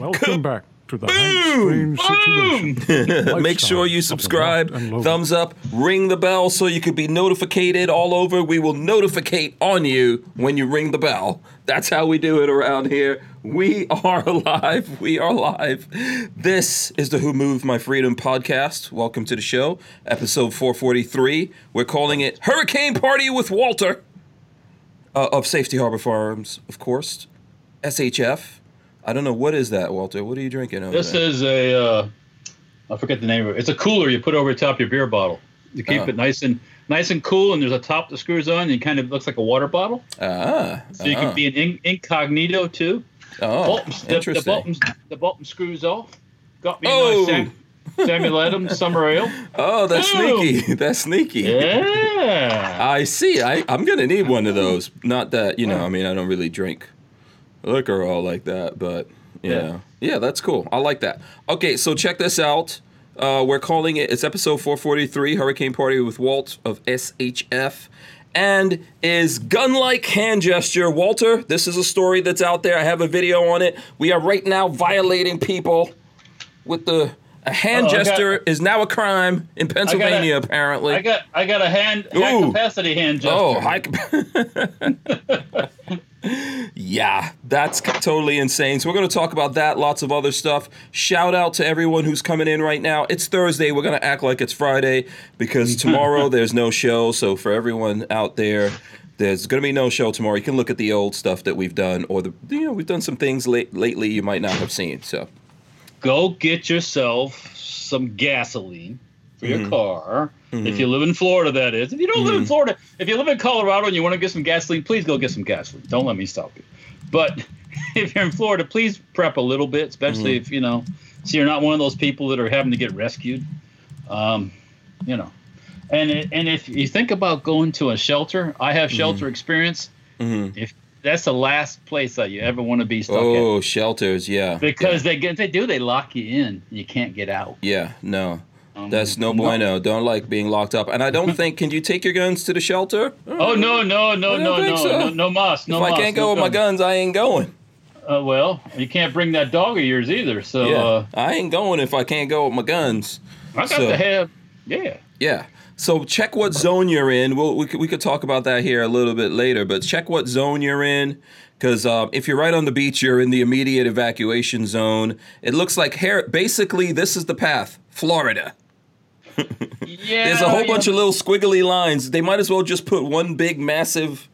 Welcome back to the Hank Strange situation. Make sure you subscribe, of the Locked and Loaded. thumbs up, ring the bell so you can be notificated all over. We will notificate on you when you ring the bell. That's how we do it around here. We are alive. We are live. This is the Who Moved My Freedom podcast. Welcome to the show, episode 443. We're calling it Hurricane Party with Walter uh, of Safety Harbor Farms, of course. SHF. I don't know what is that, Walter. What are you drinking over This there? is a, uh, I forget the name of it. It's a cooler you put over the top of your beer bottle. You keep Oh. it nice and nice and cool, and there's a top that screws on, and it kind of looks like a water bottle. ah, So you ah. can be an in, incognito too. Oh, Bolton, the, the, interesting. Bolton, the Bolton screws off. Got me a Oh. nice Sam, Samuel Adams summer ale. oh, that's Boom. sneaky. That's sneaky. Yeah. I see. I, I'm gonna need one of those. Not that you know. I mean, I don't really drink liquor all like that, but yeah, yeah, Yeah. that's cool. I like that. Okay, so check this out. Uh, we're calling it. It's episode 443, Hurricane Party with Walt of SHF. And is gun like hand gesture. Walter, this is a story that's out there. I have a video on it. We are right now violating people with the. A hand Oh, I got- gesture is now a crime in Pennsylvania, apparently. I got I got a hand high Ooh. capacity hand oh, gesture. Oh, high. yeah, that's totally insane. So we're going to talk about that, lots of other stuff. Shout out to everyone who's coming in right now. It's Thursday. We're going to act like it's Friday because tomorrow there's no show. So for everyone out there, there's going to be no show tomorrow. You can look at the old stuff that we've done, or the you know we've done some things late, lately you might not have seen. So go get yourself some gasoline for your Mm-hmm. car. If you live in Florida, that is. If you don't live Mm-hmm. in Florida, if you live in Colorado and you want to get some gasoline, please go get some gasoline. Don't let me stop you. But if you're in Florida, please prep a little bit, especially Mm-hmm. if you know, so you're not one of those people that are having to get rescued. Um, you know, and it, and if you think about going to a shelter, I have shelter Mm-hmm. experience. If that's the last place that you ever want to be stuck at oh, shelters, yeah, because they get they do they lock you in you can't get out yeah, no. Um, That's no no. bueno. Don't like being locked up. And I don't think. Can you take your guns to the shelter? oh no no no I no no, so. no no mas no if I mas, can't go no with my gun. guns, I ain't going. uh, well you can't bring that dog of yours either so Yeah, uh, I ain't going if I can't go with my guns. i got So- to have yeah Yeah. So check what zone you're in. We'll, we could, we could talk about that here a little bit later, but check what zone you're in. Because um, if you're right on the beach, you're in the immediate evacuation zone. It looks like. Basically, this is the path. Florida. yeah There's a whole yeah. bunch of little squiggly lines. They might as well just put one big, massive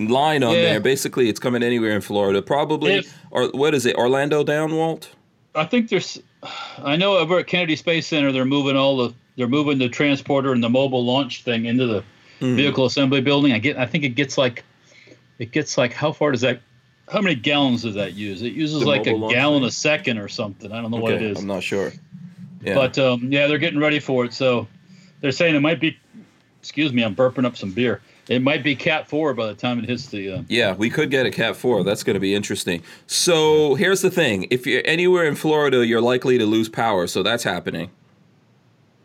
line on Yeah. there. Basically, it's coming anywhere in Florida. Probably, If- or what is it? Orlando down, Walt? i think there's i know over at kennedy space center they're moving all the they're moving the transporter and the mobile launch thing into the Hmm. vehicle assembly building i get i think it gets like it gets like how far does that how many gallons does that use it uses The like a gallon thing? a second or something i don't know what it is. I'm not sure. Yeah. But um, yeah, they're getting ready for it. So they're saying it might be. Excuse me, I'm burping up some beer. It might be Cat Four by the time it hits the. Uh, Yeah, we could get a Cat 4. That's going to be interesting. So here's the thing if you're anywhere in Florida, you're likely to lose power. So that's happening.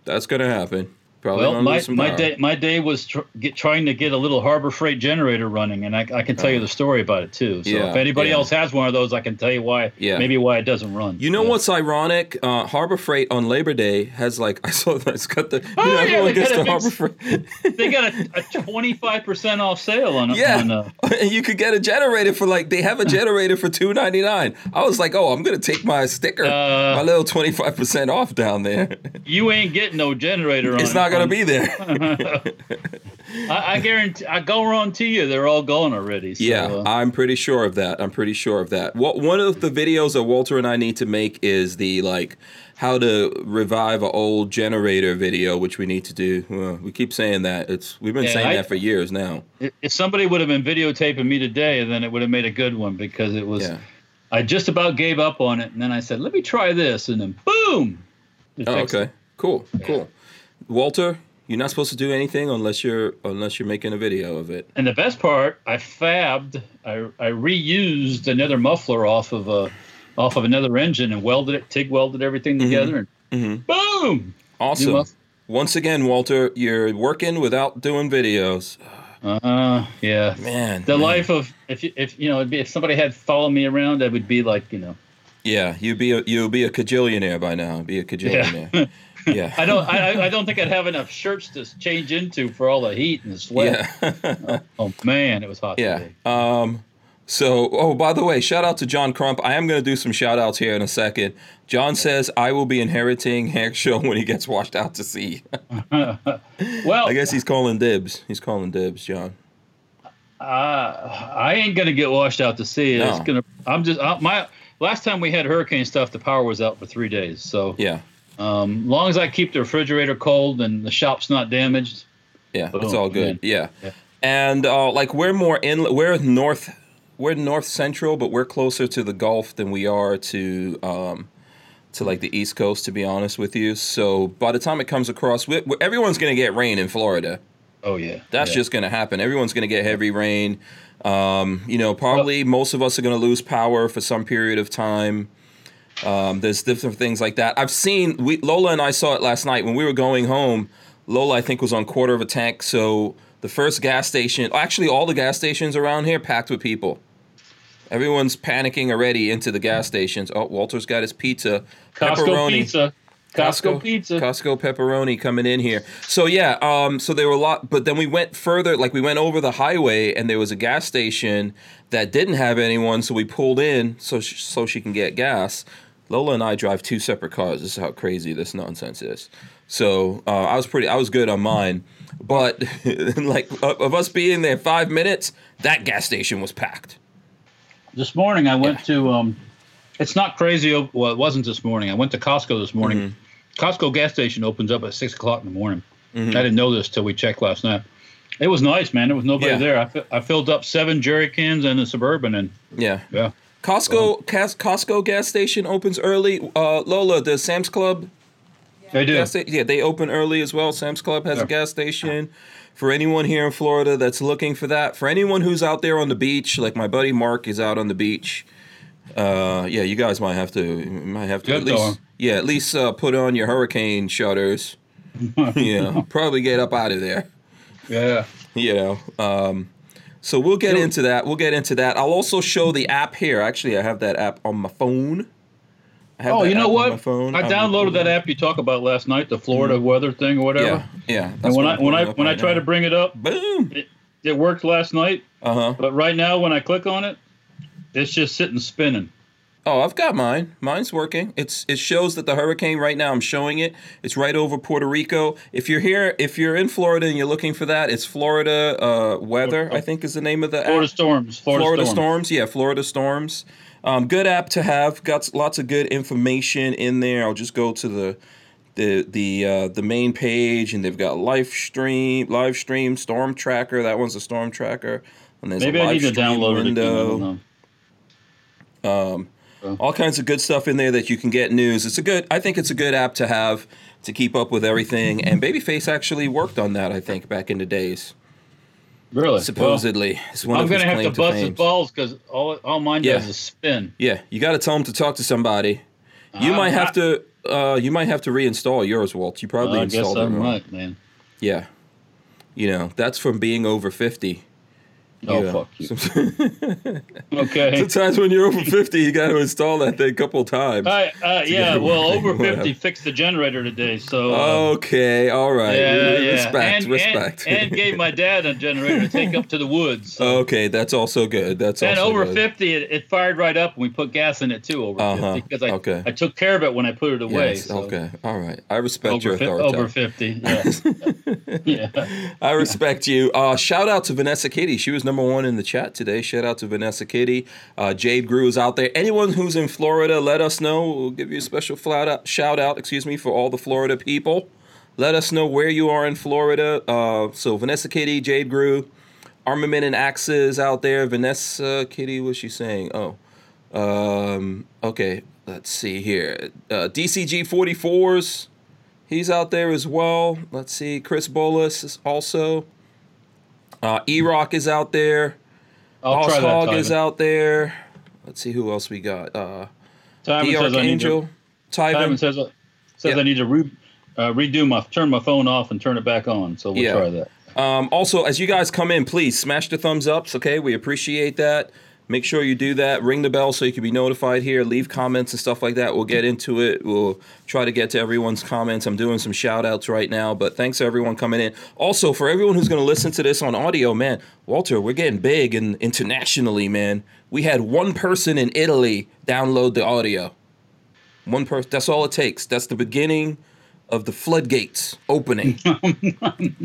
That's going to happen. Probably well, my, my power. day my day was tr- get, trying to get a little Harbor Freight generator running, and I, I can tell you the story about it too. So Yeah, if anybody yeah. else has one of those, I can tell you why. Yeah. Maybe why it doesn't run. You know Yeah. what's ironic? Uh, Harbor Freight on Labor Day has like I saw that it's got the you Oh, know, yeah, everyone they got a the big Harbor Freight. They got a twenty five percent off sale on it. Yeah, On, uh, and you could get a generator for like they have a generator for two ninety nine. I was like, oh, I'm gonna take my sticker, Uh, my little twenty five percent off down there. you ain't getting no generator on it's it. not gonna be there. I, I guarantee. I guarantee you, they're all gone already. So, Yeah, uh, I'm pretty sure of that. I'm pretty sure of that. What one of the videos that Walter and I need to make is the like how to revive an old generator video, which we need to do. Well, we keep saying that. It's we've been saying I- that for years now. if if somebody would have been videotaping me today, then it would have made a good one because it was. Yeah. I just about gave up on it, and then I said, "Let me try this," and then boom. Oh, okay. it. Cool. Cool. Walter, you're not supposed to do anything unless you're unless you're making a video of it. And the best part, I fabbed, I, I reused another muffler off of a, off of another engine and welded it, TIG welded everything together, and Mhm. boom. Awesome. Once again, Walter, you're working without doing videos. Uh, yeah. Man. The man. life of if you, if you know it'd be, if somebody had followed me around, I would be like you know, Yeah, you'd be a, you'd be a cajillionaire by now. Be a cajillionaire. Yeah. I don't. I, I don't think I'd have enough shirts to change into for all the heat and the sweat. Yeah. Oh man, it was hot yeah. today. Um. So, oh, by the way, shout out to John Crump. I am going to do some shout outs here in a second. John says I will be inheriting Hank Show when he gets washed out to sea. Well, I guess he's calling dibs. He's calling dibs, John. uh, I ain't gonna get washed out to sea. It's No. gonna. I'm just. Uh, my last time we had hurricane stuff, the power was out for three days. So, Yeah. Um, long as I keep the refrigerator cold and the shop's not damaged, Yeah, it's all good. Yeah. Yeah. And uh, like we're more in we're north we're north central, but we're closer to the Gulf than we are to um to like the East Coast to be honest with you. So by the time it comes across we, we- everyone's going to get rain in Florida. oh yeah, That's yeah. just going to happen. Everyone's going to get heavy rain. Um, you know, probably most of us are going to lose power for some period of time. Um, there's different things like that. I've seen we, Lola and I saw it last night when we were going home. Lola, I think, was on quarter of a tank. So the first gas station, actually, all the gas stations around here packed with people. Everyone's panicking already into the gas stations. Oh, Walter's got his pizza, Costco pizza. Costco, pizza. Costco pepperoni coming in here. So yeah, um, so there were a lot, but then we went further. Like we went over the highway, and there was a gas station that didn't have anyone. So we pulled in so she, so she can get gas. Lola and I drive two separate cars. This is how crazy this nonsense is. So uh, I was pretty, I was good on mine, but like of us being there five minutes, that gas station was packed. This morning I went to um it's not crazy well it wasn't this morning. I went to Costco this morning. Mm-hmm. Costco gas station opens up at six o'clock in the morning. I didn't know this till we checked last night. It was nice, man. There was nobody Yeah. there. I, filled up seven jerry cans and a suburban and Yeah. yeah. Costco, Cas- Costco gas station opens early. Uh, Lola, the Sam's Club They do. sta- yeah, they open early as well. Sam's Club has a gas station. For anyone here in Florida that's looking for that, for anyone who's out there on the beach, like my buddy Mark is out on the beach. Uh, yeah, you guys might have to, might have to Good at least, dog. yeah, at least uh, put on your hurricane shutters. yeah, probably get up out of there. Yeah. You know, um, so we'll get into that. We'll get into that. I'll also show the app here. Actually, I have that app on my phone. I have Oh, you know what? my phone. I downloaded that app you talked about last night, the Florida weather thing or whatever. Yeah, yeah. And when I when I when I try now. to bring it up, boom. it, it worked last night, Uh huh. but right now when I click on it, it's just sitting spinning. Oh, I've got mine. Mine's working. It's it shows that the hurricane right now. I'm showing it. It's right over Puerto Rico. If you're here, if you're in Florida and you're looking for that, it's Florida uh, weather. I think is the name of the app. Florida app. storms. Florida, Florida storms. storms. Yeah, Florida storms. Um, good app to have. Got lots of good information in there. I'll just go to the the the uh, the main page, and they've got live stream, live stream, storm tracker. That one's a storm tracker. And there's Maybe a I live need to download it. Again. I window all kinds of good stuff in there that you can get news. It's a good. I think it's a good app to have to keep up with everything. And Babyface actually worked on that. I think back in the days. Really? Supposedly, it's one Well, I'm gonna have to bust his balls because all all mine Yeah. does is spin. Yeah, you got to tell him to talk to somebody. You I'm might have to. Uh, you might have to reinstall yours, Walt. You probably I guess installed it I'm wrong. right, man. Yeah, you know that's from being over fifty. Oh you know. fuck you. Okay. Sometimes when you're over fifty, you got to install that thing a couple times. Hi, uh, yeah, well, working, over whatever. 50 fixed the generator today, so. uh, Okay, all right. yeah, yeah. Respect, and, respect. And, and gave my dad a generator to take up to the woods. So. okay, that's also good. That's also and over good. 50, it, it fired right up, and we put gas in it too over Uh-huh, 50 because I, okay. I took care of it when I put it away. Yes, so. okay, all right. I respect Over, your fi- authority. over 50, yeah. yeah. I respect you. Uh, shout out to Vanessa Kitty. She was number one in the chat today. Shout out to Vanessa Kitty. Uh, Jade Grew is out there. Anyone who's in Florida, let us know. We'll give you a special out, shout out, excuse me, for all the Florida people. Let us know where you are in Florida. Uh, so Vanessa Kitty, Jade Grew, Armament and Axes out there. Vanessa Kitty, what's she saying? Oh, um, okay. Let's see here. Uh, DCG 44s. He's out there as well. Let's see. Chris Bolus is also. Uh, E Rock is out there. I'll Boss try that. Hog is out there. Let's see who else we got. Uh, the says to- Archangel. Tyvin Tyvin. says, says Yeah. I need to re, uh, redo my turn my phone off and turn it back on. So we'll Yeah. try that. Um, also, as you guys come in, please smash the thumbs ups. Okay, we appreciate that. Make sure you do that. Ring the bell so you can be notified here. Leave comments and stuff like that. We'll get into it. We'll try to get to everyone's comments. I'm doing some shout outs right now, but thanks to everyone coming in. Also, for everyone who's going to listen to this on audio, man, Walter, we're getting big and internationally, man. We had one person in Italy download the audio. One person. That's all it takes. That's the beginning of the floodgates opening oh,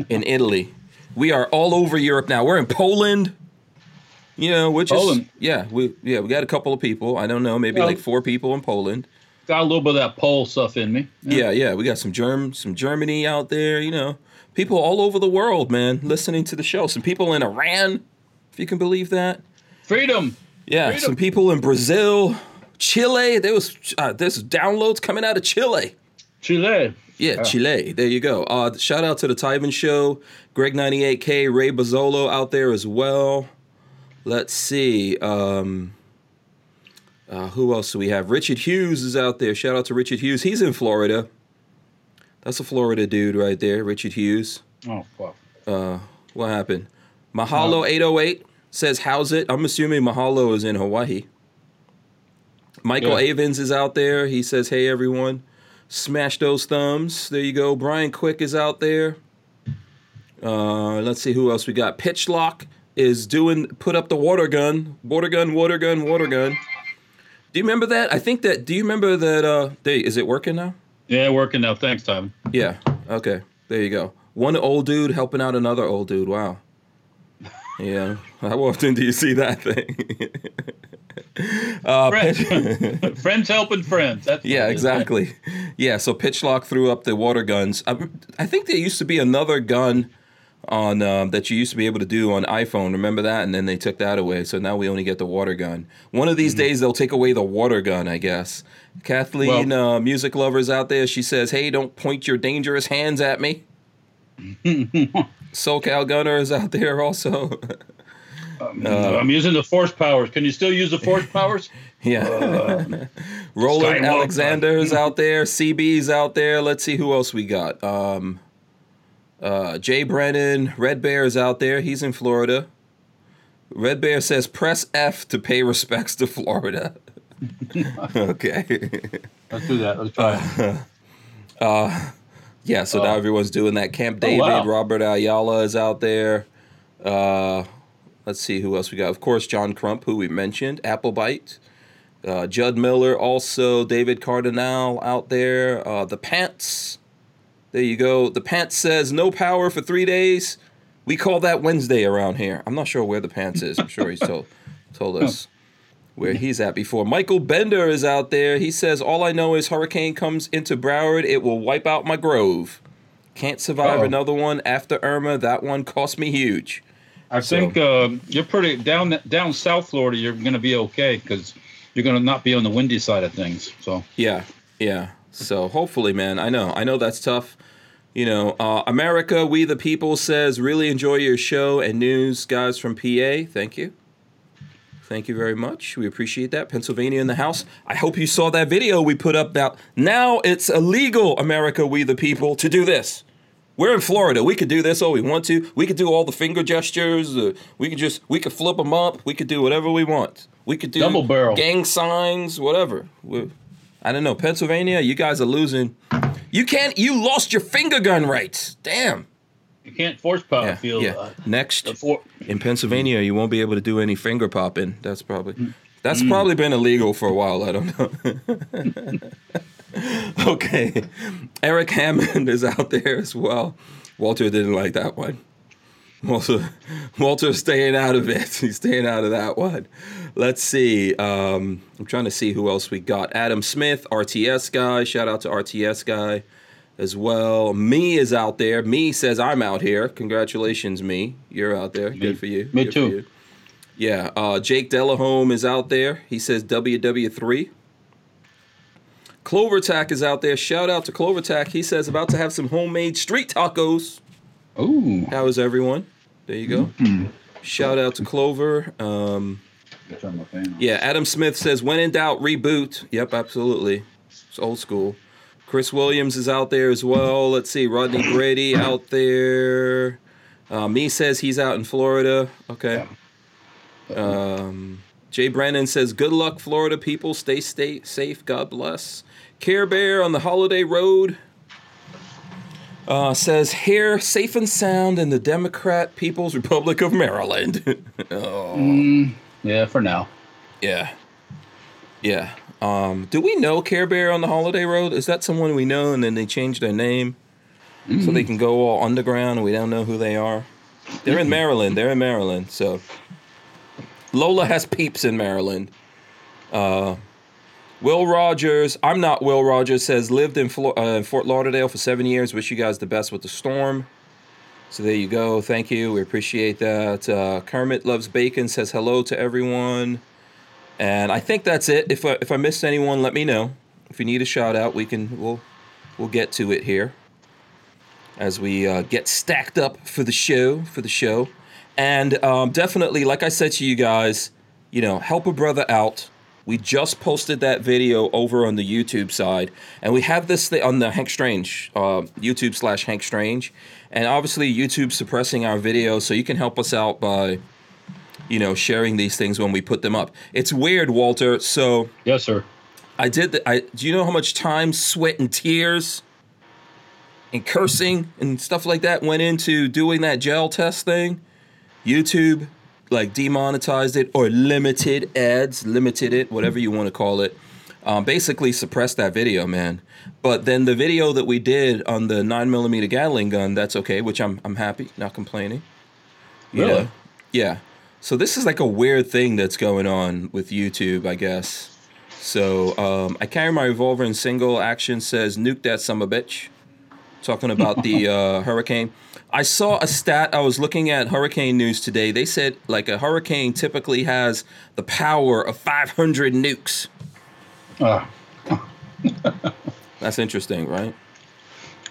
in Italy. We are all over Europe now. We're in Poland. You know, which Poland. is yeah, we yeah we got a couple of people. I don't know, maybe Well- like four people in Poland. Got a little bit of that pole stuff in me. Yeah, yeah, we got some Germ, some Germany out there. You know, people all over the world, man, listening to the show. Some people in Iran, if you can believe that. Freedom. Yeah, Freedom. some people in Brazil, Chile. There was uh, there's downloads coming out of Chile. Chile. Yeah, Chile. There you go. Uh, shout out to the Tyven Show, Greg98K, Ray Bazzolo out there as well. Let's see. Um, uh, who else do we have? Richard Hughes is out there. Shout out to Richard Hughes. He's in Florida. That's a Florida dude right there, Richard Hughes. Oh, fuck. What happened? Mahalo 808 says, How's it? I'm assuming Mahalo is in Hawaii. Michael Yeah. Avens is out there. He says, Hey, everyone. Smash those thumbs. There you go. Brian Quick is out there. Uh, let's see who else we got. Pitchlock is doing, put up the water gun. Water gun, water gun, water gun. Do you remember that? I think that, do you remember that? Uh, they, is it working now? Yeah, working now. Thanks, Tom. Yeah. Okay. There you go. One old dude helping out another old dude. Wow. Yeah. How often do you see that thing? uh, Friends, friends helping friends. That's yeah, what it is, right? exactly. Yeah. So Pitchlock threw up the water guns. I, I think there used to be another gun on um, that you used to be able to do on iPhone. Remember that? And then they took that away. So now we only get the water gun. One of Mm-hmm. these days they'll take away the water gun. I guess. Kathleen, uh, music lovers out there, she says, "Hey, don't point your dangerous hands at me." SoCal Gunner is out there also. I'm using the force powers. Can you still use the force powers? yeah. Roland Skywalker. Alexander is out there. CB's out there. Let's see who else we got. Um, uh, Jay Brennan. Red Bear is out there. He's in Florida. Red Bear says, press F to pay respects to Florida. okay. Let's do that. Let's try it. Yeah, so now everyone's doing that. Camp David, wow. Robert Ayala is out there. Uh, let's see who else we got. Of course, John Crump, who we mentioned. Applebite. Uh, Judd Miller, also David Cardinal out there. Uh, the Pants. There you go. The Pants says no power for three days. We call that Wednesday around here. I'm not sure where the Pants is. I'm sure he's told told us where he's at before. Michael Bender is out there. He says, All I know is hurricane comes into Broward, it will wipe out my grove. Can't survive Uh-oh. another one after Irma. That one cost me huge. I think uh, you're pretty down down South Florida. You're going to be okay because you're going to not be on the windy side of things. So Yeah, yeah. So hopefully, man. I know, I know that's tough. You know, uh, America, we the people says really enjoy your show and news, guys from PA. Thank you. Thank you very much. We appreciate that. Pennsylvania in the house. I hope you saw that video we put up. Now, now it's illegal, America, we the people, to do this. We're in Florida. We could do this all we want to. We could do all the finger gestures. Uh, we could just we could flip them up. We could do whatever we want. We could do Double barrel. gang signs, whatever. we I don't know. Pennsylvania, you guys are losing. You can't. You lost your finger gun rights. Damn. you can't force power Yeah. field. yeah. Uh, Next for- in Pennsylvania, you won't be able to do any finger popping. That's probably Mm. that's probably been illegal for a while. I don't know. okay, Eric Hammond is out there as well. Walter didn't like that one. Walter, Walter's staying out of it. He's staying out of that one. Let's see. Um, I'm trying to see who else we got. Adam Smith, RTS guy. Shout out to RTS guy as well. Me is out there. Me says I'm out here. Congratulations, me. You're out there. Good for you. me Good too. You. Yeah. Uh, Jake Delahome is out there. He says WW3. Clovertack is out there. Shout out to Clovertack. He says about to have some homemade street tacos. Ooh. How is everyone? There you go. Shout out to Clover. Um, yeah, Adam Smith says, when in doubt, reboot. Yep, absolutely. It's old school. Chris Williams is out there as well. Let's see, Rodney Brady out there. Uh, me says he's out in Florida. Okay. Um, Jay Brennan says, "Good luck, Florida people. Stay stay safe. God bless." Care Bear on the holiday road uh, says, "Here, safe and sound in the Democrat People's Republic of Maryland." oh, Yeah, for now. yeah, yeah. Um, do we know Care Bear on the holiday road? Is that someone we know, and then they changed their name so they can go all underground, and we don't know who they are? They're in Maryland. They're in Maryland. So Lola has peeps in Maryland. Uh, Will Rogers, I'm not Will Rogers, says lived in, Flo- uh, Fort Lauderdale for seven years. Wish you guys the best with the storm. So there you go. Thank you. We appreciate that. Uh, Kermit loves bacon says hello to everyone. And I think that's it. If I, if I missed anyone, let me know. If you need a shout out, we can we'll we'll get to it here as we uh, get stacked up for the show for the show. And um, definitely, like I said to you guys, you know, help a brother out. We just posted that video over on the YouTube side, and we have this thing on the Hank Strange uh, YouTube slash Hank Strange, and obviously YouTube suppressing our videos, so you can help us out by, you know, sharing these things when we put them up. It's weird, Walter. So Yes, sir. I did. The, I do you know how much time, sweat, and tears, and cursing and stuff like that went into doing that gel test thing? YouTube like demonetized it or limited ads, limited it, whatever you want to call it. Um, basically suppressed that video, man. But then the video that we did on the nine millimeter Gatling gun, that's okay, which I'm I'm happy, not complaining. You Really? know? Yeah. So this is like a weird thing that's going on with YouTube, I guess. So um, I carry my revolver in single action. Says nuke that summer bitch. Talking about the uh, hurricane. I saw a stat. I was looking at hurricane news today. They said like a hurricane typically has the power of 500 nukes. Uh, That's interesting, right?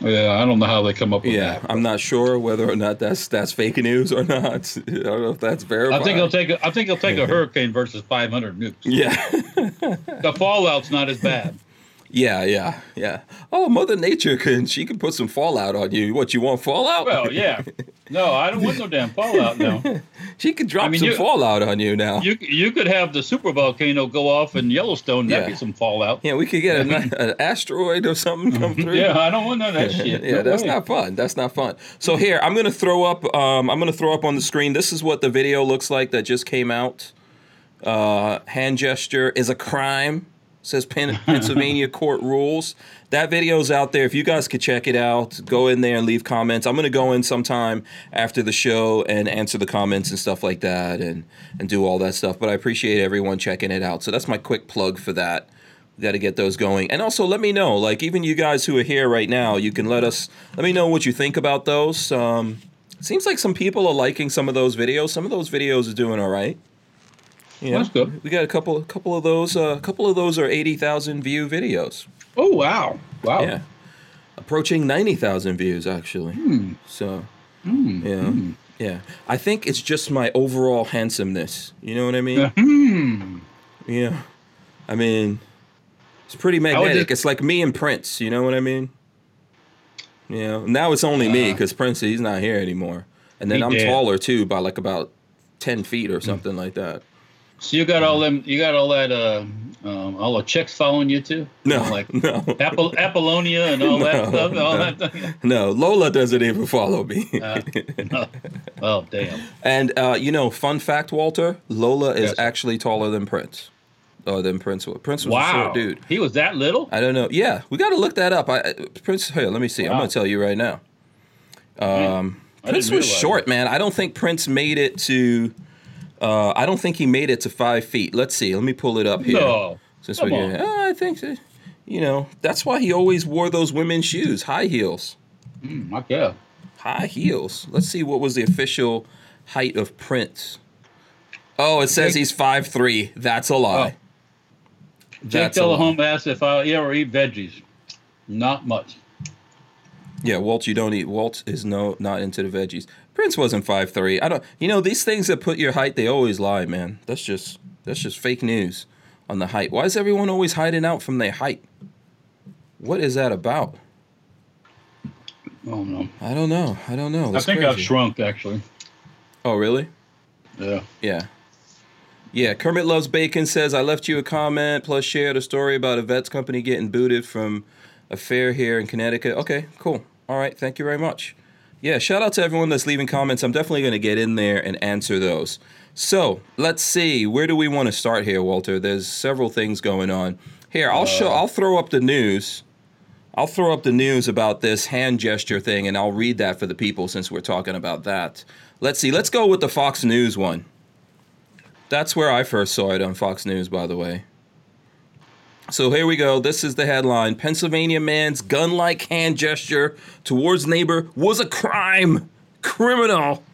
yeah, I don't know how they come up with Yeah, that. I'm not sure whether or not that's that's fake news or not. I don't know if that's verified. I think he'll take a, I think he'll take a hurricane versus 500 nukes. Yeah. The fallout's not as bad. Yeah, yeah, yeah. Oh, Mother Nature can she can put some fallout on you. What you want fallout? Well, yeah. No, I don't want no damn fallout now. she could drop I mean, some you- fallout on you now. You you could have the super volcano go off in Yellowstone. That'd Yeah. be some fallout. yeah, we could get an, an asteroid or something come through. Yeah, I don't want none of that shit. yeah, No that's way. not fun. That's not fun. So here, I'm gonna throw up. Um, I'm gonna throw up on the screen. This is what the video looks like that just came out. Uh, hand gesture is a crime. Says Pen- Pennsylvania court rules. That video's out there. If you guys could check it out, go in there and leave comments. I'm gonna go in sometime after the show and answer the comments and stuff like that, and and do all that stuff. But I appreciate everyone checking it out. So that's my quick plug for that got to get those going and also let me know like even you guys who are here right now you can let us let me know what you think about those um seems like some people are liking some of those videos some of those videos are doing all right you know, That's good. we got a couple a couple of those uh, a couple of those are 80,000 view videos Oh wow, wow. yeah approaching 90,000 views actually Hmm. so yeah yeah i think it's just my overall handsomeness you know what i mean Hmm. Yeah. I mean, it's pretty magnetic. just- It's like me and Prince, you know what I mean? You know, now it's only me because Prince, he's not here anymore. And then He I'm dead. taller too by like about 10 feet or something like that. So you got all them, you got all that, uh, um, all the chicks following you too. No, like no, Apple, Apollonia and all that stuff. All no. that. no. Lola doesn't even follow me. Uh, oh damn. and, uh, you know, fun fact, Walter, Lola is Yes. actually taller than Prince. Oh, than Prince was. Prince was a short dude. He was that little. I don't know. Yeah, we got to look that up. I, I- Prince, here, let me see. I'm going to tell you right now. Um, Prince was short, man. I don't think Prince made it to. Uh, I don't think he made it to five feet. Let's see. Let me pull it up here. No. Since come on. oh, I think so. You know, that's why he always wore those women's shoes, high heels, Mm, like, yeah. high heels. Let's see what was the official height of Prince. Oh, it says Jake- he's five three. That's a lie. Jake That's lie. Delahome asked if I ever eat veggies. Not much. Yeah, Walt, you don't eat. Walt is no not into the veggies. Prince wasn't five three. I don't. You know these things that put your height, they always lie, man. That's just that's just fake news on the height. Why is everyone always hiding out from their height? What is that about? Oh no. I don't know. I don't know. That's I think I've shrunk actually. Oh really? Yeah. Yeah. Yeah, Kermit Loves Bacon says, I left you a comment plus shared a story about a vet's company getting booted from a fair here in Connecticut. Okay, cool. All right, thank you very much. Yeah, shout out to everyone that's leaving comments. I'm definitely going to get in there and answer those. So let's see, where do we want to start here, Walter? There's several things going on. Here, I'll show. Uh. I'll throw up the news. I'll throw up the news about this hand gesture thing, and I'll read that for the people since we're talking about that. Let's see. Let's go with the Fox News one. That's where I first saw it on Fox News, by the way. So here we go. This is the headline Pennsylvania man's gun like hand gesture towards neighbor was a crime. Criminal.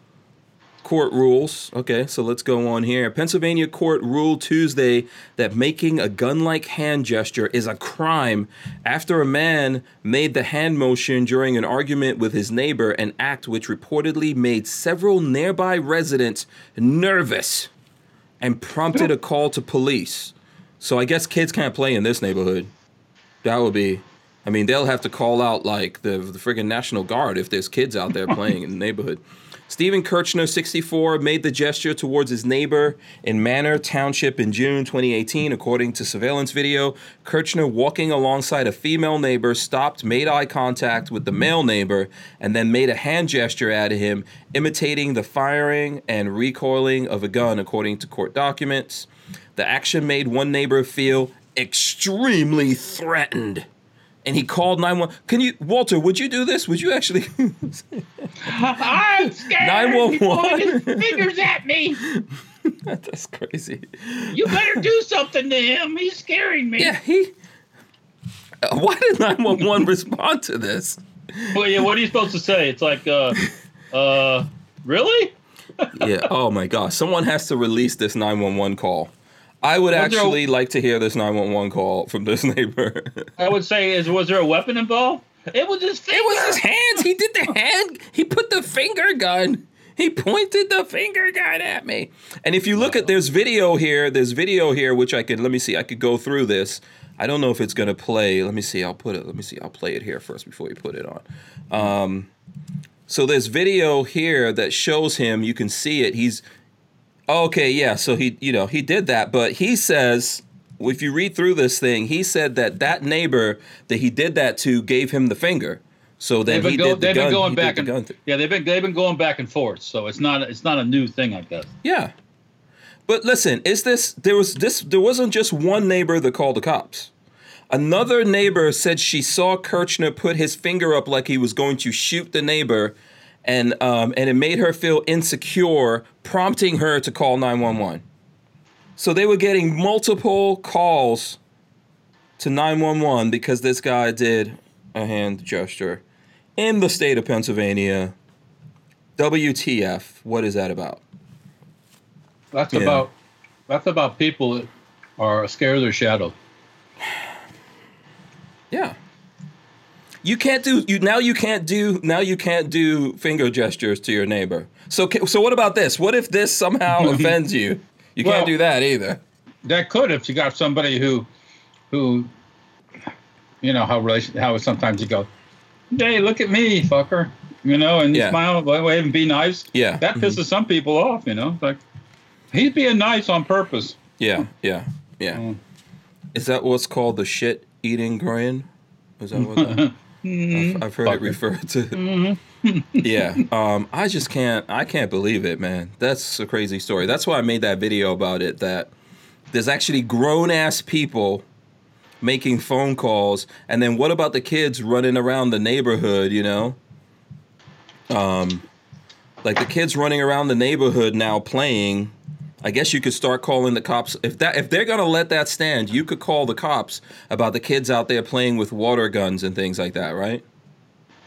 Court rules. Okay, so let's go on here. Pennsylvania court ruled Tuesday that making a gun like hand gesture is a crime after a man made the hand motion during an argument with his neighbor, an act which reportedly made several nearby residents nervous and prompted a call to police. So I guess kids can't play in this neighborhood. That would be, I mean, they'll have to call out like the the friggin' National Guard if there's kids out there playing in the neighborhood. Stephen Kirchner, 64, made the gesture towards his neighbor in Manor Township in June 2018. According to surveillance video, Kirchner, walking alongside a female neighbor, stopped, made eye contact with the male neighbor, and then made a hand gesture at him, imitating the firing and recoiling of a gun, according to court documents. The action made one neighbor feel extremely threatened. And he called 911. Can you, Walter, would you do this? Would you actually? I'm scared. 911. He's pointing his fingers at me. That's crazy. You better do something to him. He's scaring me. Yeah, he. Uh, Why did 911 respond to this? Well, yeah, what are you supposed to say? It's like, uh, uh, really? Yeah, oh my gosh. Someone has to release this 911 call. I would Was there a- actually like to hear this 911 call from this neighbor. I would say, is was there a weapon involved? It was his finger. It was his hands. He did the hand. He put the finger gun. He pointed the finger gun at me. And if you look at there's video here, there's video here which I could let me see. I could go through this. I don't know if it's gonna play. Let me see. I'll put it. Let me see. I'll play it here first before we put it on. Um, so there's video here that shows him. You can see it. He's okay. Yeah. So he, you know, he did that. But he says, if you read through this thing, he said that that neighbor that he did that to gave him the finger. So then They've been, he go, did the they've gun. been going back and gun yeah, they've been they've been going back and forth. So it's not it's not a new thing, I guess. Yeah. But listen, is this there was this there wasn't just one neighbor that called the cops. Another neighbor said she saw Kirchner put his finger up like he was going to shoot the neighbor, and um, and it made her feel insecure, prompting her to call 911. So they were getting multiple calls to 911 because this guy did a hand gesture in the state of Pennsylvania. WTF? What is that about? That's Yeah. about that's about people that are scared of their shadow. Yeah. You can't do you now. You can't do now. You can't do finger gestures to your neighbor. So so what about this? What if this somehow offends you? You Well- can't do that either. That could if you got somebody who who you know how relation how sometimes you go, Hey, look at me, fucker. You know, and Yeah. smile, wave and be nice. Yeah. That pisses some people off, you know. Like he's being nice on purpose. Yeah, yeah, yeah. Mm. Is that what's called the shit eating grin? Is that what that? I've, I've heard it referred to. yeah. Um, I just can't. I can't believe it, man. That's a crazy story. That's why I made that video about it. That there's actually grown ass people making phone calls, and then what about the kids running around the neighborhood? You know. Um, like the kids running around the neighborhood now playing. I guess you could start calling the cops if that if they're gonna let that stand. You could call the cops about the kids out there playing with water guns and things like that, right?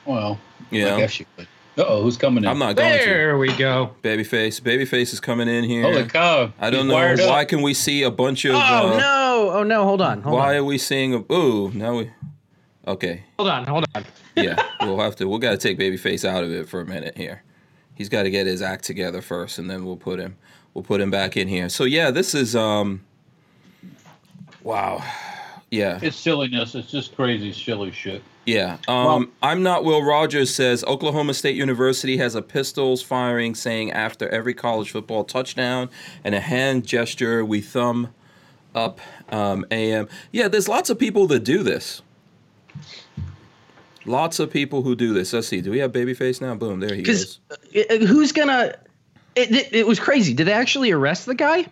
Well, yeah. I guess you could. Uh oh, who's coming in? I'm not going to. There we go. Babyface, Babyface is coming in here. Holy cow! I don't He's know wired up. why can we see a bunch of. Oh uh, no! Oh no! Hold on! Hold Why on! are we seeing a? Ooh, now we. Okay, Hold on! Hold on! yeah, we'll have to. We'll got to take Babyface out of it for a minute here. He's got to get his act together first, and then we'll put him. We'll put him back in here. So yeah, this is um. Wow, Yeah. It's silliness. It's just crazy, silly shit. Yeah. Um, I'm not Will Rogers says Oklahoma State University has a pistols firing saying after every college football touchdown and a hand gesture, we thumb up um, AM. Yeah, there's lots of people that do this. Lots of people who do this. Let's see. Do we have Babyface now? Boom. There he Because is. who's gonna? It, it, it was crazy. Did they actually arrest the guy,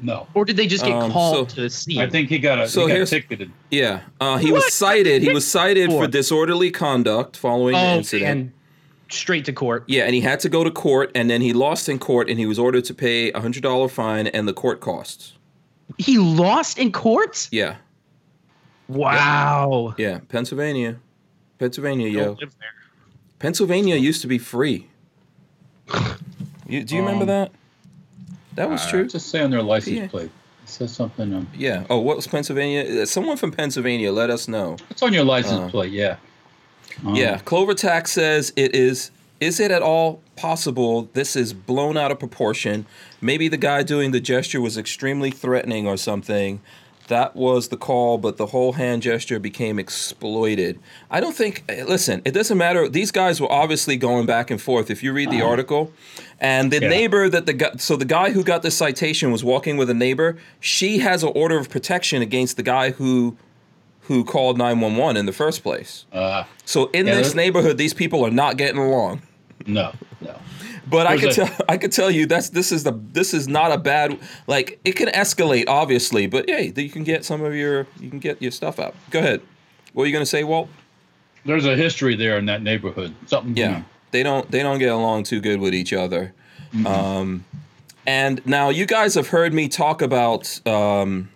No. or did they just get Um, called so- to the scene? I think he got a So he got ticketed. Yeah. Uh, he What? was cited. He was cited for For? disorderly conduct following the oh, incident. and straight to court. Yeah, and he had to go to court, and then he lost in court, and he was ordered to pay a hundred dollar fine and the court costs. He lost in court. Yeah, Wow. yeah, Pennsylvania, Pennsylvania, yo, Don't live there. Pennsylvania used to be free. You, do you remember Um, that? That was true. Just say on their license Yeah. plate. It says something. Um, Yeah. Oh, what was Pennsylvania? Uh, Someone from Pennsylvania, let us know. it's on your license Uh, plate. Yeah. Um, Yeah, Clover Tax says it is. Is it at all possible this is blown out of proportion? Maybe the guy doing the gesture was extremely threatening or something. That was the call, but the whole hand gesture became exploited. I don't think. eh, Listen, it doesn't matter. These guys were obviously going back and forth. If you read the article, and the Yeah. neighbor that the guy, so the guy who got the citation was walking with a neighbor. She has an order of protection against the guy who, who called nine one one in the first place. Uh, So in Yeah, this neighborhood, these people are not getting along. no. No. But I could tell, I could tell you that's this is the this is not a bad like it can escalate obviously, but hey, you can get some of your you can get your stuff out. Go ahead. What are you gonna say, Walt? There's a history there in that neighborhood. Something. Yeah, they don't they don't get along too good with each other. Um, and now you guys have heard me talk about. Um,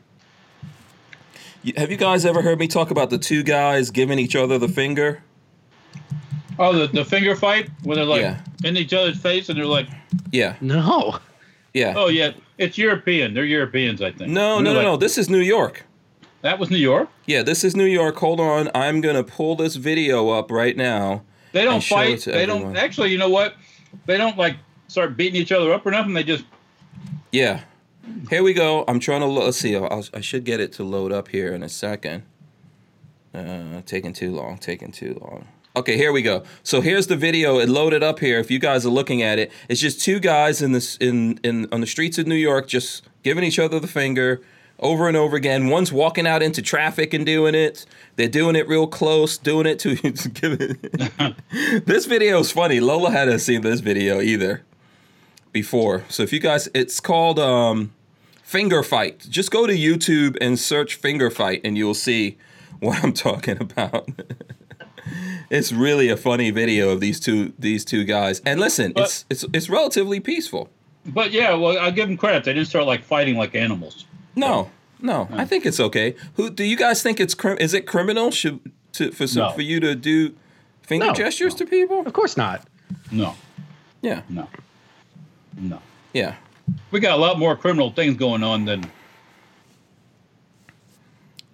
have you guys ever heard me talk about the two guys giving each other the finger? Oh, the, the finger fight where they're like Yeah. in each other's face and they're like, Yeah, No. yeah. oh yeah, it's European. They're Europeans, I think. No, And no, they're no, no. This is New York. That was New York. Yeah, this is New York. Hold on. I'm going to pull this video up right now. They don't And show it fight. They everyone. don't actually. You know what? They don't like start beating each other up or nothing. They just Yeah. Here we go. I'm trying to lo- let's see. I'll, I should get it to load up here in a second. Uh, taking too long. Taking too long. Okay, here we go. So here's the video. It loaded up here. If you guys are looking at it, it's just two guys in this in in on the streets of New York, just giving each other the finger over and over again. One's walking out into traffic and doing it. They're doing it real close, doing it to give it. this video is funny. Lola hadn't seen this video either before. So if you guys, it's called um, Finger Fight. Just go to YouTube and search Finger Fight, and you'll see what I'm talking about. It's really a funny video of these two these two guys. And listen, But- it's it's it's relatively peaceful. But yeah, well, I'll give them credit. They didn't start like fighting like animals. No, no, I think it's okay. Who do you guys think it's crim- is it criminal should to for some, No. for you to do finger No. gestures to people? Of course not. No, Yeah, no, no. yeah. We got a lot more criminal things going on than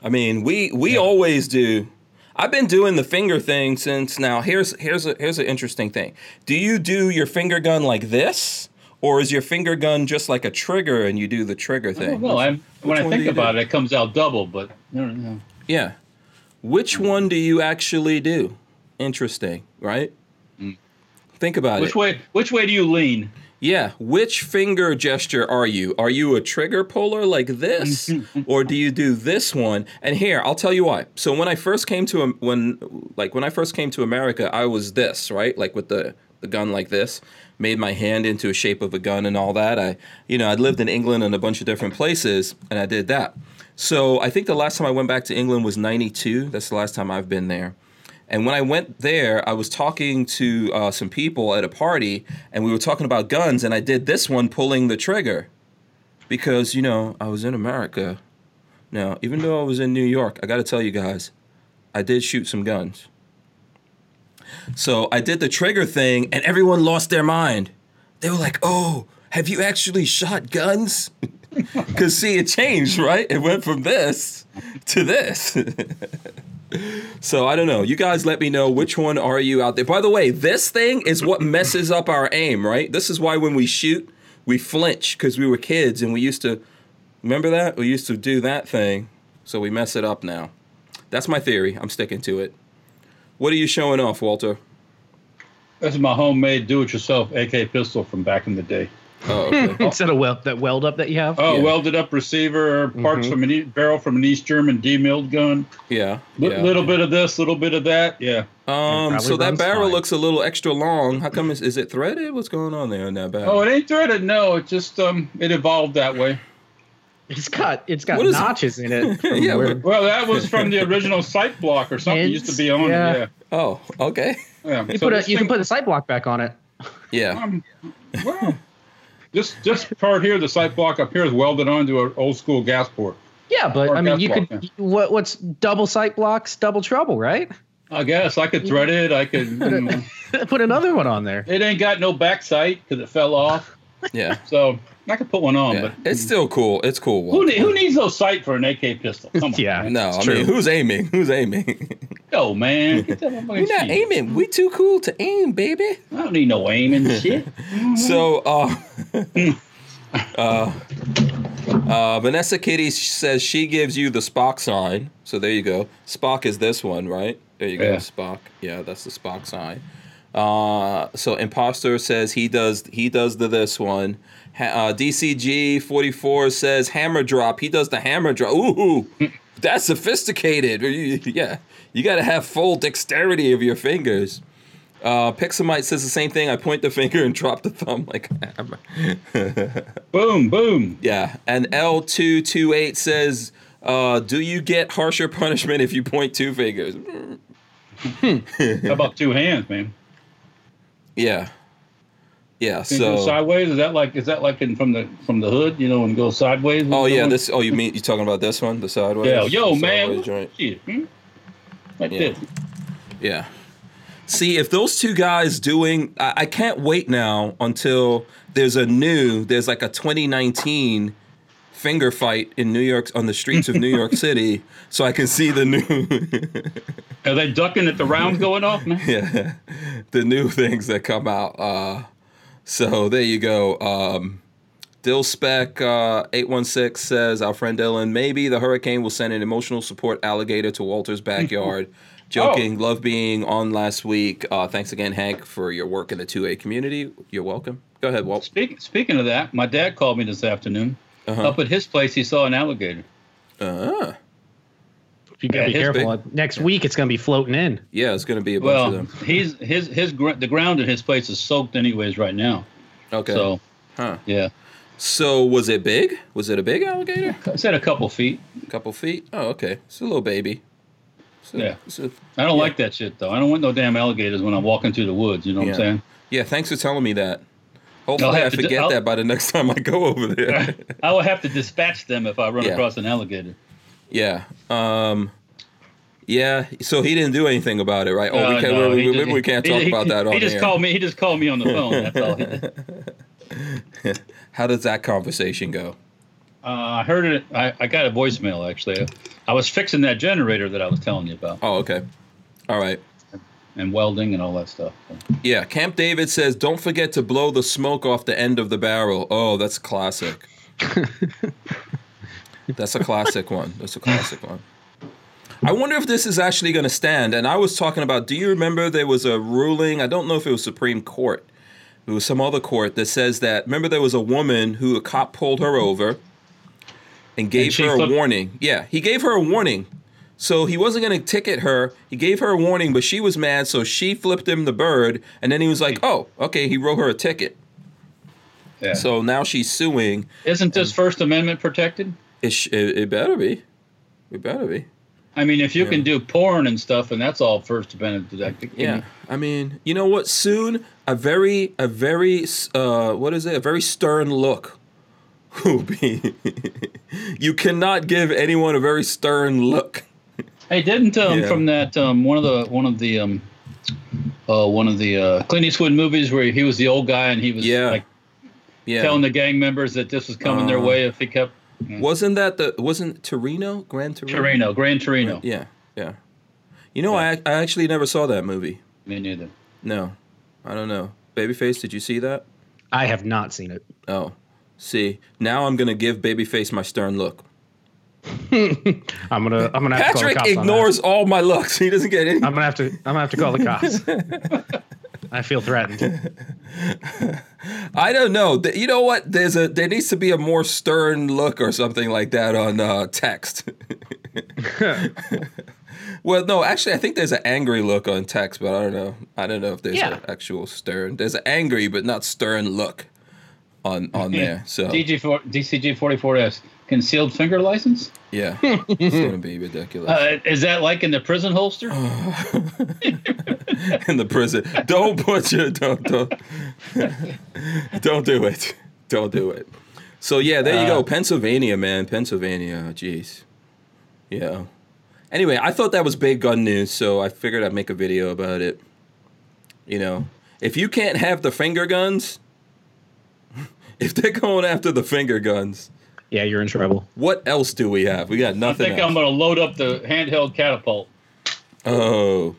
I mean, we we always do. I've been doing the finger thing since now. Here's here's a here's an interesting thing. Do you do your finger gun like this, or is your finger gun just like a trigger and you do the trigger thing? don't. I'm, when which I think about do? it, it comes out double. But I don't know. Yeah. Which one do you actually do? Interesting, right? Think about Mm. which it. way? Which way do you lean? Yeah. Which finger gesture are you? Are you a trigger puller like this, or do you do this one? And here, I'll tell you why. So when I first came to when like when I first came to America, I was this right, like with the the gun like this, made my hand into a shape of a gun and all that. I, you know, I'd lived in England and a bunch of different places, and I did that. So I think the last time I went back to England was '92. That's the last time I've been there. And when I went there, I was talking to uh, some people at a party, and we were talking about guns, and I did this one pulling the trigger because, you know, I was in America. Now, even though I was in New York, I got to tell you guys, I did shoot some guns. So I did the trigger thing, and everyone lost their mind. They were like, oh, have you actually shot guns? Because, see, it changed, right? It went from this to this. So I don't know. You guys let me know which one are you out there. By the way, this thing is what messes up our aim, right? This is why when we shoot, we flinch because we were kids and we used to remember that? We used to do that thing. So we mess it up now. That's my theory. I'm sticking to it. What are you showing off, Walter? This is my homemade do-it-yourself AK pistol from back in the day. Oh, okay. Instead of weld that weld up that you have. Oh, Yeah. welded up receiver, parts Mhm. from an e- barrel from an East German demilled gun. yeah. Li- yeah. Little bit of this, little bit of that. Yeah. Um, so that barrel fine. looks a little extra long. How come? Is, is it threaded? What's going on there in that barrel? Oh, it ain't threaded. No, it just um, it evolved that way. It's got it's got What is- notches in it. Yeah, where- Well, that was from the original sight block or something. used to be on Yeah. it. Oh, okay. Yeah. yeah. you So put a, this you can put a sight block back on it. Yeah. Um, well, this this part here, the sight block up here, is welded onto an old school gas port. Yeah, but I mean, you block, could what what's double sight blocks, double trouble, right? I guess I could thread it. I could. You know, mm. put another one on there. it ain't got no back sight because it fell off. Yeah. So I could put one on, yeah. but It's still cool. It's cool. who, ne- who needs those sight for an AK pistol? Come on. Yeah. No, It's I true. mean, who's aiming? Who's aiming? Yo, man. we're not shit. aiming. We too cool to aim, baby. I don't need no aiming shit. So, uh, uh, uh, Vanessa Kitty says she gives you the Spock sign. So there you go. Spock is this one, right? There you go, Yeah. Spock. Yeah, that's the Spock sign. Uh, so imposter says he does he does the this one. Ha- uh, DCG forty four says hammer drop. He does the hammer drop. Ooh, that's sophisticated. Yeah, you got to have full dexterity of your fingers. Uh, Pixamite says the same thing. I point the finger and drop the thumb like a hammer. boom, boom. Yeah, and L228 says, uh, do you get harsher punishment if you point two fingers? How about two hands, man? Yeah. Yeah, so sideways? Is that like is that like in from the from the hood? You know, and go sideways. Oh yeah, this oh you mean you talking about this one, the sideways? Yeah, yo, The man. sideways? Shit, hmm? Like Yeah. this. Yeah. See, if those two guys doing, I, I can't wait now until there's a new, there's like a 2019 finger fight in New York on the streets of New York City, so I can see the new, Are they ducking at the rounds going off, man? yeah, the new things that come out. Uh, so there you go. Um, Dill Spec uh, 816 says, Our friend Dylan, maybe the hurricane will send an emotional support alligator to Walter's backyard. Joking. Love being on last week. Uh, thanks again, Hank, for your work in the 2A community. You're welcome. Go ahead, Walt. Speak, speaking of that, my dad called me this afternoon. Uh-huh. Up at his place, he saw an alligator. Uh, You gotta Yeah, be his careful. Next week it's gonna be floating in. yeah, it's going to be a bunch Well, of them. he's his his gr- the ground in his place is soaked anyways right now. Okay. So huh. yeah, So was it big? Was it a big alligator? I said a couple feet. A couple feet? Oh, okay. It's a little baby. It's a- Yeah. it's a- I don't Yeah. like that shit though. I don't want no damn alligators when I'm walking through the woods. You know what I'm saying? Yeah, thanks for telling me that. Hopefully, I to d- forget I'll- that by the next time I go over there. I will have to dispatch them if I run Yeah. across an alligator. Yeah. Um. Yeah. So he didn't do anything about it, right? Oh, Uh, we can't. no, we, we, just- we can't talk he- about that on He just air. called me. He just called me on the phone. That's all. He did. How does that conversation go? Uh, I heard it. I, I got a voicemail actually. I was fixing that generator that I was telling you about, Oh, okay. All right. and welding and all that stuff. Yeah. Camp David says, "Don't forget to blow the smoke off the end of the barrel." Oh, that's classic. that's a classic one. That's a classic one. I wonder if this is actually going to stand. And I was talking about. Do you remember there was a ruling? I don't know if it was Supreme Court. It was some other court that says that. Remember, there was a woman who a cop pulled her over and gave she her a warning. Yeah, he gave her a warning. So he wasn't going to ticket her. He gave her a warning, but she was mad, so she flipped him the bird, and then he was like, "Oh, okay." He wrote her a ticket. Yeah. So now she's suing. Isn't this First Amendment protected? It, sh- it, it better be. It better be. I mean, if you Yeah. can do porn and stuff, and that's all First Amendment protected. Yeah, I mean, you know what? Soon, a very, a very, uh, what is it? A very stern look will be. you cannot give anyone a very stern look. Hey, didn't um, Yeah. from that um, one of the one of the um, uh, one of the uh, Clint Eastwood movies where he was the old guy and he was Yeah. like Yeah, telling the gang members that this was coming their Uh, way if he kept Mm. wasn't that the wasn't Torino Grand Torino? Torino, Gran Torino. Yeah, yeah. You know, I I actually never saw that movie. Me neither. No, I don't know. Babyface, did you see that? I have not seen it. Oh, see, now I'm gonna give Babyface my stern look. I'm gonna I'm gonna have to call the Patrick cops on that. ignores all my looks. He doesn't get any. I'm gonna have to I'm gonna have to call the cops. I feel threatened. I don't know. Th- You know what? There's a there needs to be a more stern look or something like that on uh, text. well, no, actually, I think there's an angry look on text, but I don't know. I don't know if there's Yeah. an actual stern. There's an angry but not stern look on on there. So DG four DCG forty four S concealed finger license. yeah, it's gonna be ridiculous Uh, is that like in the prison holster? in the prison. Don't put your don't don't don't do it. Don't do it. So yeah, there you go, Pennsylvania, man, Pennsylvania. Jeez, yeah. Anyway, I thought that was big gun news, so I figured I'd make a video about it. You know, if you can't have the finger guns, if they're going after the finger guns, Yeah, you're in trouble. what else do we have? We got nothing. I think else. I'm going to load up the handheld catapult. Oh,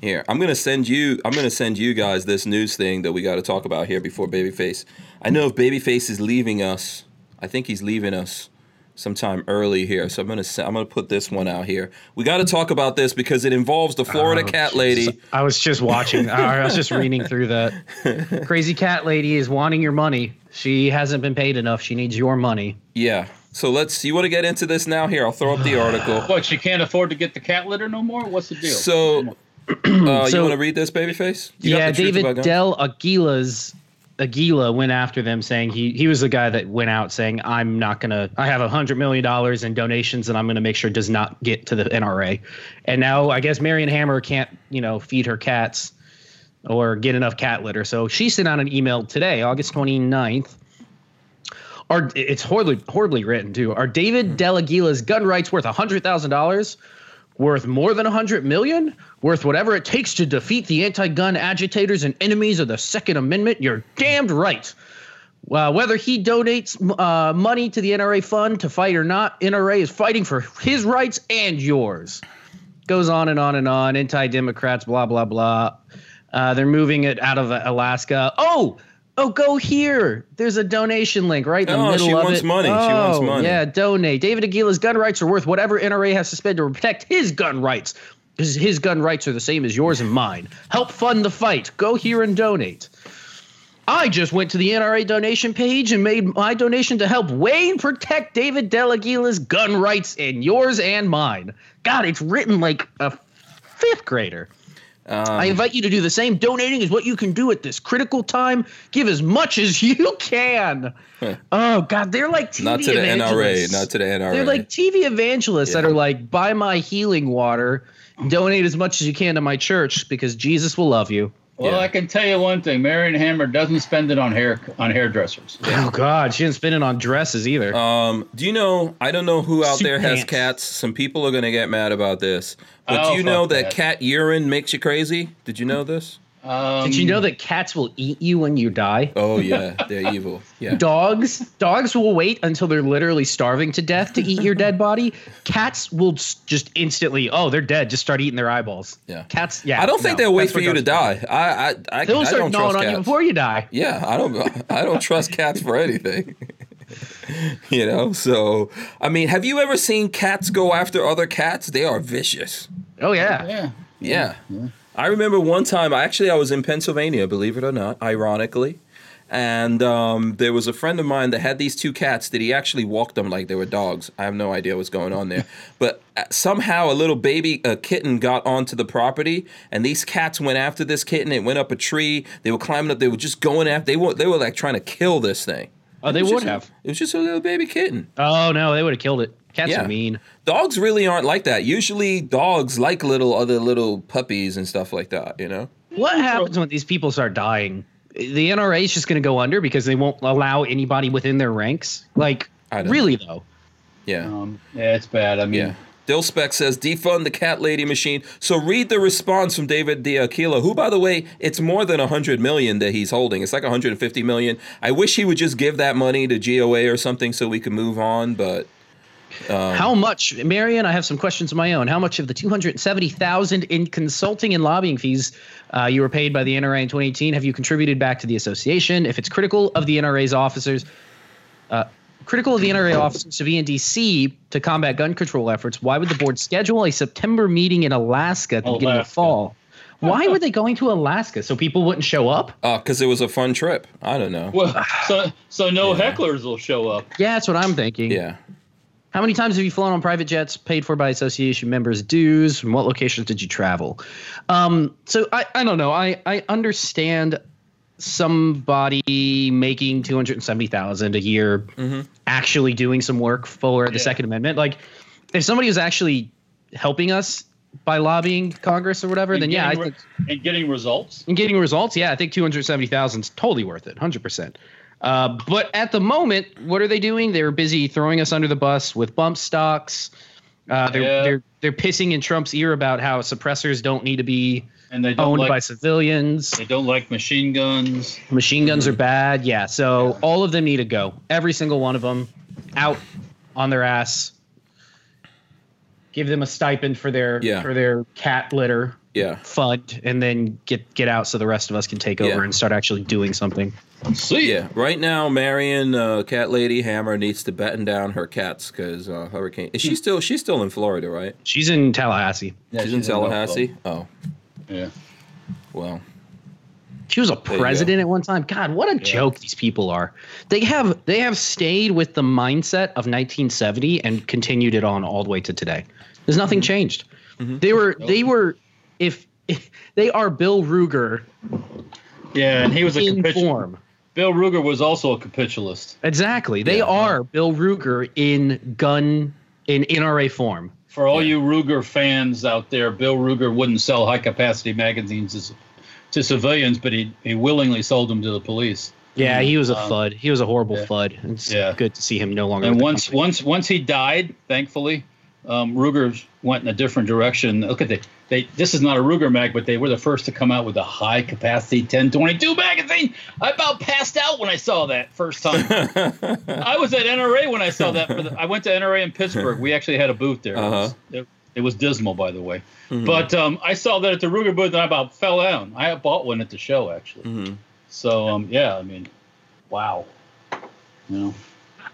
here I'm gonna send you. I'm gonna send you guys this news thing that we got to talk about here before Babyface. I know if Babyface is leaving us, I think he's leaving us sometime early here. So I'm gonna I'm gonna put this one out here. We got to talk about this because it involves the Florida Oh, cat lady. I was just watching. I was just reading through that. Crazy cat lady is wanting your money. She hasn't been paid enough. She needs your money. Yeah. So let's. You want to get into this now? Here, I'll throw up the article. What, she can't afford to get the cat litter no more? What's the deal? So, uh, you want to read this, Babyface? You got yeah, the about David? Del Aguila's Aguila went after them saying he he was the guy that went out saying I'm not gonna I have a hundred million dollars in donations and I'm gonna make sure it does not get to the NRA. And now I guess Marion Hammer can't, you know, feed her cats or get enough cat litter. So she sent out an email today, August 29th. Are it's horribly horribly written too. Are David Dell'Aquila's gun rights worth hundred thousand dollars? Worth more than a hundred million? Worth whatever it takes to defeat the anti-gun agitators and enemies of the Second Amendment? You're damned right. Well, whether he donates uh, money to the NRA fund to fight or not, NRA is fighting for his rights and yours. Goes on and on and on. Anti-Democrats, blah blah blah. Uh, they're moving it out of Alaska. Oh, oh, go here. There's a donation link right in the Oh, middle she of wants it. money. She wants Oh, money. Yeah, donate. David Aquila's gun rights are worth whatever NRA has to spend to protect his gun rights. Because his gun rights are the same as yours and mine. Help fund the fight. Go here and donate. I just went to the NRA donation page and made my donation to help Wayne protect David Dell'Aquila's gun rights and yours and mine. God, it's written like a fifth grader. Um, I invite you to do the same. Donating is what you can do at this critical time. Give as much as you can. oh God, they're like TV not to the NRA. evangelists. Not to the NRA. They're like TV evangelists that are like, buy my healing water, donate as much as you can to my church because Jesus will love you. Well, yeah. I can tell you one thing: Marion Hammer doesn't spend it on hair on hairdressers. Oh God, she didn't spend it on dresses either. Um, do you know? I don't know who out Suit there has pants. cats. Some people are gonna get mad about this. But Oh, do you know that, that. cat urine makes you crazy? Did you know this? Um, Did you know that cats will eat you when you die? Oh yeah, they're evil. Yeah. Dogs, dogs will wait until they're literally starving to death to eat your dead body. Cats will just instantly, oh, they're dead. Just start eating their eyeballs. Yeah. Cats, yeah. I don't think no, they'll wait for you to dogs do. die. I I I, They'll I start don't gnawing trust on you before you die. Yeah, I don't I don't trust cats for anything. you know, so I mean, have you ever seen cats go after other cats? They are vicious. Oh yeah. Yeah. Yeah. I remember one time, actually, I was in Pennsylvania, believe it or not, ironically. And um, there was a friend of mine that had these two cats that he actually walked them like they were dogs. I have no idea what's going on there. But uh, somehow a little baby a kitten got onto the property, and these cats went after this kitten. It went up a tree. They were climbing up. They were just going after. They were they were like trying to kill this thing. Oh, they would just have. it was just a little baby kitten. Oh no, they would have killed it. Cats Yeah. are mean. Dogs really aren't like that. Usually, dogs like little other little puppies and stuff like that. You know. What happens when these people start dying? The NRA is just going to go under because they won't allow anybody within their ranks. Like, I don't- really though. Yeah. Um, yeah, it's bad. I mean, Yeah. Dill Spec says defund the cat lady machine. So read the response from David Dell'Aquila, who, by the way, it's more than 100 million that he's holding. It's like 150 million. I wish he would just give that money to GOA or something so we can move on, but Um, How much, Marion? I have some questions of my own. How much of the two hundred seventy thousand in consulting and lobbying fees uh, you were paid by the NRA in 2018 have you contributed back to the association? If it's critical of the NRA's officers, uh, critical of the NRA officers to be in D.C. to combat gun control efforts. Why would the board schedule a September meeting in Alaska at the beginning of fall? Why were they going to Alaska? So people wouldn't show up? because it was a fun trip. I don't know. Well, so so no hecklers will show up. Yeah, that's what I'm thinking. Yeah. How many times have you flown on private jets paid for by association members' dues? From what locations did you travel? Um, so I, I don't know. I, I understand somebody making two hundred and seventy thousand a year actually doing some work for the Yeah. Second Amendment. Like, if somebody was actually helping us by lobbying Congress or whatever, And then yeah, I getting think and getting results. and getting results, yeah, I think 270,000 is totally worth it, 100%. Uh, but at the moment, what are they doing? They're busy throwing us under the bus with bump stocks. Uh, they're, Yeah. they're they're pissing in Trump's ear about how suppressors don't need to be And they don't owned like by civilians. they don't like machine guns. Machine guns are bad. Yeah, so all of them need to go. Every single one of them out on their ass. Give them a stipend for their Yeah. for their cat litter Yeah. fund, and then get get out so the rest of us can take over Yeah. and start actually doing something. See, Yeah. Right now, Marion, uh, cat lady Hammer needs to batten down her cats because uh, Hurricane. Is she still? She's still in Florida, right? She's in Tallahassee. Yeah, she's in Tallahassee. Oh, Yeah. well. She was a president at one time. God, what a joke these people are. They have they have stayed with the mindset of 1970 and continued it on all the way to today. There's nothing Mm-hmm. changed. They were they were if, if they are Bill Ruger Yeah, and he was a in capitul- form. Bill Ruger was also a capitulist. Exactly. They Yeah. are Bill Ruger in gun in NRA form. For all you Ruger fans out there, Bill Ruger wouldn't sell high capacity magazines to, to civilians, but he, he willingly sold them to the police. Yeah, he was a Um, fud. He was a horrible yeah. fud. It's Yeah. good to see him no longer. And once company. once once he died, thankfully, um, Ruger went in a different direction. Look at the they. This is not a Ruger mag, but they were the first to come out with a high capacity 1022 magazine. I about passed out when I saw that first time. I was at NRA when I saw that. For the, I went to NRA in Pittsburgh. We actually had a booth there. It, was, it, it was dismal, by the way. But um, I saw that at the Ruger booth, and I about fell down. I bought one at the show actually. Mhm. So um, yeah, I mean, wow. You know.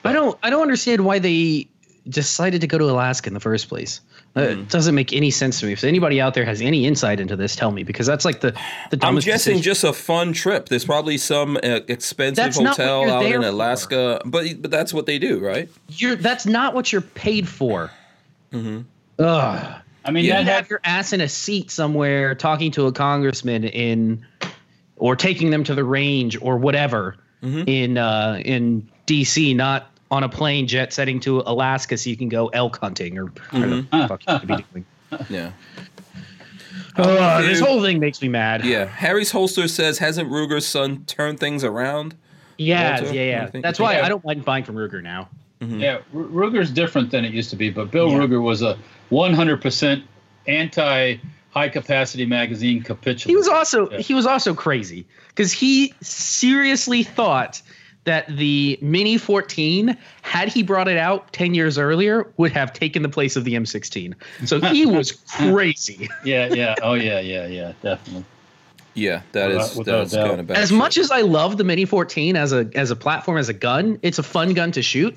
I don't I don't understand why they decided to go to Alaska in the first place. Uh. It doesn't make any sense to me. If anybody out there has any insight into this, tell me because that's like the the I'm dumbest guessing decision. just a fun trip. There's probably some uh, expensive That's hotel out there in for. Alaska, but but that's what they do, right? you're that's not what you're paid for. Mm-hmm. Ugh. I mean, You that need to had have your ass in a seat somewhere talking to a congressman in or taking them to the range or whatever Mm-hmm. in uh in DC, not on a plane jet setting to Alaska so you can go elk hunting or Mm-hmm. the fuck you could be doing. Yeah. Ugh, this whole thing makes me mad. Yeah. Harry's holster says, hasn't Ruger's son turned things around? Yeah, Walter, yeah, yeah. That's why Yeah. I don't mind buying from Ruger now. Yeah, R- Ruger's different than it used to be, but Bill Yeah. Ruger was a 100% anti high capacity magazine capitulist. He was also Yeah. he was also crazy because he seriously thought that the Mini 14, had he brought it out 10 years earlier, would have taken the place of the M16. So he was crazy. yeah, yeah, oh yeah, yeah, yeah, definitely. Yeah, that Without- that's doubt. kind of bad. As shit. much as I love the Mini 14 as a as a platform as a gun, it's a fun gun to shoot.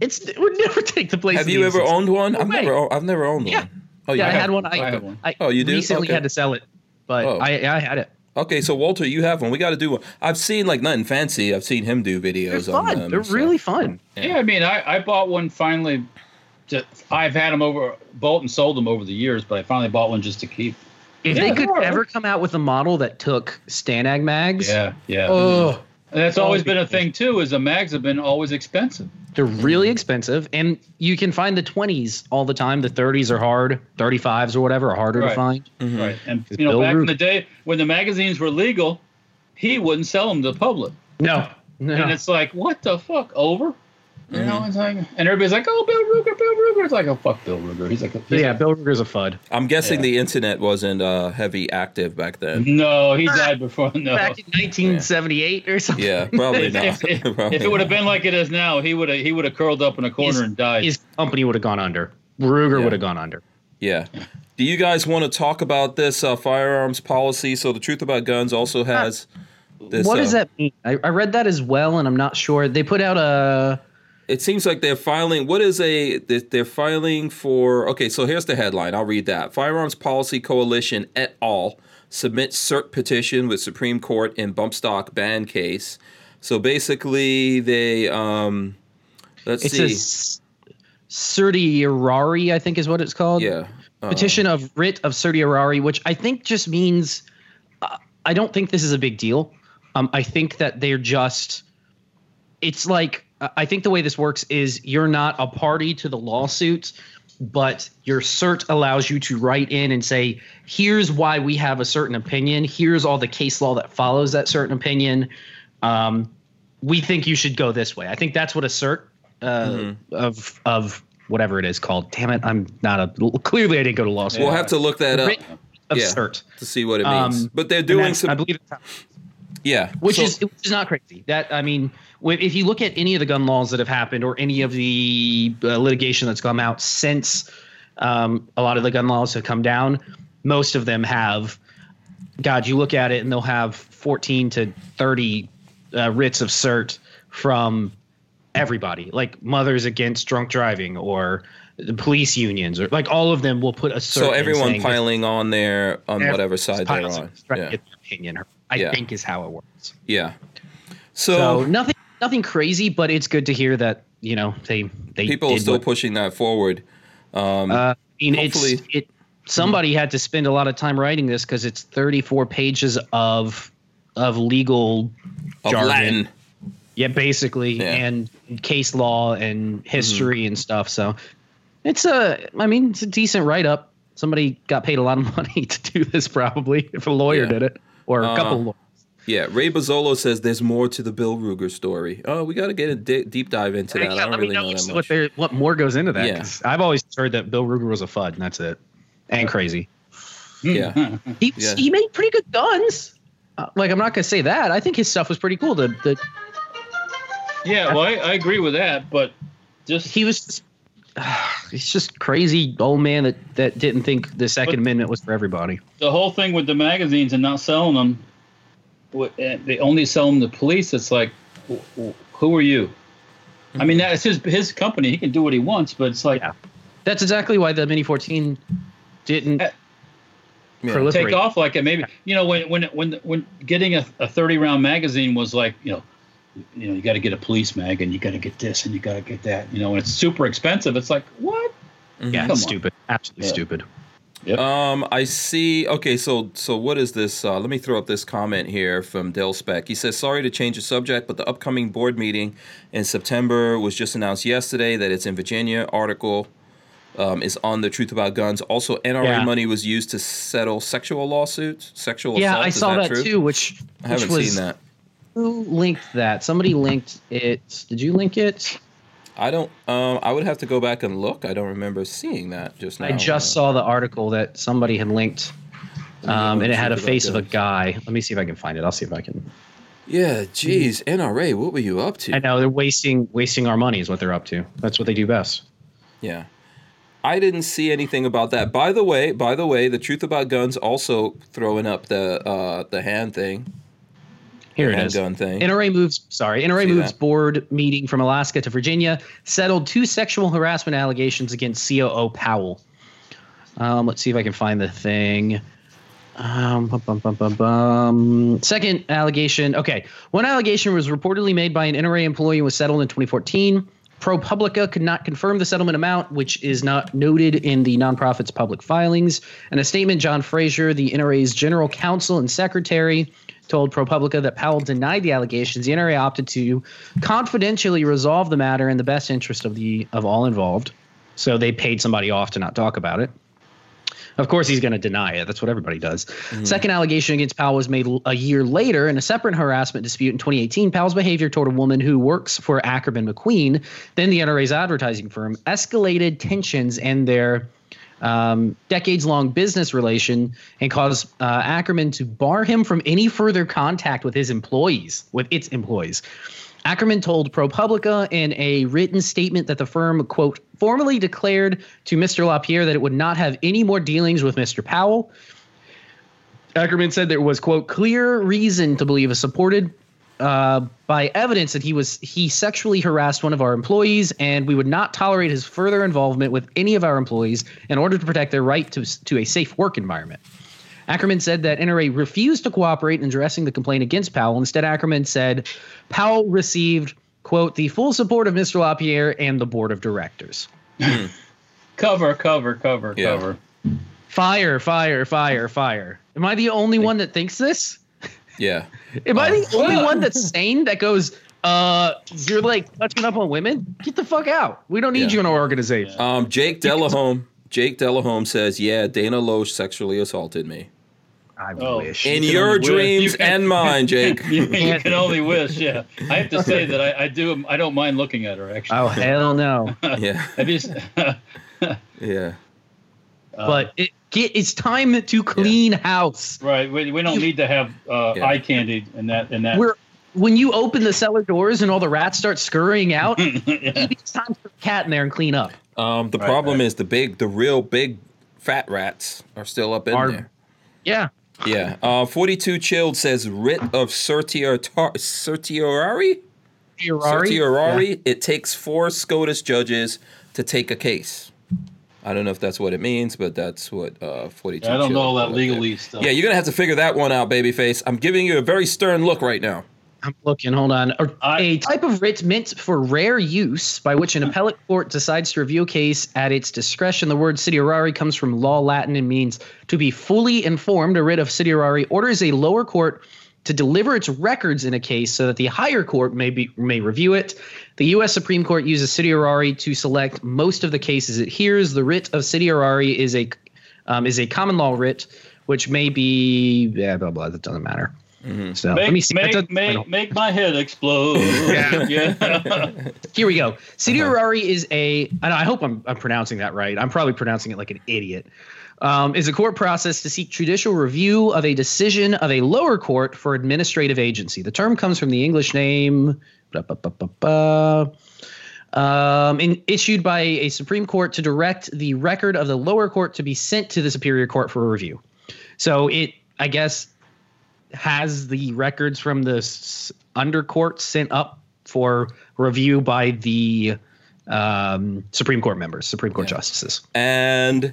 It's it would never take the place. have of you the ever M16. owned one? I've way. never I've never owned Yeah. one. Oh, you Yeah, I have? had one. I, I have one. I Oh, you do? recently Okay. had to sell it, but Oh. I I had it. Okay, so Walter, you have one. We got to do one. I've seen like nothing fancy. I've seen him do videos. They're videos on fun. them. They're so- really fun. Yeah, I mean, I, I bought one finally. To, I've had them over, bought and sold them over the years, but I finally bought one just to keep. If Yeah, they could they're all right. ever come out with a model that took Stanag mags, Yeah, yeah. oh, that's always been a thing too. Is the mags have been always expensive. They're really expensive, and you can find the 20s all the time. The 30s are hard, 35s or whatever are harder to Right. find. Mhm. Right. And you know, Bill back in the day when the magazines were legal, he wouldn't sell them to the public. No, no. And it's like, what the fuck? Over? You know, Mm-hmm. it's like, and everybody's like, oh, Bill Ruger, Bill Ruger. It's like, oh, fuck Bill Ruger. He's like, a, yeah, Bill Ruger's a fud. I'm guessing Yeah. the internet wasn't uh, heavy active back then. no, he died before. No. Back in 1978 or something. Yeah, probably if, not. if, if, Probably if it would have been like it is now, he would have he would have curled up in a corner His- and died. His company would have gone under. Ruger Yeah. would have gone under. Yeah. Do you guys want to talk about this uh, firearms policy? So the Truth About Guns also has this. what uh, does that mean? I, I read that as well, and I'm not sure. They put out a it seems like they're filing. What is a? They're filing for. Okay, so here's the headline. I'll read that. Firearms Policy Coalition et al. submits cert petition with Supreme Court in bump stock ban case. So basically, they um, let's It's see. certiorari, I think is what it's called. yeah. Petition of writ of certiorari, which I think just means uh, I don't think this is a big deal. Um, I think that they're just. It's like I- think the way this works is you're not a party to the lawsuit, but your cert allows you to write in and say, "Here's why we have a certain opinion. Here's all the case law that follows that certain opinion. Um, we think you should go this way." I think that's what a cert uh, of of whatever it is called. Damn it, I'm not a. Clearly, I didn't go to law school. We'll have to look that up of yeah. cert. to see what it means. Um, but they're doing some. I believe it's yeah. which So- is which is not crazy. That I mean, if you look at any of the gun laws that have happened or any of the uh, litigation that's come out since um, a lot of the gun laws have come down, most of them have. God, you look at it and they'll have 14 to 30 uh, writs of cert from everybody, like Mothers Against Drunk Driving or the police unions, or like all of them will put a cert. so everyone piling on there on whatever side they're on. in, trying to Yeah. opinion. I Yeah. think is how it works. Yeah. So So, nothing, nothing crazy, but it's good to hear that you know they they people are still what- pushing that forward. Um, Uh, I mean, it's hopefully- it. Somebody had to spend a lot of time writing this because it's 34 pages of of legal of jargon. Latin. Yeah, basically, Yeah. and case law and history Mm-hmm. and stuff. So it's a, I mean, it's a decent write up. Somebody got paid a lot of money to do this, probably, if a lawyer Yeah. did it or a Uh, couple. lawyers. Yeah, Ray Bozzolo says there's more to the Bill Ruger story. Oh, we got to get a di- deep dive into that. Yeah, I don't really know, know, that what, much. there, what more goes into that. Yeah. 'cause I've always heard that Bill Ruger was a fud, and that's it, and crazy. Hmm. Yeah, hmm. He Yeah. he made pretty good guns. Uh, like I'm not gonna say that. I think his stuff was pretty cool. The the Yeah, well, I, I agree with that, but just he was. Just, he's just crazy old man that that didn't think the Second But- Amendment was for everybody. the whole thing with the magazines and not selling them, wh- Uh, they only sell them to police. It's like, wh- wh- who are you? I mean, mm-hmm. that's his his company. He can do what he wants, but it's like Yeah. That's exactly why the Mini 14 didn't Uh, Yeah. take off like it. Maybe you know when when when when getting a, a thirty round magazine was like you know. You know, you got to get a police mag, and you got to get this, and you got to get that. You know, and it's super expensive. It's like what? Mm-hmm. Yeah, Come on. stupid. Absolutely Yeah. stupid. Um, I see. Okay, so so what is this? Uh, let me throw up this comment here from Dale Speck. He says, "Sorry to change the subject, but the upcoming board meeting in September was just announced yesterday that it's in Virginia. Article um, is on the Truth About Guns. Also, NRA Yeah. money was used to settle sexual lawsuits. Sexual Yeah, assault. I is saw that, true? too. Which I haven't which was, seen that. Who linked that? Somebody linked it. Did you link it? I don't. Um, I would have to go back and look. I don't remember seeing that just now. I just saw the article that somebody had linked, um, and it had a face of a guy. Let me see if I can find it. I'll see if I can. Yeah, geez, NRA, what were you up to? I know they're wasting wasting our money is what they're up to. That's what they do best. Yeah. I didn't see anything about that. By the way, by the way, the truth about guns also throwing up the uh the hand thing. Here it is. handgun thing. NRA moves. Sorry, NRA See moves that. board meeting from Alaska to Virginia. Settled two sexual harassment allegations against COO Powell. Um, let's see if I can find the thing. Um, bum, bum, bum. Second allegation. Okay, one allegation was reportedly made by an NRA employee and was settled in 2014. ProPublica could not confirm the settlement amount, which is not noted in the nonprofit's public filings. In a statement, John Frazer, the NRA's general counsel and secretary, told ProPublica that Powell denied the allegations. The NRA opted to confidentially resolve the matter in the best interest of the of all involved. So they paid somebody off to not talk about it. Of course, he's going to deny it. That's what everybody does. Mm-hmm. Second allegation against Powell was made a year later in a separate harassment dispute in 2018. Powell's behavior toward a woman who works for Ackerman McQueen, then the NRA's advertising firm, escalated tensions in their um, decades long business relation and caused uh, Ackerman to bar him from any further contact with his employees, with its employees. Ackerman told ProPublica in a written statement that the firm, quote, formally declared to Mr. LaPierre that it would not have any more dealings with Mr. Powell. Ackerman said there was, quote, clear reason to believe a supported uh, by evidence that he was he sexually harassed one of our employees, and we would not tolerate his further involvement with any of our employees in order to protect their right to to a safe work environment. Ackerman said that NRA refused to cooperate in addressing the complaint against Powell. Instead, Ackerman said Powell received quote the full support of Mr. LaPierre and the board of directors. Cover, cover, cover, Yeah. cover. Fire, fire, fire, fire. Am I the only one that thinks this? Yeah. Am I the Uh, only one that's sane that goes, uh, you're like touching up on women? Get the fuck out. We don't need Yeah. you in our organization. Um, Jake Delahome. Jake Delahome says, "Yeah, Dana Loesch sexually assaulted me I Oh. wish. in can your only wish. dreams You can- and mine, Jake." You, you can only wish. Yeah, I have to say that I, I do. I don't mind looking at her. Actually, Oh, hell no. yeah, Have you s- yeah. but it, get, it's time to clean house. right. We, we don't need to have uh, Yeah. eye candy in that. In that. We're, when you open the cellar doors and all the rats start scurrying out, yeah. maybe it's time to put a cat in there and clean up. Um, the Right, problem right. is the big, the real big, fat rats are still up in Are- there. Yeah. Yeah. Uh, Forty-two chilled says writ of certior- certiorari. Ferrari. Certiorari. It takes four SCOTUS judges to take a case. I don't know if that's what it means, but that's what uh, 42. I don't know all that put up there. stuff. Yeah, you're gonna have to figure that one out, babyface. I'm giving you a very stern look right now. I'm looking. Hold on. A, I- a type of writ meant for rare use by which an appellate court decides to review a case at its discretion. The word certiorari comes from law Latin and means to be fully informed. A writ of certiorari orders a lower court to deliver its records in a case so that the higher court may be may review it. The U.S. Supreme Court uses certiorari to select most of the cases it hears. The writ of certiorari is a um, is a common law writ, which may be yeah, blah blah. That doesn't matter. So Make, let me see. Make, make, make my head explode. Yeah. yeah. Here we go. Certiorari is a, and I hope I'm, I'm pronouncing that right. I'm probably pronouncing it like an idiot. Um, is a court process to seek judicial review of a decision of a lower court for administrative agency. The term comes from the English name, ba, ba, ba, um, in, issued by a Supreme Court to direct the record of the lower court to be sent to the Superior Court for review. So it, I guess, has the records from the s- under court sent up for review by the um, Supreme Court members, Supreme Court justices. And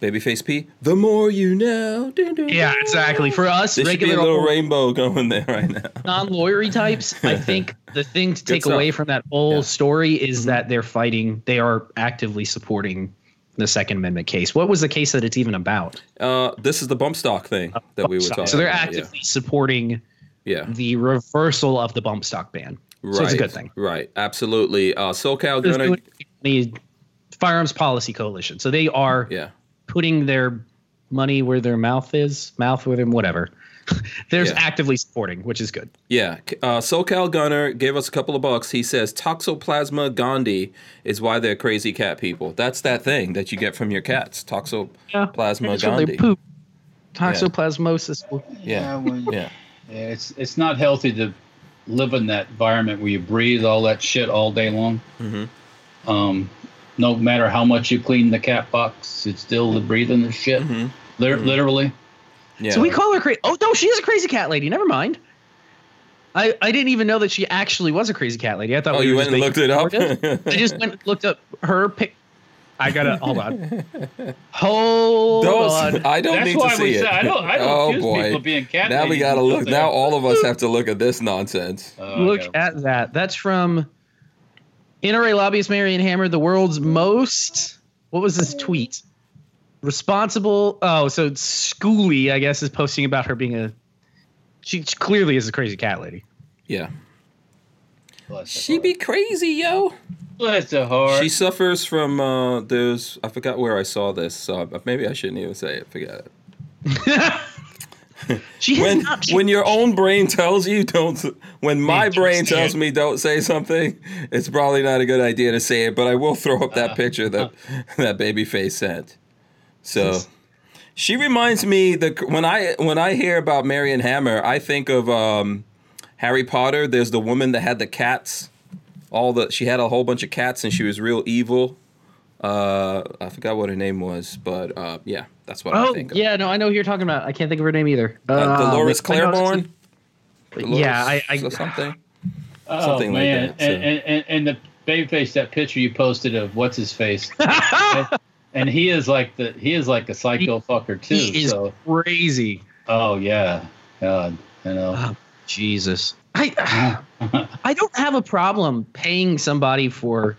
babyface P. The more you know. Yeah, exactly. For us, There should be a regular little rainbow going there right now. non-lawyery types, I think the thing to take away from that whole Yeah. story is that they're fighting. They are actively supporting the Second Amendment case. What was the case that it's even about? Uh, this is the bump stock thing that we were talking about. so they're about. actively supporting Yeah. yeah. the reversal of the bump stock ban. Right. So it's a good thing. Right. Absolutely. Uh, SoCal There's Gunner. doing the Firearms Policy Coalition. So they are Yeah. Putting their money where their mouth is, mouth where their whatever. There's Yeah. actively supporting, which is good. Yeah. Uh, SoCal Gunner gave us a couple of bucks. He says Toxoplasma gondii is why they're crazy cat people. That's that thing that you get from your cats. Toxoplasma It's from gondii. poop. Toxoplasmosis. will- Yeah. Yeah. yeah, it's it's not healthy to live in that environment where you breathe all that shit all day long. Mhm. Um, no matter how much you clean the cat box, it's still breathing the shit. Mhm. Lit- Literally. Yeah. So we call her crazy. Oh no, she is a crazy cat lady. Never mind. I, I didn't even know that she actually was a crazy cat lady. I thought. oh, we you went and looked it up? I just went and looked up her pic. I gotta hold on. Hold Don't, on. I don't That's need to see it. say I don't. I don't oh boy. people being cat. now we gotta look. Now all of us have to look at this nonsense. Oh, Look gotta- at that. That's from NRA lobbyist Marion Hammer, the world's most. What was this tweet? Responsible. Oh, so Schooly, I guess, is posting about her being a. She, she clearly is a crazy cat lady. Yeah. She heart. be crazy, yo. Bless her heart. She suffers from uh those I forgot where I saw this, so maybe I shouldn't even say it. Forget it. She has When not. when your own brain tells you don't when my brain tells me don't say something, it's probably not a good idea to say it, but I will throw up Uh, that picture that that baby face sent. So she reminds me the when I when I hear about Marion Hammer, I think of um Harry Potter. There's the woman that had the cats. All the she had a whole bunch of cats and she was real evil. Uh, I forgot what her name was, but uh, yeah, that's what I oh think. Of. yeah, no, I know who you're talking about. I can't think of her name either. Uh, Uh, Dolores I know Claiborne. Yeah, I- I- or something. Oh Something like man, that, so. and, and, and and the babyface that picture you posted of what's his face, and he is like the he is like a psycho fucker too. he is so crazy. oh yeah, God, you know. Oh, Jesus. I I don't have a problem paying somebody for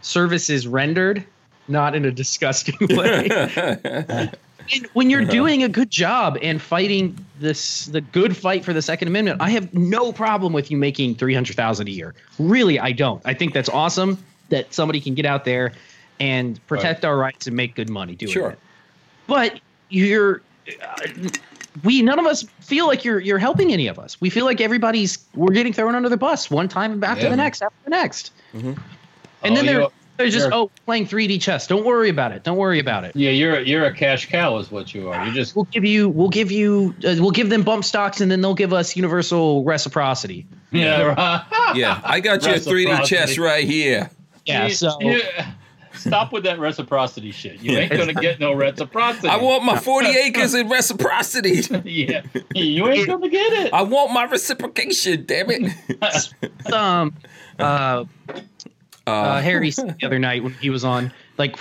services rendered, not in a disgusting way. And when you're doing a good job and fighting this the good fight for the Second Amendment, I have no problem with you making three hundred thousand a year. Really, I don't. I think that's awesome that somebody can get out there and protect our rights and make good money doing Sure. it. But you're uh, we none of us feel like you're you're helping any of us. We feel like everybody's we're getting thrown under the bus one time after Yeah. the next after the next. Mhm. And Oh, then you're- they're, they're just you're- oh playing 3D chess. Don't worry about it. Don't worry about it. Yeah, you're you're a cash cow, is what you are. You're just We'll give you we'll give you uh, we'll give them bump stocks and then they'll give us universal reciprocity. yeah. Right. yeah, I got your 3D chess right here. Yeah, so you- stop with that reciprocity shit. You ain't gonna get no reciprocity. I want my 40 acres in reciprocity. yeah, you ain't gonna get it. I want my reciprocation, damn it. um uh, Uh, uh Harry said the other night when he was on like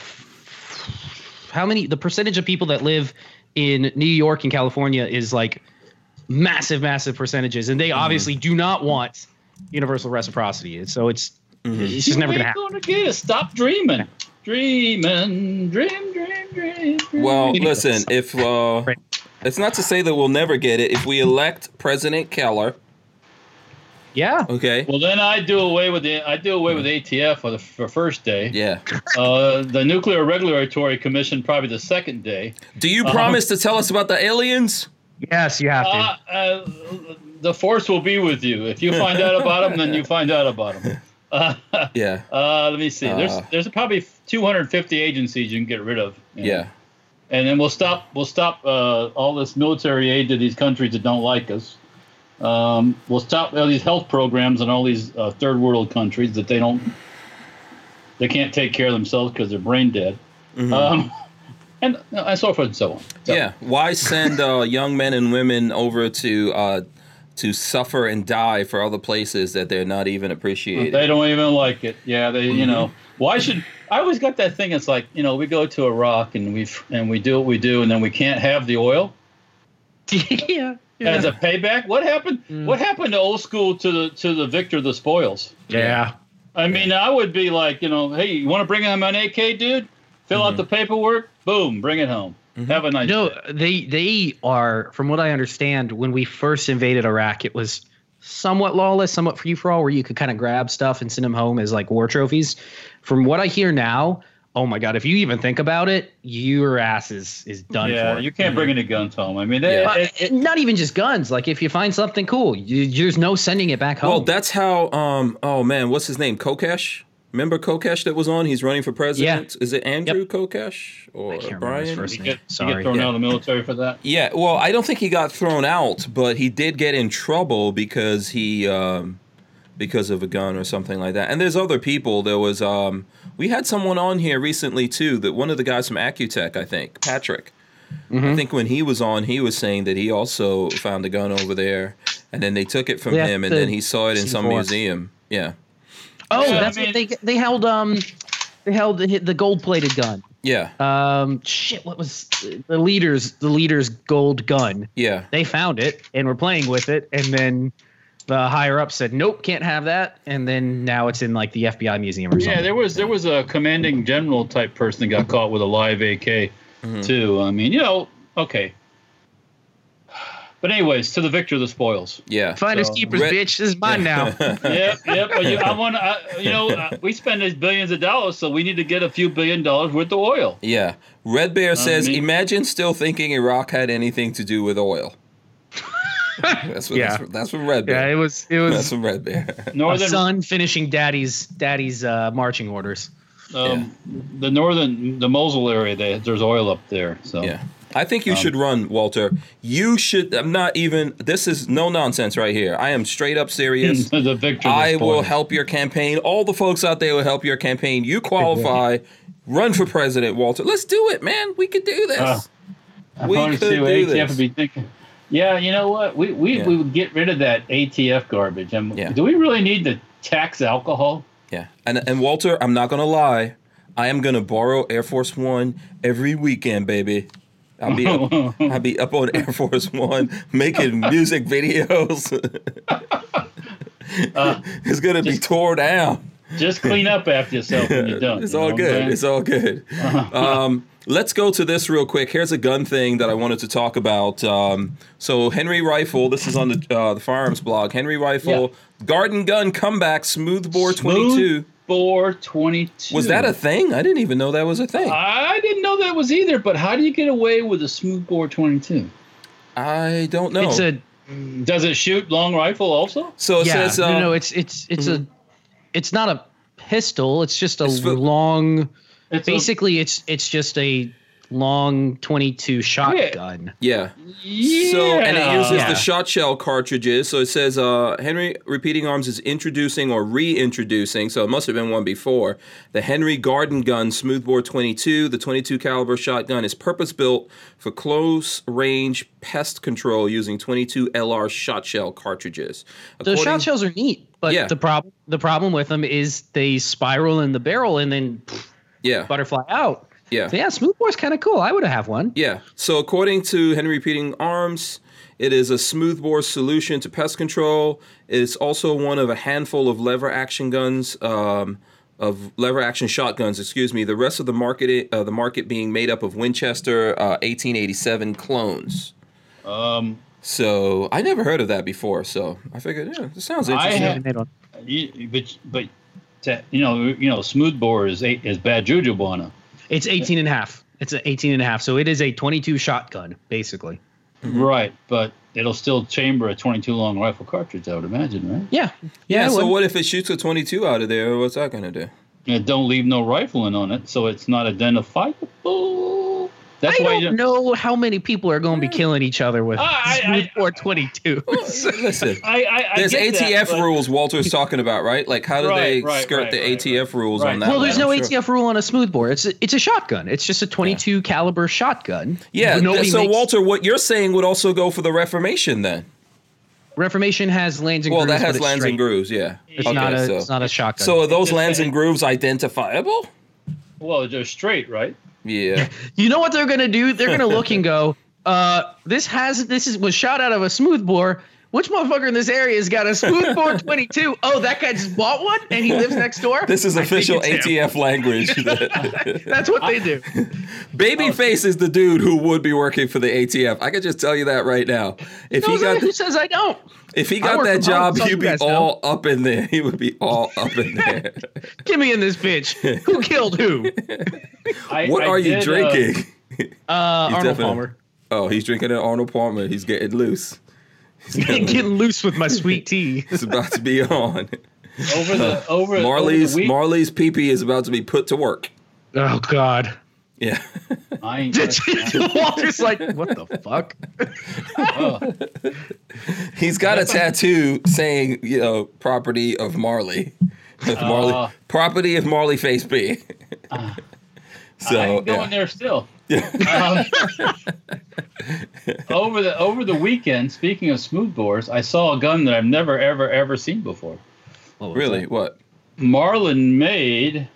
how many the percentage of people that live in New York and California is like massive massive percentages and they obviously do not want universal reciprocity. So it's it's just you never going to happen. gonna get it. Stop dreaming, dreaming, dream, dream, dream. dream. well, Anyways. listen, if uh, Right. it's not to say that we'll never get it. If we elect President Keller, Yeah. okay, Well, then I do away with the I do away with ATF for the for first day. yeah. Uh, the Nuclear Regulatory Commission probably the second day. Do you Uh-huh. promise to tell us about the aliens? Yes, you have to. Uh, uh, the force will be with you. If you find out about them, then you find out about them. Uh, Yeah, uh, let me see. There's Uh. there's probably 250 agencies you can get rid of. you know. yeah. and then we'll stop we'll stop uh, all this military aid to these countries that don't like us. Um, we'll stop all these health programs in all these uh, third world countries that they don't they can't take care of themselves because they're brain dead. Um, and, and so forth and so on. So, Yeah. Why send uh, young men and women over to uh, to suffer and die for other places that they're not even appreciated? They don't even like it. Yeah, they you know why should I always got that thing. It's like you know we go to Iraq and we and we do what we do and then we can't have the oil. yeah. As a payback. What happened? Mm. What happened to old school to the to the victor of the spoils? Yeah. I mean, I would be like, you know, hey, you want to bring him an AK, dude? Fill out mm-hmm. the paperwork, boom, bring it home. Mm-hmm. Have a nice. No, day. they they are, from what I understand, when we first invaded Iraq, it was somewhat lawless, somewhat free for all, where you could kind of grab stuff and send them home as like war trophies. From what I hear now, oh my god, if you even think about it, your ass is is done Yeah, for. you can't bring any guns home. I mean, they, Yeah. It- it- not even just guns. Like if you find something cool, you, there's no sending it back home. Well, that's how. Um. Oh man, what's his name? Kokesh. Remember Kokesh that was on? He's running for president. Yeah. Is it Andrew Kokesh or I can't remember his Brian? first you name. get, you Sorry. get thrown yeah. out of the military for that. Yeah, well, I don't think he got thrown out, but he did get in trouble because he um, because of a gun or something like that. And there's other people. There was um, we had someone on here recently too. That one of the guys from Accutech, I think, Patrick. Mm-hmm. I think when he was on, he was saying that he also found a gun over there, and then they took it from Yeah, him, and the then he saw it in some C4. museum. Yeah, oh, Yeah, I that's mean- what they they held. Um, they held the, the gold plated gun. yeah, Um, shit, what was the leader's the leader's gold gun? yeah. They found it and were playing with it, and then the higher up said, "Nope, can't have that." And then now it's in like the FBI museum or something. Yeah, there was there was a commanding general type person that got caught with a live AK too. I mean, you know, okay. But anyways, to the victor of the spoils. Yeah. Finders So- keepers, Red- bitch. This is mine now. yep, yep. But you, I want to, you know, uh, we spend these billions of dollars, so we need to get a few billion dollars worth of oil. Yeah. Red Bear says, me- imagine still thinking Iraq had anything to do with oil. That's what Yeah. that's, that's from Red yeah, Bear. it was it was that's was from Red Bear. Northern, son finishing daddy's daddy's uh, marching orders. um, the northern, the Mosul area, they, there's oil up there. So yeah. I think you Um, should run, Walter. You should I'm not even this is no nonsense right here. I am straight up serious. the victor. of the I will help your campaign. All the folks out there will help your campaign. You qualify. Run for president, Walter. Let's do it, man. We could do this. Uh, I we could see what do ATF this. Be. Yeah, you know what? We we, Yeah. we would get rid of that ATF garbage. And Yeah. do we really need to tax alcohol? Yeah, and and Walter, I'm not gonna lie, I am gonna borrow Air Force One every weekend, baby. I'll be up, I'll be up on Air Force One making music videos. Uh, it's gonna be just- tore down. Just clean up after yourself when you're done. It's you all what I'm good. It's all good. Um, let's go to this real quick. Here's a gun thing that I wanted to talk about. Um, so Henry Rifle, this is on the uh, the firearms blog. Henry Rifle, Garden Gun Comeback, Smoothbore 22. Bore 22. Was that a thing? I didn't even know that was a thing. I didn't know that was either, but how do you get away with a smooth bore 22? I don't know. It's a Does it shoot long rifle also? so it yeah. says uh, no, no, it's it's it's a it's not a pistol. It's just a It's for- long. It's a- Basically, it's it's just a long 22 shotgun. yeah. yeah. So and it uses Yeah. the shot shell cartridges. So it says uh, Henry Repeating Arms is introducing or reintroducing. So it must have been one before the Henry Garden Gun Smoothbore 22. The 22 caliber shotgun is purpose built for close range pest control using 22 LR shot shell cartridges. The According- shot shells are neat, but Yeah. the problem the problem with them is they spiral in the barrel and then pff, Yeah. butterfly out. Yeah. So yeah, smoothbore's kind of cool. I would have one. Yeah. So according to Henry Repeating Arms, it is a smoothbore solution to pest control. It is also one of a handful of lever action guns, um, of lever action shotguns. Excuse me. The rest of the market, uh, the market being made up of Winchester uh, 1887 clones. Um, So I never heard of that before. So I figured, yeah, this sounds interesting. I interesting. have- Yeah, they made one. you, but but to, you know you know smooth bore is eight, is bad juju on. It's 18 and a half. It's an 18 and a half. So it is a 22 shotgun, basically. Mm-hmm. Right, but it'll still chamber a 22 long rifle cartridge. I would imagine, right? Yeah. yeah. it So would. what if it shoots a 22 out of there? What's that gonna do? It don't leave no rifling on it, so it's not identifiable. That's I why don't you know how many people are going to be hmm. killing each other with ah, I- I- smoothbore 22. Listen. I, I, I There's ATF that, but- rules Walter's talking about, right? Like, how do Right, they right, skirt right, the right, ATF rules Right. on that? well, there's one? no sure. ATF rule on a smoothbore. It's a, it's a shotgun. It's just a 22 caliber shotgun. Yeah. But nobody so, makes- Walter, what you're saying would also go for the Reformation then? Reformation has lands and Well, grooves. Well, that has lands straight. and grooves, yeah. It's okay, not a so, it's not a shotgun. so are those lands and grooves identifiable? Well, they're straight, right? Yeah. you know what they're gonna do? They're gonna look and go, uh, this has this is was shot out of a smoothbore. Which motherfucker in this area has got a smoothbore 22? Oh, that guy just bought one and he lives next door. This is I official it's him. ATF language. That's what they do. Babyface is the dude who would be working for the ATF. I could just tell you that right now. If he Who got says- who says I don't? if he got that job, he'd be guys know. all up in there. He would be all up in there. Get me in this bitch. Who killed who? I, what I are you did, uh, drinking? Uh, Arnold Palmer. Oh, he's drinking an Arnold Palmer. He's getting loose. He's getting- Getting loose with my sweet tea. It's about to be on. over the over Marley's over the Marley's pee is about to be put to work. Oh God. Yeah. I ain't Walter's like, what the fuck? oh, He's got a tattoo saying, you know, property of Marley. Marley Uh. property of Marley face B. I so ain't going yeah. there still. Um, over the over the weekend, speaking of smooth bores, I saw a gun that I've never ever ever seen before. really, what? Marlin made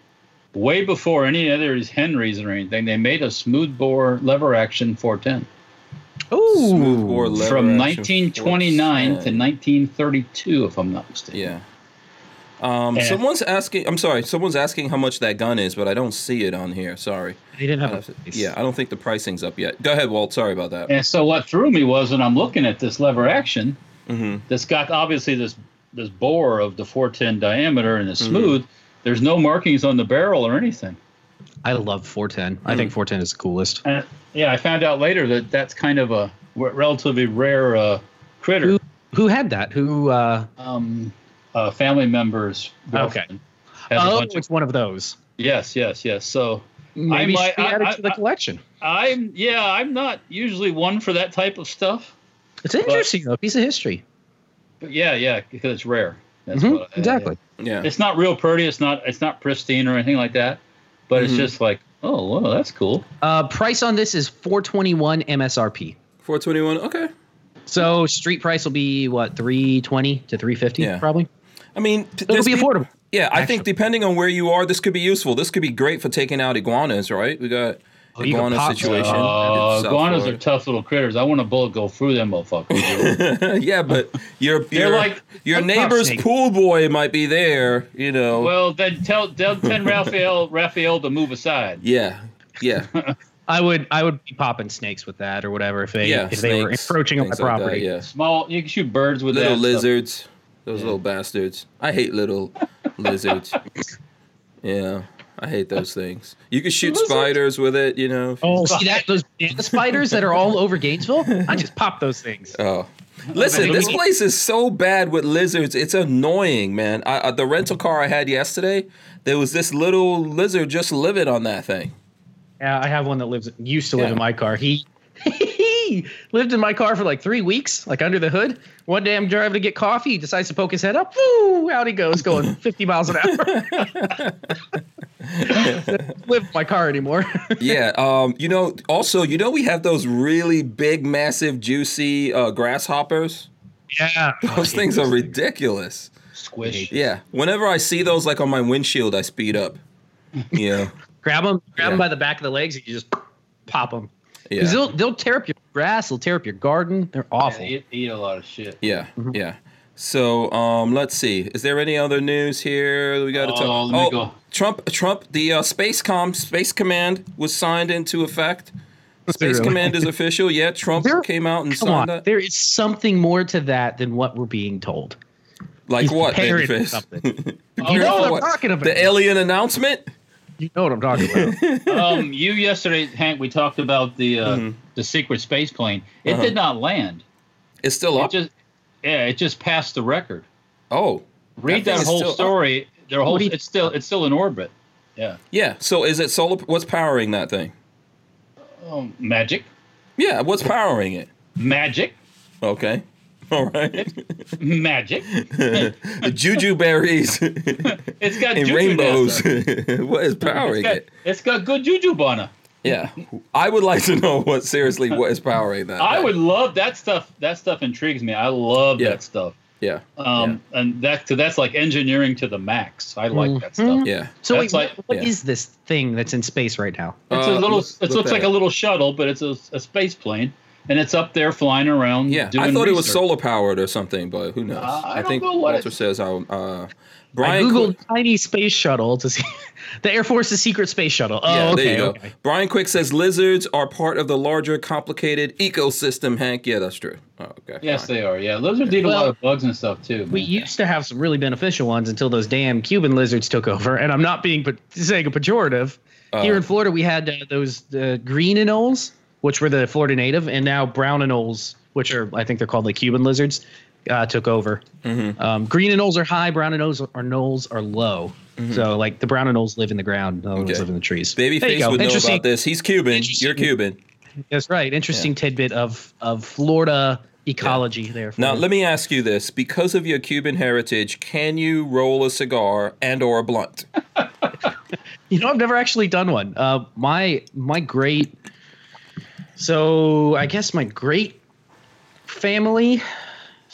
way before any other of these Henrys or anything. They made a smooth bore lever action 410 Ooh. Or lever from action 1929 to 1932, if I'm not mistaken. Yeah. Um, And- someone's asking. I'm sorry. Someone's asking how much that gun is, but I don't see it on here. Sorry. He didn't have have a to- yeah, I don't think the pricing's up yet. Go ahead, Walt. Sorry about that. And so what threw me was when I'm looking at this lever action, hmm that's got obviously this this bore of the 410 diameter and it's Mhm. smooth. There's no markings on the barrel or anything. I love 410. I Mm. think 410 is the coolest. And yeah, I found out later that that's kind of a relatively rare uh, critter. Who who had that? Who uh Um, uh, family members. Okay. girlfriend has a Oh, bunch of- it's one of those. yes, yes, yes. So Maybe might- should be added I- to the I- collection. I'm yeah, I'm not usually one for that type of stuff. It's interesting though, piece of history. But yeah, yeah, because it's rare. That's Mhm, what I- exactly. Yeah. It's not real pretty. It's not. It's not pristine or anything like that. But Mhm. it's just like, oh, well, that's cool. Uh price on this is 421 MSRP. 421. Okay. So street price will be what three twenty to three fifty Yeah. probably. I mean, It'll be peop- affordable. Yeah, I think depending on where you are, this could be useful. This could be great for taking out iguanas, right? We got Oh, iguana pop situation. Uh, in South iguanas are tough little critters. I want a bullet go through them motherfuckers. yeah, but your your, like- your neighbor's pool boy might be there. You know. well, then tell tell tell Raphael Raphael to move aside. yeah, yeah, I would I would be popping snakes with that or whatever if they yeah. if they were snakes, encroaching on my things like that, property. yeah, Small, you can shoot birds with little that. lizards. Those little bastards. I hate little lizards. Yeah, I hate those things. You can shoot spiders with it. You know. Oh, see that those spiders that are all over Gainesville? I just pop those things. Oh. Listen, this place is so bad with lizards. It's annoying, man. I, uh, the rental car I had yesterday, there was this little lizard just living on that thing. Yeah, I have one that lives used to live Yeah. in my car. He he lived in my car for like three weeks, like under the hood. One day I'm driving to get coffee. He decides to poke his head up. Woo! Out he goes, going 50 miles an hour. live in my car anymore. Yeah. Um. You know. Also, you know, we have those really big, massive, juicy uh, grasshoppers. yeah. Those things are ridiculous. Squish. Yeah. Whenever I see those, like on my windshield, I speed up. Yeah. Grab them, grab Yeah. them by the back of the legs, and you just pop them. Yeah. Because they'll they'll tear up your grass, they'll tear up your garden. They're awful. Yeah, eat, eat a lot of shit. Yeah, yeah. So, um, let's see. Is there any other news here that we got to Oh, talk? let me go. Trump, Trump, the uh, Space Com, Space Command was signed into effect. Space Really? Command is official. Yeah, Trump There- came out and Come on, that. there is something more to that than what we're being told. Like He's what? preparing for Babyface? something. Oh, You know what I'm what? talking about. The alien announcement? you know what I'm talking about. um, you yesterday, Hank, we talked about the uh, Mhm. The secret space plane. It Uh-huh. did not land. It's still It up. just yeah, it just passed the record. oh, Read That thing that, is whole still up. story. Their whole you- it's still it's still in orbit. Yeah. yeah. So is it solar? What's powering that thing? Um, magic, Yeah, what's powering it? magic, Okay. All right. magic. Juju berries It's got and juju rainbows. NASA. what is It's powering got, it? it's got good juju bana. Yeah, I would like to know what seriously what is powering that. I would love that stuff. That stuff intrigues me. I love Yeah. that stuff. Yeah, Um, and that so that's like engineering to the max. I like that Mhm. stuff. yeah. So That's wait, like- what is yeah. this thing that's in space right now? It's Uh, a little. look- it look looks that like a little shuttle, but it's a, a space plane, and it's up there flying around. Yeah, doing I thought it was solar powered or something, but who knows? Uh, I don't think know what Walter it- says how. Uh, I googled Quick, tiny space shuttle to see the Air Force's secret space shuttle. Oh, yeah, okay, there you go. okay. Brian Quick says lizards are part of the larger, complicated ecosystem. Hank, yeah, that's true. Oh, okay. Yes, fine. they are. Yeah, lizards eat a lot of bugs and stuff too. We used to have some really beneficial ones until those damn Cuban lizards took over. And I'm not being pe- saying a pejorative. Here Uh, in Florida, we had uh, those uh, green anoles, which were the Florida native, and now brown anoles, which are I think they're called like Cuban lizards, uh, took over. Mhm. Um, green anoles are high, brown anoles are, anoles are low. So like the brown anoles live in the ground, the Mm-hmm. Okay. live in the trees. Babyface would know about this. He's Cuban. You're Cuban. That's right. Interesting tidbit of of Florida ecology there. Now, you. let me ask you this: because of your Cuban heritage, can you roll a cigar and or a blunt? You know, I've never actually done one. Uh, my my great, so I guess my great family,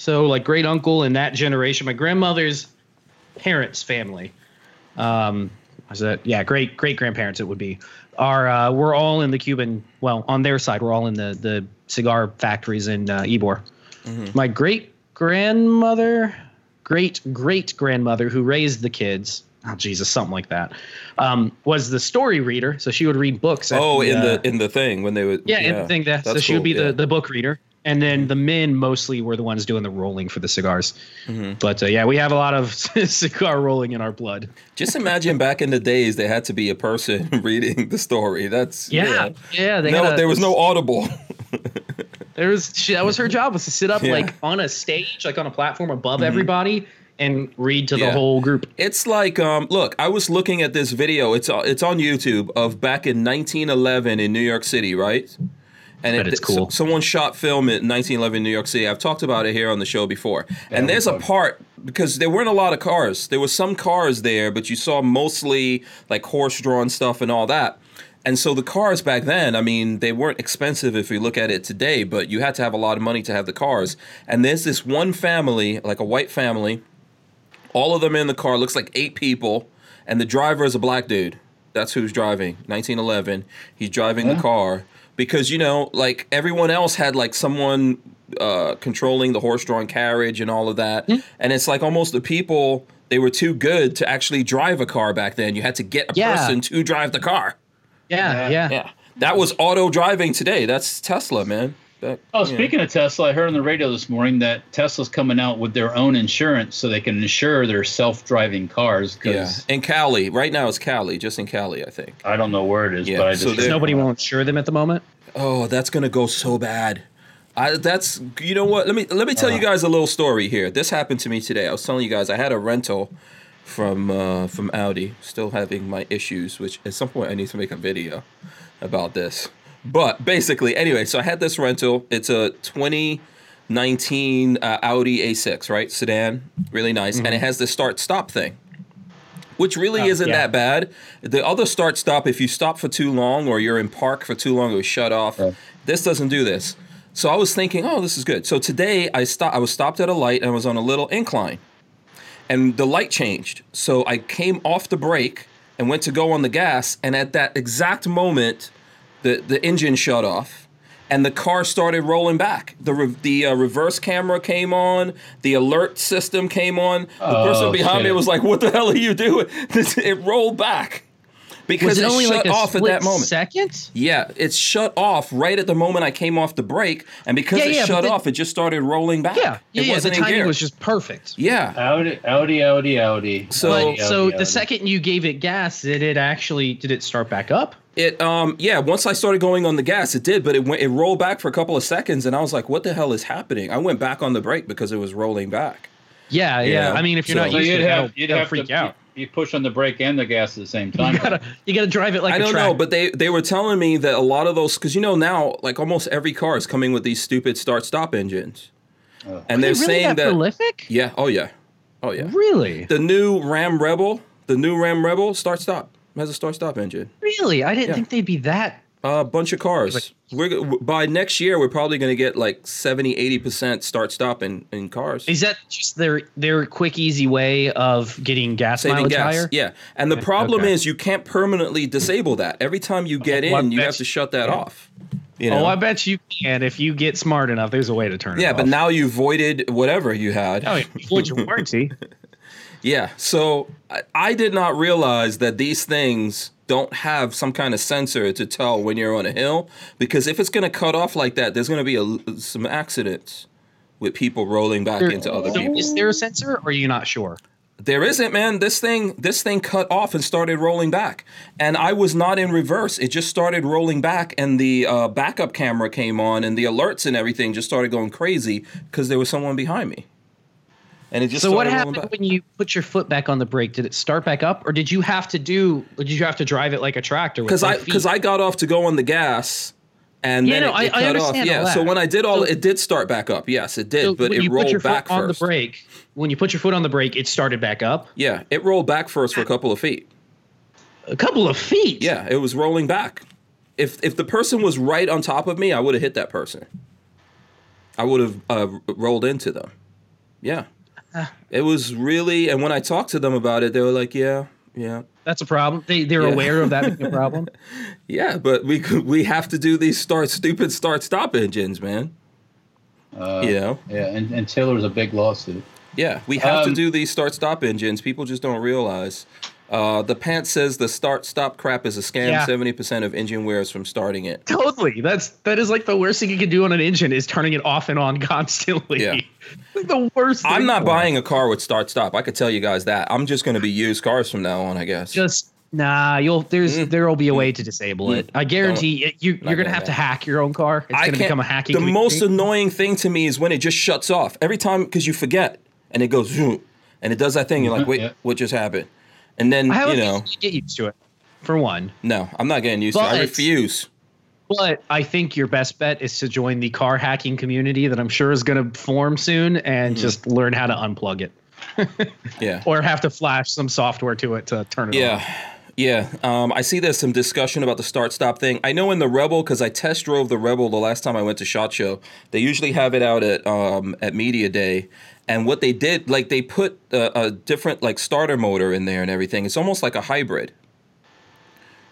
so like great uncle in that generation, my grandmother's parents' family, um, was that yeah, great great grandparents it would be. Are uh, we're all in the Cuban? Well, on their side, we're all in the the cigar factories in uh, Ybor. My great grandmother, great great grandmother who raised the kids. Oh Jesus, something like that. Um, was the story reader, so she would read books. at Oh, in uh, the in the thing when they would. yeah, in the thing that so that's she would cool, be the, the book reader, and then the men mostly were the ones doing the rolling for the cigars. Mm-hmm. But uh, yeah, we have a lot of cigar rolling in our blood. Just imagine back in the days, there had to be a person reading the story. That's Yeah, yeah. they No, had a- there was no audible. There was she, that was her job was to sit up Yeah. like on a stage, like on a platform above everybody, and read to the Yeah. whole group. It's like, um, look, I was looking at this video. It's uh, it's on YouTube of back in 1911 in New York City, right? And Bet it's cool. someone shot film in 1911 in New York City. I've talked about it here on the show before. and there's a part because there weren't a lot of cars. There were some cars there, but you saw mostly like horse-drawn stuff and all that. And so the cars back then, I mean, they weren't expensive if you look at it today, but you had to have a lot of money to have the cars. And there's this one family, like a white family, all of them in the car, looks like eight people, and the driver is a black dude. That's who's driving. 1911. He's driving the car because you know, like everyone else had like someone uh, controlling the horse-drawn carriage and all of that, and it's like almost the people they were too good to actually drive a car back then. You had to get a Yeah. person to drive the car. Yeah, yeah. Yeah, that was auto driving today. That's Tesla, man. That, Oh, yeah. speaking of Tesla, I heard on the radio this morning that Tesla's coming out with their own insurance so they can insure their self-driving cars. yeah, in Cali right now it's Cali, just in Cali, I think. I don't know where it is, Yeah, but I just they're- Nobody will insure them at the moment. Oh, that's gonna go so bad. I, that's you know what? Let me let me tell you Uh-huh. guys a little story here. This happened to me today. I was telling you guys I had a rental from uh, from Audi. Still having my issues, which at some point I need to make a video about this. But basically, anyway, so I had this rental. It's a 2019 uh, Audi A6, right? Sedan, really nice, and it has the start stop thing which really isn't yeah. that bad. The other start stop, if you stop for too long or you're in park for too long, it was shut off. This doesn't do this. So I was thinking, oh, this is good. So today I stopped. I was stopped at a light and I was on a little incline, and the light changed. So I came off the brake and went to go on the gas, and at that exact moment, the the engine shut off. And the car started rolling back. The re- the uh, reverse camera came on. The alert system came on. The Oh, person behind me was like, "What the hell are you doing?" it rolled back because Was it it only shut like a off at that moment. second? Yeah, it shut off right at the moment I came off the brake, and because Yeah, it yeah, but shut the- off, it just started rolling back. Yeah, yeah. it yeah the wasn't in timing gear. was just perfect. yeah. Audi, Audi, Audi, Audi. So- But Audi, so Audi, the Audi. second you gave it gas, did it actually did it start back up? It um yeah, once I started going on the gas, it did, but it went it rolled back for a couple of seconds, and I was like, "What the hell is happening?" I went back on the brake because it was rolling back. Yeah, yeah. Yeah. I mean, if you're So- not So used you'd to have that'll, you'd have freak to out. You, you push on the brake and the gas at the same time. You gotta you gotta drive it like I a don't track. know, but they they were telling me that a lot of those because you know now like almost every car is coming with these stupid start stop engines, and they're Is really saying that, that prolific. yeah, oh yeah, oh yeah. Really, The new Ram Rebel, the new Ram Rebel start stop has a start stop engine. really. I didn't Yeah. think they'd be that. A bunch of cars. We're by next year we're probably going to get like 70 80% start stop in in cars. Is that just their their quick, easy way of getting gas Saving mileage gas. higher? Yeah. And the problem okay. is you can't permanently disable that. Every time you get Oh, in, you have to shut that off. You know? Oh, I bet you can if you get smart enough. There's a way to turn it off. yeah, off. but now you voided whatever you had. oh, yeah, avoid your warranty. Yeah. So I, I did not realize that these things don't have some kind of sensor to tell when you're on a hill because if it's going to cut off like that, there's going to be a, some accidents with people rolling back into other So people. is there a sensor, or are you not sure? There isn't, man. This thing, this thing cut off and started rolling back, and I was not in reverse. It just started rolling back, and the uh, backup camera came on, and the alerts and everything just started going crazy because there was someone behind me, and it just so what happened when you put your foot back on the brake? Did it start back up, or did you have to do? Or did you have to drive it like a tractor? Because I because I got off to go on the gas, and Yeah, then no, it, I- it I cut off. understand all Yeah, so when I did all, So- it did start back up. Yes, it did, So but it rolled back on the brake, when you put your foot on the brake, it started back up Yeah, it rolled back first for a couple of feet. a couple of feet. Yeah, it was rolling back. If if the person was right on top of me, I would have hit that person. I would have uh, rolled into them. Yeah, it was really. And when I talked to them about it, they were like, "Yeah, yeah, that's a problem. They they're Yeah. aware of that being a problem. yeah." But we could- we have to do these start stupid start stop engines, man. Uh, You know. Yeah, and, and Taylor's a big lawsuit. Yeah, we have to Um, do these start stop engines. People just don't realize. Uh, the pants says the start stop crap is a scam. Yeah. Seventy percent of engine wears from starting it. Totally. That's that is like the worst thing you can do on an engine is turning it off and on constantly. Yeah. Like the worst. I'm not for it. buying a car with start stop. I could tell you guys that. I'm just going to be used cars from now on, I guess. Just nah. You'll there's Mm. there will be a way to disable it. I guarantee it, you you're gonna gonna have to hack your own car. It's I gonna become a hacking. The most annoying thing to me is when it just shuts off every time because you forget and it goes zoom and it does that thing. You're like, wait, Yeah. what just happened? And then you know, you get used to it. For one, no, I'm not getting used to. it. I refuse. but I think your best bet is to join the car hacking community that I'm sure is going to form soon, and Mm-hmm. just learn how to unplug it, Yeah, or have to flash some software to it to turn it yeah. on. Yeah, um, I see there's some discussion about the start stop thing. I know in the Rebel because I test drove the Rebel the last time I went to Shot Show. They usually have it out at um, at Media Day, and what they did, like they put a, a different like starter motor in there and everything. It's almost like a hybrid.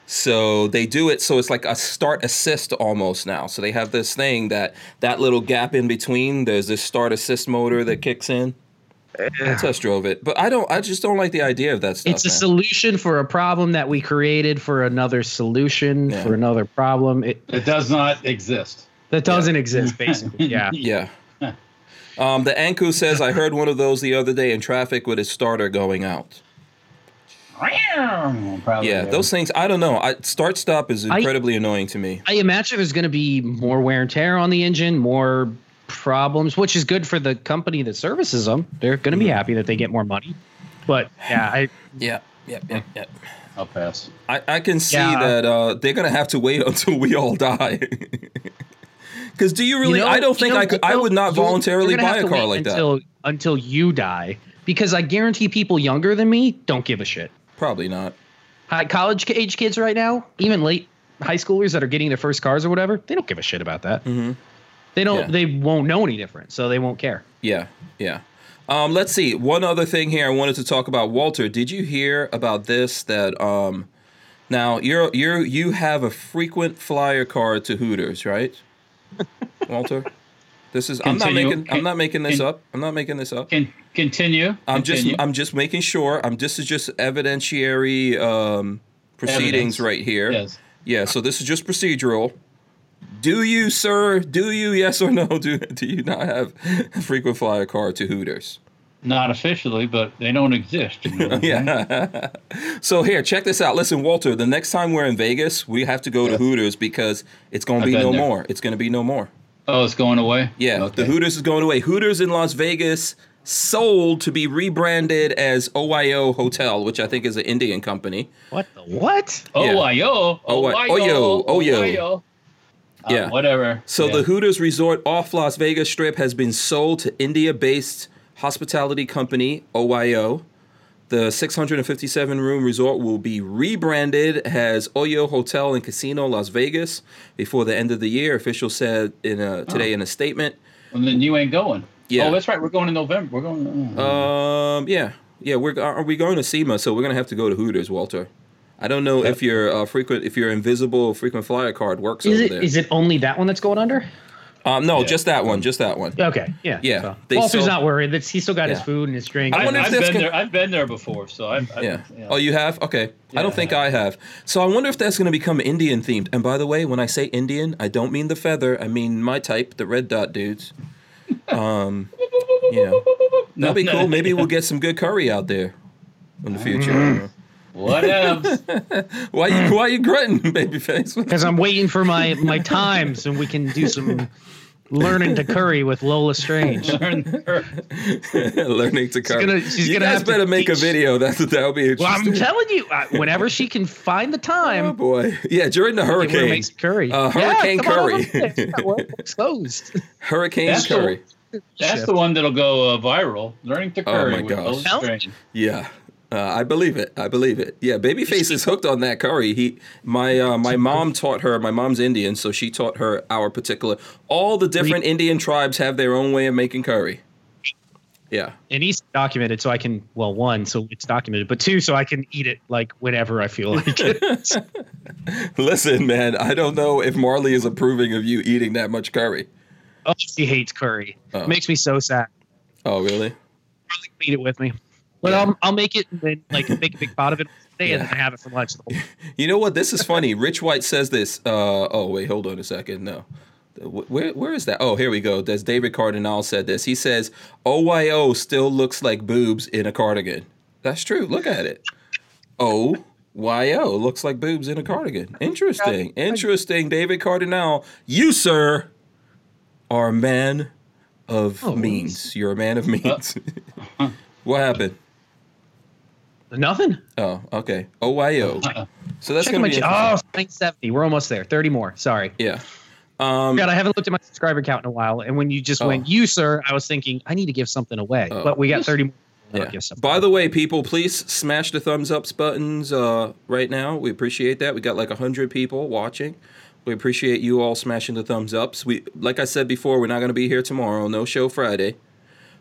So they do it so it's like a start assist almost now. So they have this thing that that little gap in between. There's this start assist motor that kicks in. I test drove it, but I don't. I just don't like the idea of that stuff. It's a man. solution for a problem that we created for another solution Yeah. for another problem. It, It does not exist. that doesn't exist, basically. Yeah. Yeah. Um, the Anku says, I heard one of those the other day in traffic with his starter going out. Probably Yeah, those things, I don't know. I, start stop is I- incredibly annoying to me. I imagine there's going to be more wear and tear on the engine, more problems, which is good for the company that services them. They're going to be happy that they get more money. But yeah, I Yeah, yeah, yeah, yeah. I'll pass. I, I can see Yeah. that uh, they're going to have to wait until we all die. Because do you really? You know- I don't you think know I could. I would not voluntarily buy a car like that. until, Until you die, because I guarantee people younger than me don't give a shit. Probably not. High college age kids right now, even late high schoolers that are getting their first cars or whatever, they don't give a shit about that. Mhm. They don't. Yeah. They won't know any different, so they won't care. Yeah, yeah. Um, let's see. One other thing here I wanted to talk about. Walter, did you hear about this? That um, now you're you're you have a frequent flyer card to Hooters, right? Walter, this is I'm not Continue. making I'm not making this Can- up. I'm not making this up. Can continue. I'm just I'm just making sure. I'm this is just evidentiary um, proceedings Evidence. right here. Yes. Yeah, so this is just procedural. Do you, sir? Do you, yes or no? Do do you not have a frequent flyer card to Hooters? Not officially, but they don't exist. you know. Yeah. so here, check this out. Listen, Walter. The next time we're in Vegas, we have to go to Hooters because it's going to be no there. more. It's going to be no more. Oh, it's going away. Yeah, Okay. the Hooters is going away. Hooters in Las Vegas sold to be rebranded as OYO Hotel, which I think is an Indian company. What the what? Oh, Yeah. Oyo. Oh, Oyo. Oyo. Oyo. Oyo. Uh, Yeah. Whatever. So Yeah. the Hooters Resort off Las Vegas Strip has been sold to India-based hospitality company OYO. The 657 room resort will be rebranded as Oyo Hotel and Casino Las Vegas before the end of the year. Officials said in a, today in a statement. And then you ain't going. Yeah. Oh, that's right. We're going in November. We're going. uh, Um, yeah, yeah. We're are we going to SEMA? So we're gonna have to go to Hooters, Walter. I don't know if your uh, frequent, if your invisible frequent flyer card works Is over it there. is it only that one that's going under? Um, no, Yeah. just that one, just that one. Okay, yeah, Yeah, So, they Walter's sold- not worried. That's he's still got his food and his drink. I I, wonder if I've that's been gonna- there. I've been there before, so I've. I've Yeah. yeah. Oh, you have? Okay. I don't think I I have. So I wonder if that's going to become Indian themed. And by the way, when I say Indian, I don't mean the feather. I mean my type, the red dot dudes. Um, you know, that'd be cool. no. Maybe we'll get some good curry out there in the future. What else? why you Why you grunting, babyface? because I'm waiting for my my time so we can do some learning to curry with Lola Strange. Learn Learning to curry. She's gonna- she's you gonna guys have to better make a video. That's that would be Well, I'm telling you, uh, whenever she can find the time. oh boy, yeah. During the hurricane, make some curry. Uh, Hurricane come on curry. over there. Yeah, we're exposed. Hurricane That's the- curry. That's the one that'll go uh, viral. Learning to Oh curry. my with gosh. Lola Strange. Yeah. Uh, I believe it. I believe it. Yeah, Babyface is hooked on that curry. He, my, uh, my mom taught her. My mom's Indian, so she taught her our particular. All the different Indian tribes have their own way of making curry. Yeah, and he's documented so I can, well, one, so it's documented, but two, so I can eat it like whenever I feel like it. listen, man. I don't know if Marley is approving of you eating that much curry. oh, she hates curry. Oh. Makes me so sad. Oh, really? Probably eat it with me. But. I'll, I'll make it and then like make a big pot of it today and Yeah. then have it for lunch. the You know what? This is funny. Rich White says this. Uh, oh, wait, hold on a second. No. Where, where is that? Oh, here we go. There's David Cardinal said this. He says, OYO still looks like boobs in a cardigan. That's true. Look at it. OYO looks like boobs in a cardigan. Interesting. Interesting, David Cardinal. You, sir, are a man of Oh, means. You're a man of means. what happened? Nothing. Oh, okay. OYO. So that's going to be oh, interesting. 970. We're almost there. 30 more. Sorry. Yeah. Um, God, I haven't looked at my subscriber count in a while. And when you just Oh. went, you, sir, I was thinking, I need to give something away. Oh. But we got 30 more. Yeah. By the way, people, please smash the thumbs ups buttons uh, right now. We appreciate that. We got like hundred people watching. We appreciate you all smashing the thumbs ups. We, like I said before, we're not going to be here tomorrow. No show Friday,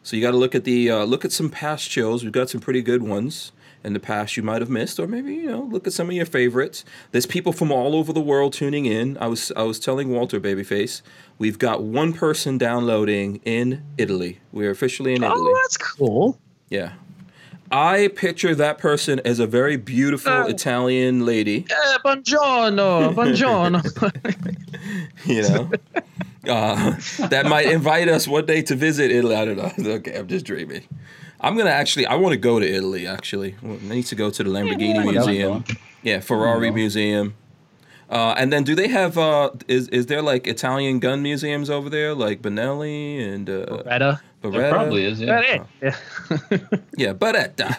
so you got to look at the uh, look at some past shows. We've got some pretty good ones in the past you might have missed, or maybe you know look at some of your favorites. There's people from all over the world tuning in. I was I was telling Walter Babyface, we've got one person downloading in Italy. We're officially in Italy. Oh, that's cool. Yeah. I picture that person as a very beautiful Oh. Italian lady, Eh, buongiorno, buongiorno. you know, uh, that might invite us one day to visit Italy. I don't know. Okay, I'm just dreaming. I'm gonna actually. I want to go to Italy. Actually, I need to go to the Lamborghini Yeah, Museum. Yeah, Ferrari Yeah. Museum. Uh, and then, do they have? Uh, is is there like Italian gun museums over there, like Benelli and uh, Beretta. There Beretta? probably is. Yeah. That it. Yeah. Yeah, Beretta.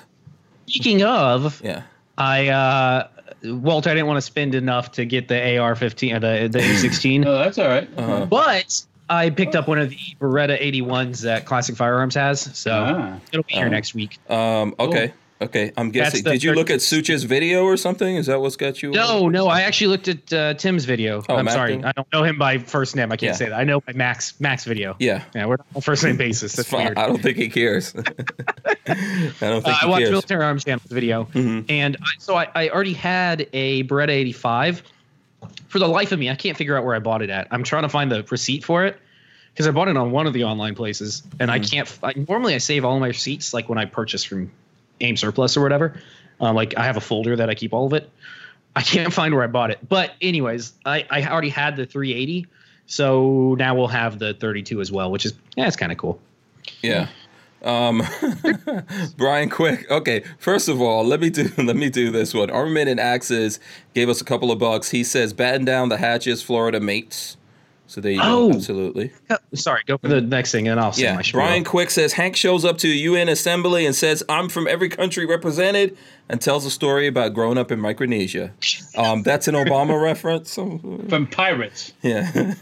Speaking of, Yeah. I uh, Walter, I didn't want to spend enough to get the AR-15, uh, the the A16, No, that's all right. Uh-huh. but I picked up one of the Beretta 81s that Classic Firearms has, so Ah. it'll be here Uh-huh. next week. Um, okay. Okay. I'm guessing. Did you look at 36. Sucha's video or something? Is that what's got you? No, no, I actually looked at uh, Tim's video. Oh, I'm Mac sorry, did? I don't know him by first name. I can't Yeah. say that. I know by Max Max video. Yeah. Yeah, we're on first name basis. That's fine. weird. I don't think he cares. I don't think Uh, I watched cares. Military Arms Channel's video, Mhm. and I, so I, I already had a Beretta 85. For the life of me, I can't figure out where I bought it at. I'm trying to find the receipt for it because I bought it on one of the online places, and I can't. f- I, normally, I save all my receipts like when I purchase from AIM Surplus or whatever. Um, like I have a folder that I keep all of it. I can't find where I bought it, but anyways, I, I already had the 380, so now we'll have the 32 as well, which is yeah, it's kind of cool. Yeah. Um, Brian Quick. Okay, first of all, let me do let me do this one. Armament and Axes gave us a couple of bucks. He says, "Batten down the hatches, Florida mates." So there you Oh. go. Absolutely. Sorry, go for the next thing, and I'll say Yeah. my spiel. Brian Quick says Hank shows up to a UN assembly and says, "I'm from every country represented," and tells a story about growing up in Micronesia. Um, that's an Obama reference. From pirates Yeah.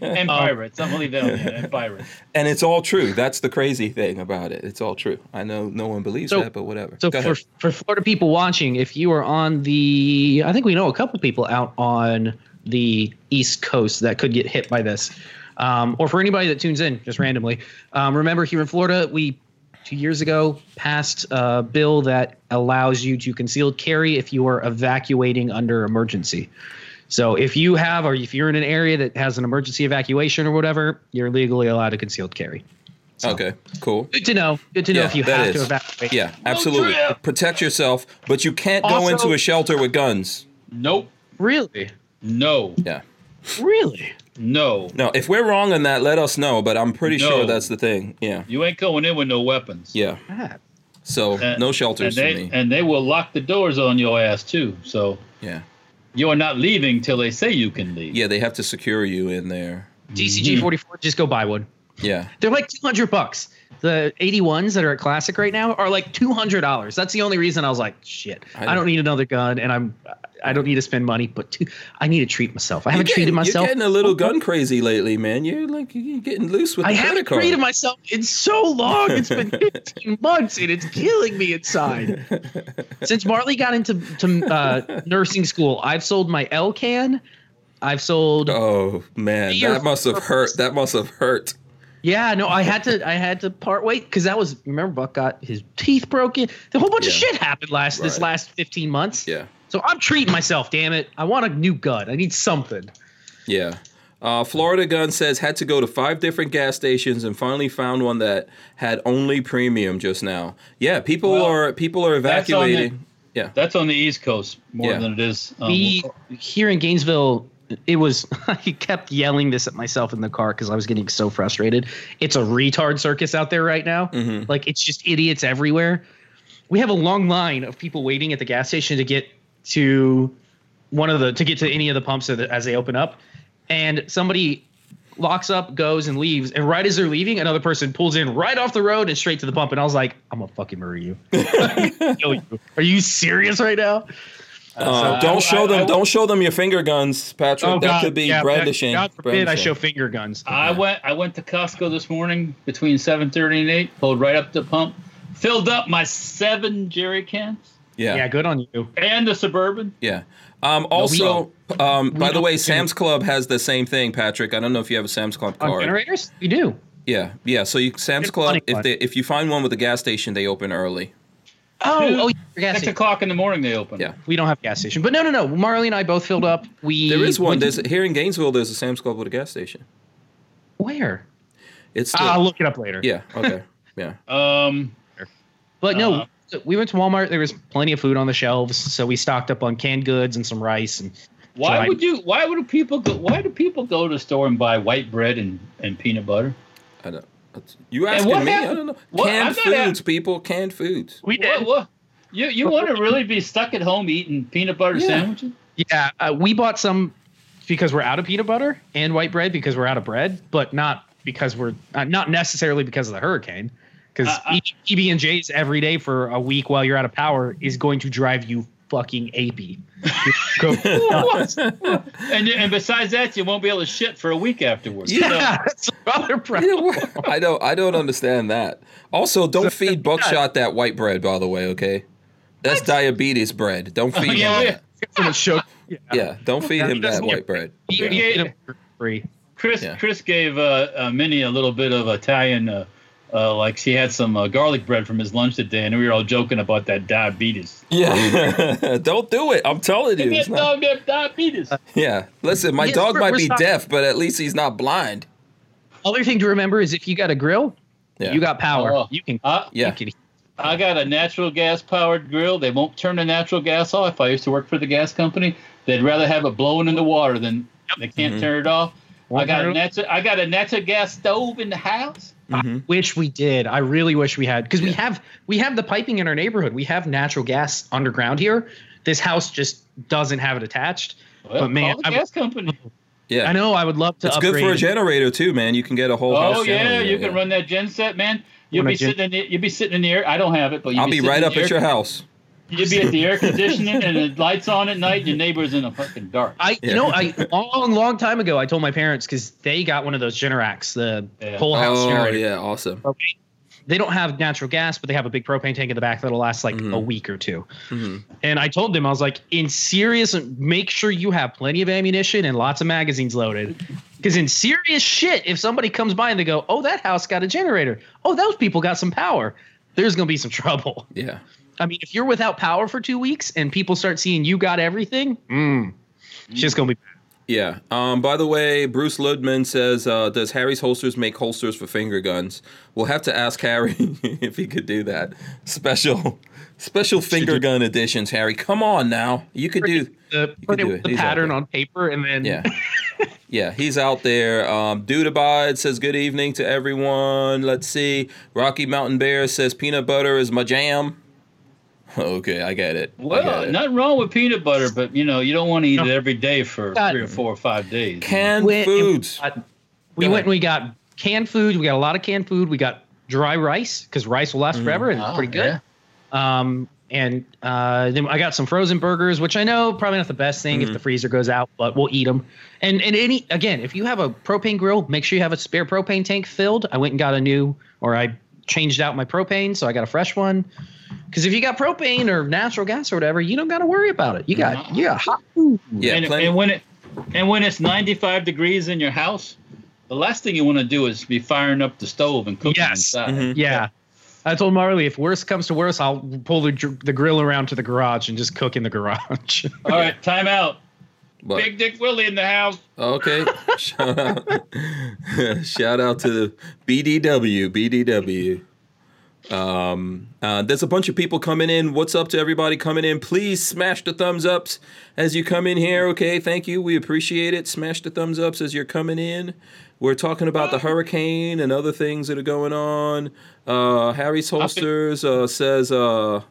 and pirates. I'm gonna that there. And pirates. And it's all true. That's the crazy thing about it. It's all true. I know no one believes So- that, but whatever. So Go for, ahead. for Florida people watching, if you are on the, I think we know a couple people out on the East Coast that could get hit by this, um, or for anybody that tunes in just randomly. Um, remember, here in Florida, we two years ago passed a bill that allows you to concealed carry if you are evacuating under emergency. So if you have, or if you're in an area that has an emergency evacuation or whatever, you're legally allowed to concealed carry. So, Okay, cool. Good to know. Good to know Yeah, if you that have to evacuate. Yeah, absolutely. trip. Protect yourself, but you can't go into a shelter with guns. Nope. Really? No. Yeah. Really? No. No, if we're wrong on that, let us know, but I'm pretty No. sure that's the thing. Yeah. You ain't going in with no weapons. Yeah. Ah, So, And- no And shelters for they me. and they will lock the doors on your ass too. So Yeah. you are not leaving till they say you can leave. Yeah, they have to secure you in there. DCG 44, just go buy one. Yeah. They're like 200 bucks. The 81s that are at Classic right now are like $200. That's the only reason I was like, shit, I- I, don't need another gun and I'm I don't need to spend money, but two, I need to treat myself. I haven't You're treated myself. You're getting a little gun crazy lately, man. You're like you're getting loose with the I haven't card. treated myself in so long. It's been 15 months and it's killing me inside. Since Marley got into to, uh, nursing school, I've sold my L can. I've sold Oh man, that must have hurt. That must have hurt. Yeah, no, I had to I had to part wait because that was remember Buck got his teeth broken. The whole bunch of shit happened last this last fifteen months. Yeah. So I'm treating myself, damn it. I want a new gun. I need something. Yeah. Uh, Florida Gun says had to go to five different gas stations and finally found one that had only premium just now. Yeah, people Well, are people are that's the- evacuating. Yeah. That's on the East Coast more Yeah. than it is. Um, we here in Gainesville, it was I kept yelling this at myself in the car because I was getting so frustrated. It's a retard circus out there right now. Mhm. Like it's just idiots everywhere. We have a long line of people waiting at the gas station to get to one of the to get to any of the pumps as as they open up, and somebody locks up, goes and leaves, and right as they're leaving, another person pulls in right off the road and straight to the pump, and I was like, I'm gonna fucking murder you. Kill you. Are you serious right now? Uh, so don't I- show I- them. I- don't show them your finger guns, Patrick. that could be yeah, brandishing. God forbid I show finger guns. I went I went to Costco this morning between 7:30 and 8. Pulled right up to the pump. filled up my seven jerry cans Yeah. Yeah, Yeah. good on you. and the suburban. Yeah. Um, also, um, by the way, Sam's Club has the same thing, Patrick. I don't know if you have a Sam's Club On card. generators, we do. Yeah, yeah. So you, Sam's Get Club, if they if you find one with a gas station, they open early. Oh, Two- oh, your gas Six o'clock in the morning they open. Yeah. We don't have a gas station, but no, no, no. Marley and I both filled up. We There is one. There's here in Gainesville. There's a Sam's Club with a gas station. where? It's still, I'll look it up later. yeah. Okay. Yeah. Um. But no, Uh, we went to Walmart. There was plenty of food on the shelves, so we stocked up on canned goods and some rice. And Why So would you? Why would people go? Why do people go to the store and buy white bread and, and peanut butter? I don't. That's- You asking what me? I don't know. what- Canned I'm not a- foods, people. Canned foods. we What, what? You you want to really be stuck at home eating peanut butter Yeah. sandwiches? Yeah, uh, we bought some because we're out of peanut butter and white bread because we're out of bread, but not because we're uh, not necessarily because of the hurricane. Because Uh, uh, PB and J's every day for a week while you're out of power is going to drive you fucking apey. Go. And and besides that, you won't be able to shit for a week afterwards. yeah, that's another problem. I don't. I don't understand that. Also, don't feed Buckshot that white bread. By the way, okay. That's diabetes bread. Don't feed yeah, him yeah. that. Someone shook- Yeah. Yeah, don't feed him that white bread. You Yeah. get them for free. Chris Yeah. Chris gave uh, uh, Minnie a little bit of Italian, uh, uh, like she had some uh, garlic bread from his lunch today, and we were all joking about that diabetes. Yeah, don't do it. I'm telling you. That It's not, dog got diabetes. yeah, listen, my Yes, dog we're- might we're be sorry. deaf, but at least he's not blind. Other thing to remember is if you got a grill, Yeah. you got power. Oh. You can. Uh, Yeah. You can I got a natural gas powered grill. They won't turn the natural gas off. I used to work for the gas company. They'd rather have it blowing in the water than they can't Mhm. turn it off. I got a natural I got a natural gas stove in the house. Mhm. wish we did. I really wish we had because we have we have the piping in our neighborhood. We have natural gas underground here. This house just doesn't have it attached. Well, But, man, call the I- gas company. Yeah, I know I would love to it's upgrade. good for a generator too, man. You can get a whole house. Oh yeah, generator, you can run that gen set, man. You'll be gen- sitting in the, you'll be sitting in the air. I don't have it, but you'll I'll be, be right up at your house. You'll be at the air conditioning and the lights on at night. Your neighbor's in the fucking dark. I Yeah. you know I long long time ago I told my parents because they got one of those Generacs, the Yeah. whole house Oh generator. yeah, awesome. They don't have natural gas, but they have a big propane tank in the back that'll last like Mhm. a week or two. Mhm. And I told them I was like, in serious, make sure you have plenty of ammunition and lots of magazines loaded. Because in serious shit, if somebody comes by and they go, "Oh, that house got a generator. Oh, those people got some power," there's gonna be some trouble. Yeah. I mean, if you're without power for two weeks and people start seeing you got everything, mm, it's just gonna be. Yeah. Um, by the way, Bruce Ludman says, uh, "Does Harry's holsters make holsters for finger guns?" We'll have to ask Harry if he could do that. Special, special finger gun editions. Harry, come on now. You could do. The, could do it, it. the He's pattern on paper and then Yeah. Yeah, he's out there. Um, Dude Abide says, Good evening to everyone. Let's see. Rocky Mountain Bear says, Peanut butter is my jam. Okay, I get it. Well, get it. nothing wrong with peanut butter, but you know you don't want to eat No. it every day for God. three or four or five days. Canned Went- foods. we Go went and we got canned food. We got a lot of canned food. We got dry rice because rice will last Mm. forever and it's Ah, pretty good. yeah. Um, and uh, then I got some frozen burgers, which I know probably not the best thing if Mhm. the freezer goes out, but we'll eat them. And and any again, if you have a propane grill, make sure you have a spare propane tank filled. I went and got a new, or I changed out my propane, so I got a fresh one. Because if you got propane or natural gas or whatever, you don't got to worry about it. You got you got hot food. Yeah, and, and when it and when it's 95 degrees in your house, the last thing you want to do is be firing up the stove and cooking Yes. inside. Mhm. Yeah. I told Marley if worse comes to worse, I'll pull the, the grill around to the garage and just cook in the garage. All right, time out. But- Big Dick Willie in the house. Okay. Shout out. Shout out to the BDW. BDW. Um, uh, there's a bunch of people coming in. What's up to everybody coming in? Please smash the thumbs ups as you come in here. Okay, thank you. We appreciate it. Smash the thumbs ups as you're coming in. We're talking about the hurricane and other things that are going on. Uh, Harry's holsters uh, says uh,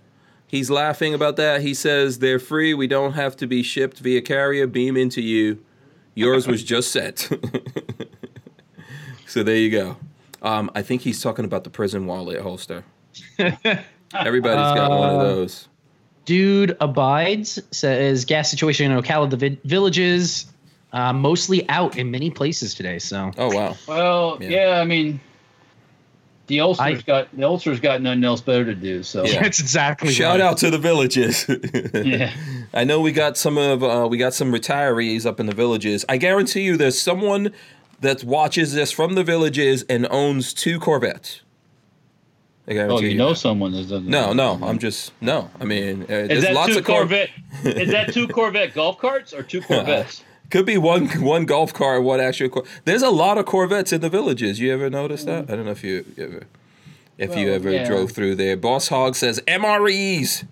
he's laughing about that. He says they're free. We don't have to be shipped via carrier. Beam into you. Yours was just set. so there you go. Um, I think he's talking about the prison wallet holster. Everybody's got one of Uh, those. Dude abides says gas situation in Ocala the vi- villages uh, mostly out in many places today. So Oh wow. Well, Yeah. yeah. I mean, The ulcers I- got the ulcers got nothing else better to do. So Yeah. That's exactly Shout right. out to the villages. yeah. I know we got some of uh, we got some retirees up in the villages. I guarantee you, there's someone that watches this from the villages and owns two Corvettes. Guarantee Oh, you know someone that doesn't. No, no, I'm just no. I mean, uh, Is there's that lots two of Cor- Corvette? is that two Corvette golf carts or two Corvettes? Could be one one golf car, one actual. Cor- There's a lot of Corvettes in the villages. You ever notice that? I don't know if you ever, if you ever yeah. drove through there. Boss Hog says MREs.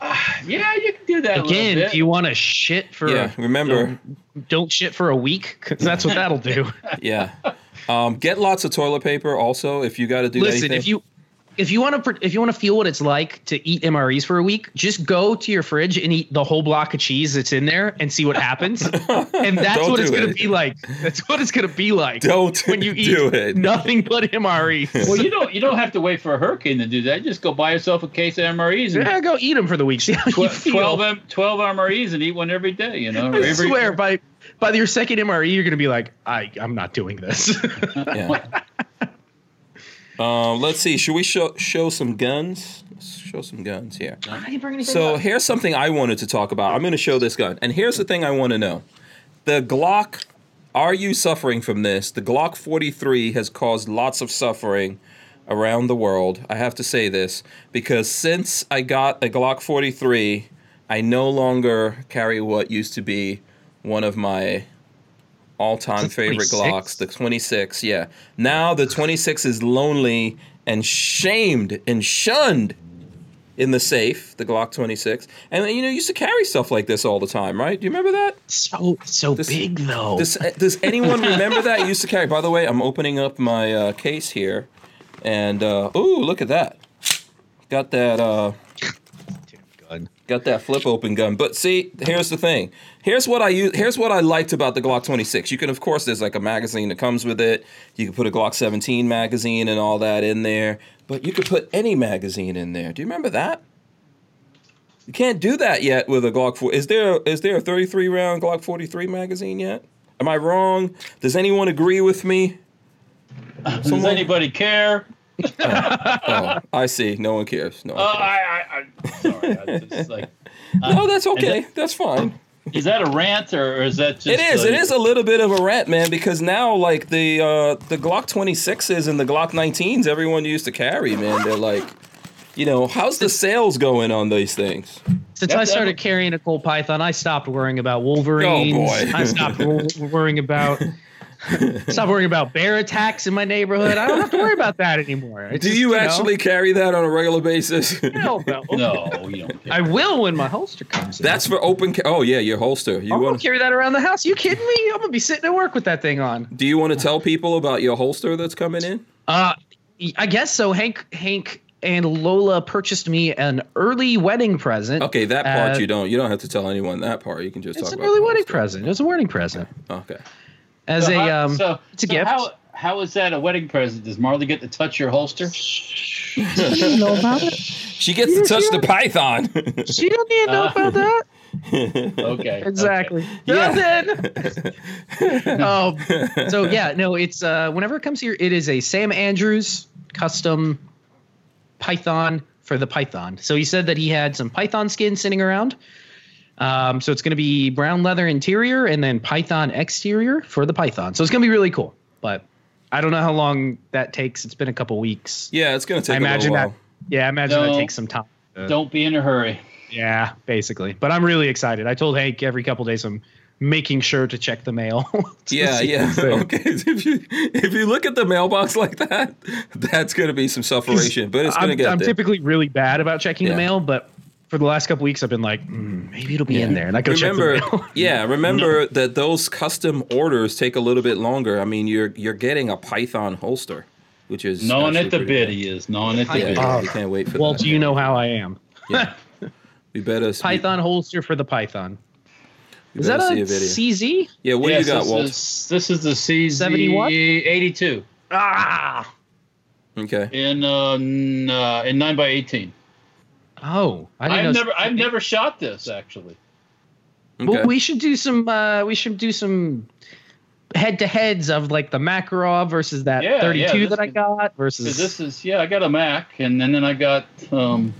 yeah, you can do that. a Again, bit. do you want to shit for? Yeah, remember? Don't shit for a week because that's what that'll do. Yeah. Um, get lots of toilet paper. Also, if you got to do that. Listen, anything. if you if you want to if you want to feel what it's like to eat MREs for a week, just go to your fridge and eat the whole block of cheese that's in there and see what happens. and that's Don't what it's do gonna be like. That's what it's gonna be like. Don't when you eat do it. nothing but MREs. well, you don't you don't have to wait for a hurricane to do that. Just go buy yourself a case of MREs and yeah, go eat them for the week. See how you feel. 12, M- 12 MREs and eat one every day. You know, I every, swear, by by your second MRE, you're gonna be like, I I'm not doing this. yeah. Um, let's see. Should we show show some guns? Let's show some guns here. I didn't bring anything So up. here's something I wanted to talk about. I'm going to show this gun, and here's the thing I want to know: the Glock. Are you suffering from this? The Glock 43 has caused lots of suffering around the world. I have to say this because since I got a Glock 43, I no longer carry what used to be one of my all-time favorite 26? Glocks, the 26. Yeah. Now the 26 is lonely and shamed and shunned in the safe, the Glock 26. And you know, you used to carry stuff like this all the time, right? Do you remember that? so so This- big though. Does, does anyone remember that? You used to carry. By the way, I'm opening up my uh, case here, and uh, ooh, look at that! Got that. Uh. Got that flip open gun. But see, here's the thing. Here's what I use. Here's what I liked about the Glock 26. You can, of course, there's like a magazine that comes with it. You can put a Glock 17 magazine and all that in there. But you could put any magazine in there. Do you remember that? You can't do that yet with a Glock 4. Is there is there a 33 round Glock 43 magazine yet? Am I wrong? Does anyone agree with me? Does anybody care? Oh, I see. No one cares. No. Uh, One cares. I, I, I, sorry. I just, like, no, that's okay. that- That's fine. is that a rant or, or is that just? It is. uh, It is a little bit of a rant, man, because now like the uh, the Glock 26s and the Glock 19s, everyone used to carry, man. They're like, you know, how's the sales going on these things? Since Yep, I yep. started carrying a Colt Python, I stopped worrying about Wolverines. Oh, boy. I stopped worrying about stopped worrying about bear attacks in my neighborhood. I don't have to worry about that anymore. It's Do just, you know, actually carry that on a regular basis? hell no. No, you don't. Care. I will when my holster comes in. That's for open. Ca- oh yeah, your holster. You I'm gonna carry that around the house. You kidding me? I'm gonna be sitting at work with that thing on. Do you want to tell people about your holster that's coming in? Uh, I guess so. Hank, Hank, and Lola purchased me an early wedding present. Okay, that part Uh, you don't. You don't have to tell anyone that part. You can just It's talk an about early wedding holster. present. It's a wedding present. Okay. As So a how- um, so, it's a so gift. How, how is that a wedding present? Does Marley get to touch your holster? she didn't know about it. She gets to touch the python. She didn't even know Uh, about that. Okay. Exactly. Yeah. Nothing. um, so yeah, no, it's uh, whenever it comes here, it is a Sam Andrews custom Python for the Python. So he said that he had some Python skin sitting around. Um, so it's going to be brown leather interior and then Python exterior for the Python. So it's going to be really cool. But I don't know how long that takes. It's been a couple weeks. yeah, it's gonna take I imagine little that. Yeah, I imagine No. that takes some time. Don't be in a hurry. Yeah, basically. But I'm really excited. I told Hank every couple days I'm making sure to check the mail. Yeah, yeah. what's. Okay, if you if you look at the mailbox like that, that's gonna be some sufferation, but it's gonna I'm, get I'm there. typically really bad about checking Yeah. the mail, but for the last couple weeks I've been like, mm, maybe it'll be in there, and I go remember, check the mail. yeah, remember that those custom orders take a little bit longer. I mean, you're you're getting a Python holster, which is Gnawing actually at the pretty bit good. he is. Gnawing at the Yeah, bit. yeah, Oh. you can't wait for well, that. do you know how I am? Yeah. we better Python holster for the Python. We, Is that see a a video. CZ? yeah, what Yes, do you got, this Walt? Is, this is the CZ 71? 82 Ah. Okay. in uh, n- uh, in nine by eighteen. Oh, I didn't I've know. never I've never shot this actually. Okay. Well, we should do some. Uh, we should do some head to heads of like the Makarov versus that Yeah, yeah, 32 this that I got versus this is yeah, I got a Mac, and, then then I got um,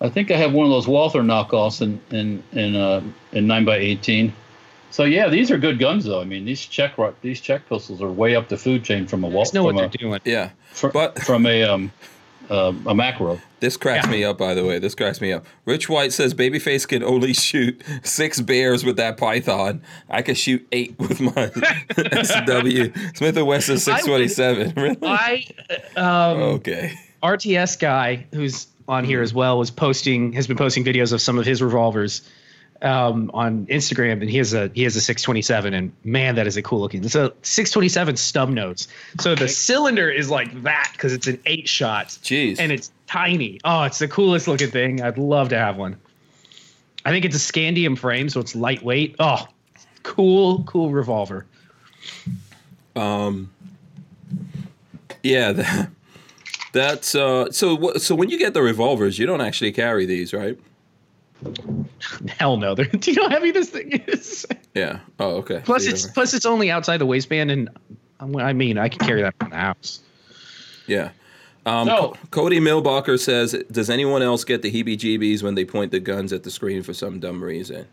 I think I have one of those Walther knockoffs in in in uh, in nine by eighteen. So yeah, these are good guns though. I mean, these Czech these Czech pistols are way up the food chain from a I Walther know what from they're doing. Yeah. fr- But- from a um uh, a Makarov. This cracks Yeah. me up, by the way. This cracks me up. Rich White says Babyface can only shoot six bears with that Python. I could shoot eight with my SW Smith and Wesson 627. Really? I um Okay. RTS guy who's on here as well was posting has been posting videos of some of his revolvers um, on Instagram, and he has a he has a 627, and man, that is a cool looking. It's a 627 stub nose, so the cylinder is like that because it's an eight shot, Jeez. and it's tiny. Oh, it's the coolest looking thing. I'd love to have one. I think it's a scandium frame, so it's lightweight. Oh, cool, cool revolver. Um. Yeah. That, that's uh. So what? So when you get the revolvers, you don't actually carry these, right? Hell no, They're- do you know how heavy this thing is? Yeah. Oh, okay. Plus, So it's don't- plus it's only outside the waistband, and um, I mean, I can carry that from the house. Yeah. Um, No. Co- Cody Milbacher says, "Does anyone else get the heebie-jeebies when they point the guns at the screen for some dumb reason?"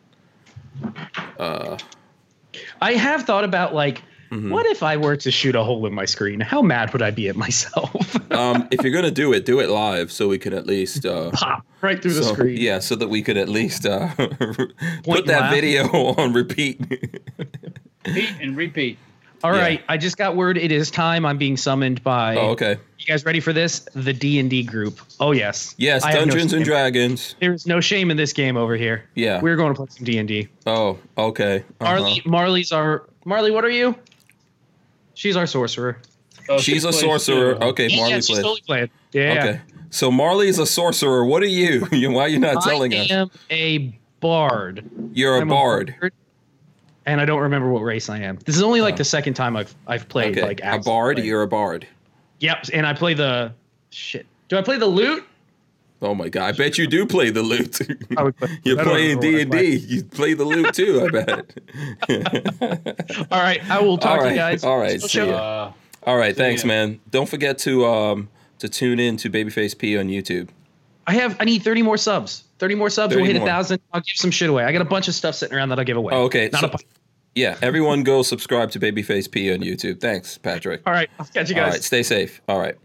I have thought about like, Mm-hmm. what if I were to shoot a hole in my screen? How mad would I be at myself? Um, if you're gonna do it, do it live so we can at least uh, Pop right through the screen. Yeah, so that we could at least uh, put that laugh. video on repeat. Repeat and repeat. All Yeah. right, I just got word. It is time. I'm being summoned by. oh, okay. You guys ready for this? The D and D group. Oh yes. Yes, I have no Dungeons and. Dragons. There's no shame in this game over here. Yeah. We're going to play some D and D. Oh, okay. Uh-huh. Marley, Marley's our Marley. What are you? She's our sorcerer. Oh, She's a plays sorcerer. too. Okay, yeah, Marley she's totally playing. Yeah. Okay. So Marley's a sorcerer. What are you? Why are you not telling us? I us? am a bard. You're a I'm bard. and I don't remember what race I am. This is only like oh. the second time I've I've played Okay. like a bard. played. You're a bard. Yep, and I play the shit. Do I play the lute? Oh my god! I bet you do play the lute. I would play- You're playing D and D. You play the lute too. I bet. All right, I will talk All to you guys. all right, Still see show- ya. Uh, All right. Thanks, ya. man. Don't forget to um to tune in to Babyface P on YouTube. I have I need 30 more subs. 30 more subs. 30 we'll hit a thousand. I'll give some shit away. I got a bunch of stuff sitting around that I'll give away. Oh, okay. Not so- a yeah, everyone go subscribe to Babyface P on YouTube. Thanks, Patrick. All right, I'll catch you guys. All right, stay safe. All right.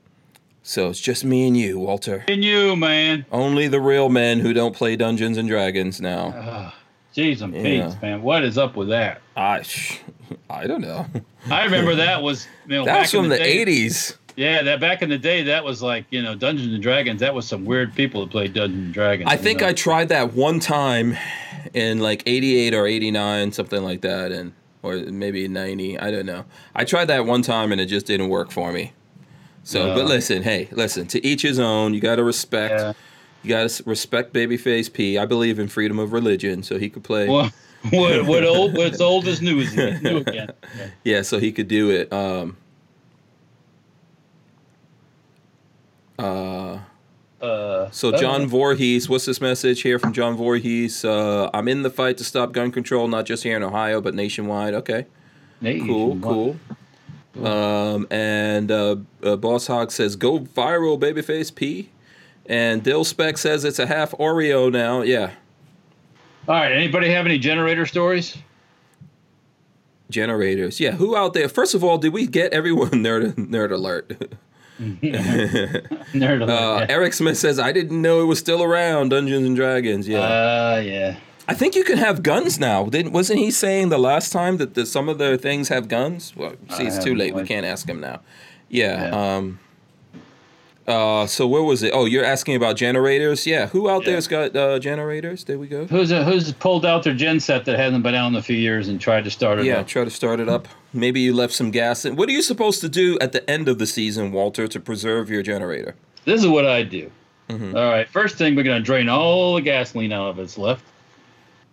So it's just me and you, Walter. and you, man. Only the real men who don't play Dungeons and Dragons now. Uh, and Yeah. Pete's, man. What is up with that? I, I don't know. I remember that was you know, That's back in from the, day- '80s. Yeah, that back in the day, that was like you know Dungeons and Dragons. That was some weird people that played Dungeons and Dragons. I think know? I tried that one time in like 88 or 89, something like that, and or maybe 90. I don't know. I tried that one time and it just didn't work for me. So, but listen, hey, listen. To each his own. You got to respect. Yeah. You got to respect Babyface P. I believe in freedom of religion, so he could play. What, what, what old? What's old is new is new again. Yeah. Yeah, so he could do it. Um, uh, Uh, so John Voorhees, what's this message here from John Voorhees? Uh, I'm in the fight to stop gun control, not just here in Ohio, but nationwide. Okay, cool, cool. Um, and uh, uh, Boss Hog says, "Go viral, babyface P." And Dill Spec says it's a half Oreo now. Yeah, All right. Anybody have any generator stories? generators. Yeah, who out there? First of all, did we get everyone nerd nerd alert? Nerd alert. Uh, Eric Smith says, I didn't know it was still around, Dungeons and Dragons. Yeah. Uh, yeah. I think you can have guns now. Didn't, wasn't he saying the last time that the, some of the things have guns? Well, see, it's too late. We can't ask him now. Yeah. Yeah. Um, uh, so where was it? Oh, you're asking about generators? Yeah. Who out Yeah. there's got uh, generators? There we go. Who's uh, who's pulled out their gen set that hasn't been out in a few years and tried to start it up? Yeah, up? try to start it up. Maybe you left some gas in. What are you supposed to do at the end of the season, Walter, to preserve your generator? This is what I do. Mhm. All right. First thing, we're going to drain all the gasoline out of it's left,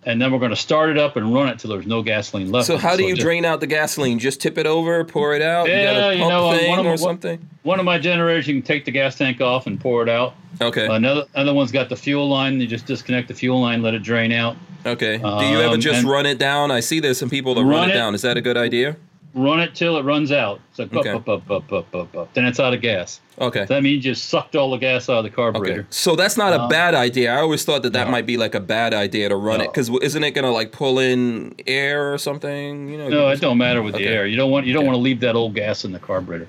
and then we're going to start it up and run it till there's no gasoline left. So how do you just- drain out the gasoline? Just tip it over, pour it out. Yeah, a you pump know, uh, thing one of or my- something. One of my generators, you can take the gas tank off and pour it out. Okay. Another other one's got the fuel line. You just disconnect the fuel line, let it drain out. Okay. do you ever Um, just run it down? I see there's some people that run, Run it it- down. Is that a good idea? Run it till it runs out. It's like Okay. up, up, up, up, up, up, up. Then it's out of gas. Okay. That means you sucked all the gas out of the carburetor. Okay. So that's not a Um, bad idea. I always thought that that no. might be like a bad idea to run it because isn't it gonna like pull in air or something? You know. No, it don't matter with Okay. the air. You don't want you don't want to leave that old gas in the carburetor.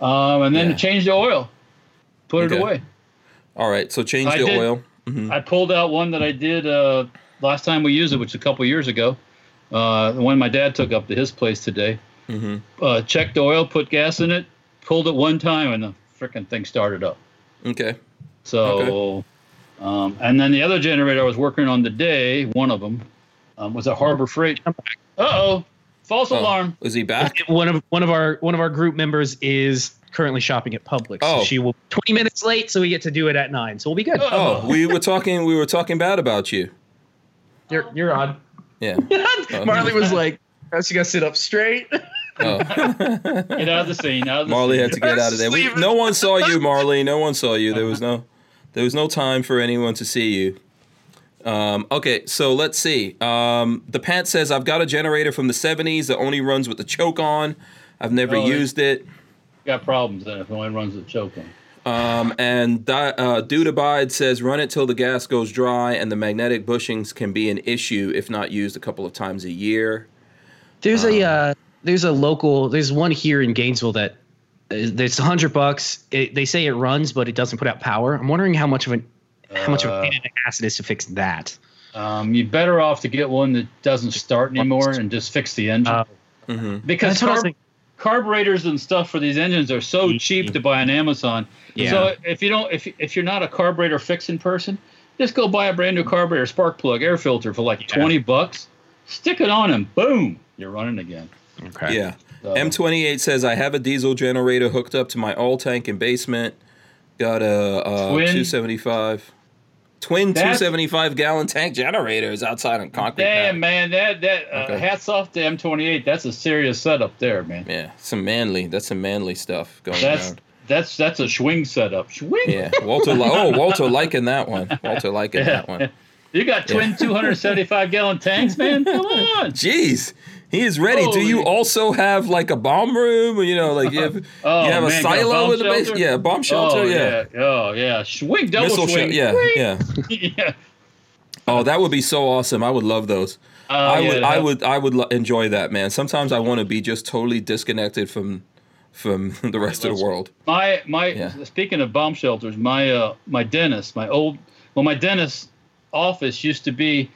Um, and then Yeah. change the oil. Put it away. All right. So change I the did- oil. Mhm. I pulled out one that I did uh, last time we used it, which was a couple years ago. Uh, the one my dad took up to his place today. Mhm. Uh, checked the oil, put gas in it, pulled it one time, and the freaking thing started up. Okay. So, um, and then the other generator I was working on today, one of them, um, was a Harbor Freight. Uh oh, false Oh, alarm. Is he back? One of one of our one of our group members is currently shopping at Publix. Oh. So she will 20 minutes late, so we get to do it at nine. So we'll be good. Oh, we were talking. We were talking bad about you. You're you're on. Yeah. Marley was like, "Guys, you gotta sit up straight." Oh. Get out of the scene. Out of the Marley scene. had to get out of there. We, no one saw you, Marley. No one saw you. There was no, there was no time for anyone to see you. Um, okay, so let's see. Um, the pant says I've got a generator from the '70s that only runs with the choke on. I've never Oh, used it. Got problems then if it only runs with choke on. Um, and Di- uh, Dude Abide says run it till the gas goes dry, and the magnetic bushings can be an issue if not used a couple of times a year. There's a uh, there's a local there's one here in Gainesville that uh, it's a hundred bucks. It, they say it runs, but it doesn't put out power. I'm wondering how much of an how much of a Uh, pain in the ass it is to fix that. Um, you're better off to get one that doesn't start anymore and just fix the engine. Uh, hmm because That's what I was carb- carburetors and stuff for these engines are so Mhm. cheap to buy on Amazon. Yeah. So if you don't, if if you're not a carburetor fixing person, just go buy a brand new carburetor spark plug air filter for like Yeah. twenty bucks. Stick it on and boom, you're running again. Okay. Yeah. So, M28 says I have a diesel generator hooked up to my oil tank in basement. Got a, uh Twin? 275 twin That's- 275 gallon tank generators outside on concrete. Damn pad. man, that that uh, Okay. hats off to M28. That's a serious setup there, man. Yeah, some manly. That's some manly stuff going on. That's around. that's that's a swing setup. Swing. Yeah, Walter. Li- oh, Walter liking that one. Walter liking that one. You got twin 275 gallon tanks, man. Come on. Jeez, he is ready. Do you also have like a bomb room? You know, like you have, Oh, you have a man, a silo in the base? shelter? Yeah, bomb shelter. Oh yeah. yeah. Oh yeah. Swing double Missile swing. shel- yeah, Swing. yeah. yeah. Oh, that would be so awesome. I would love those. Oh, I yeah, would, I would, I would lo- enjoy that, man. Sometimes I want to be just totally disconnected from, from the rest of the world. My my. Yeah. Speaking of bomb shelters, my uh my dentist, my old well, my dentist office used to be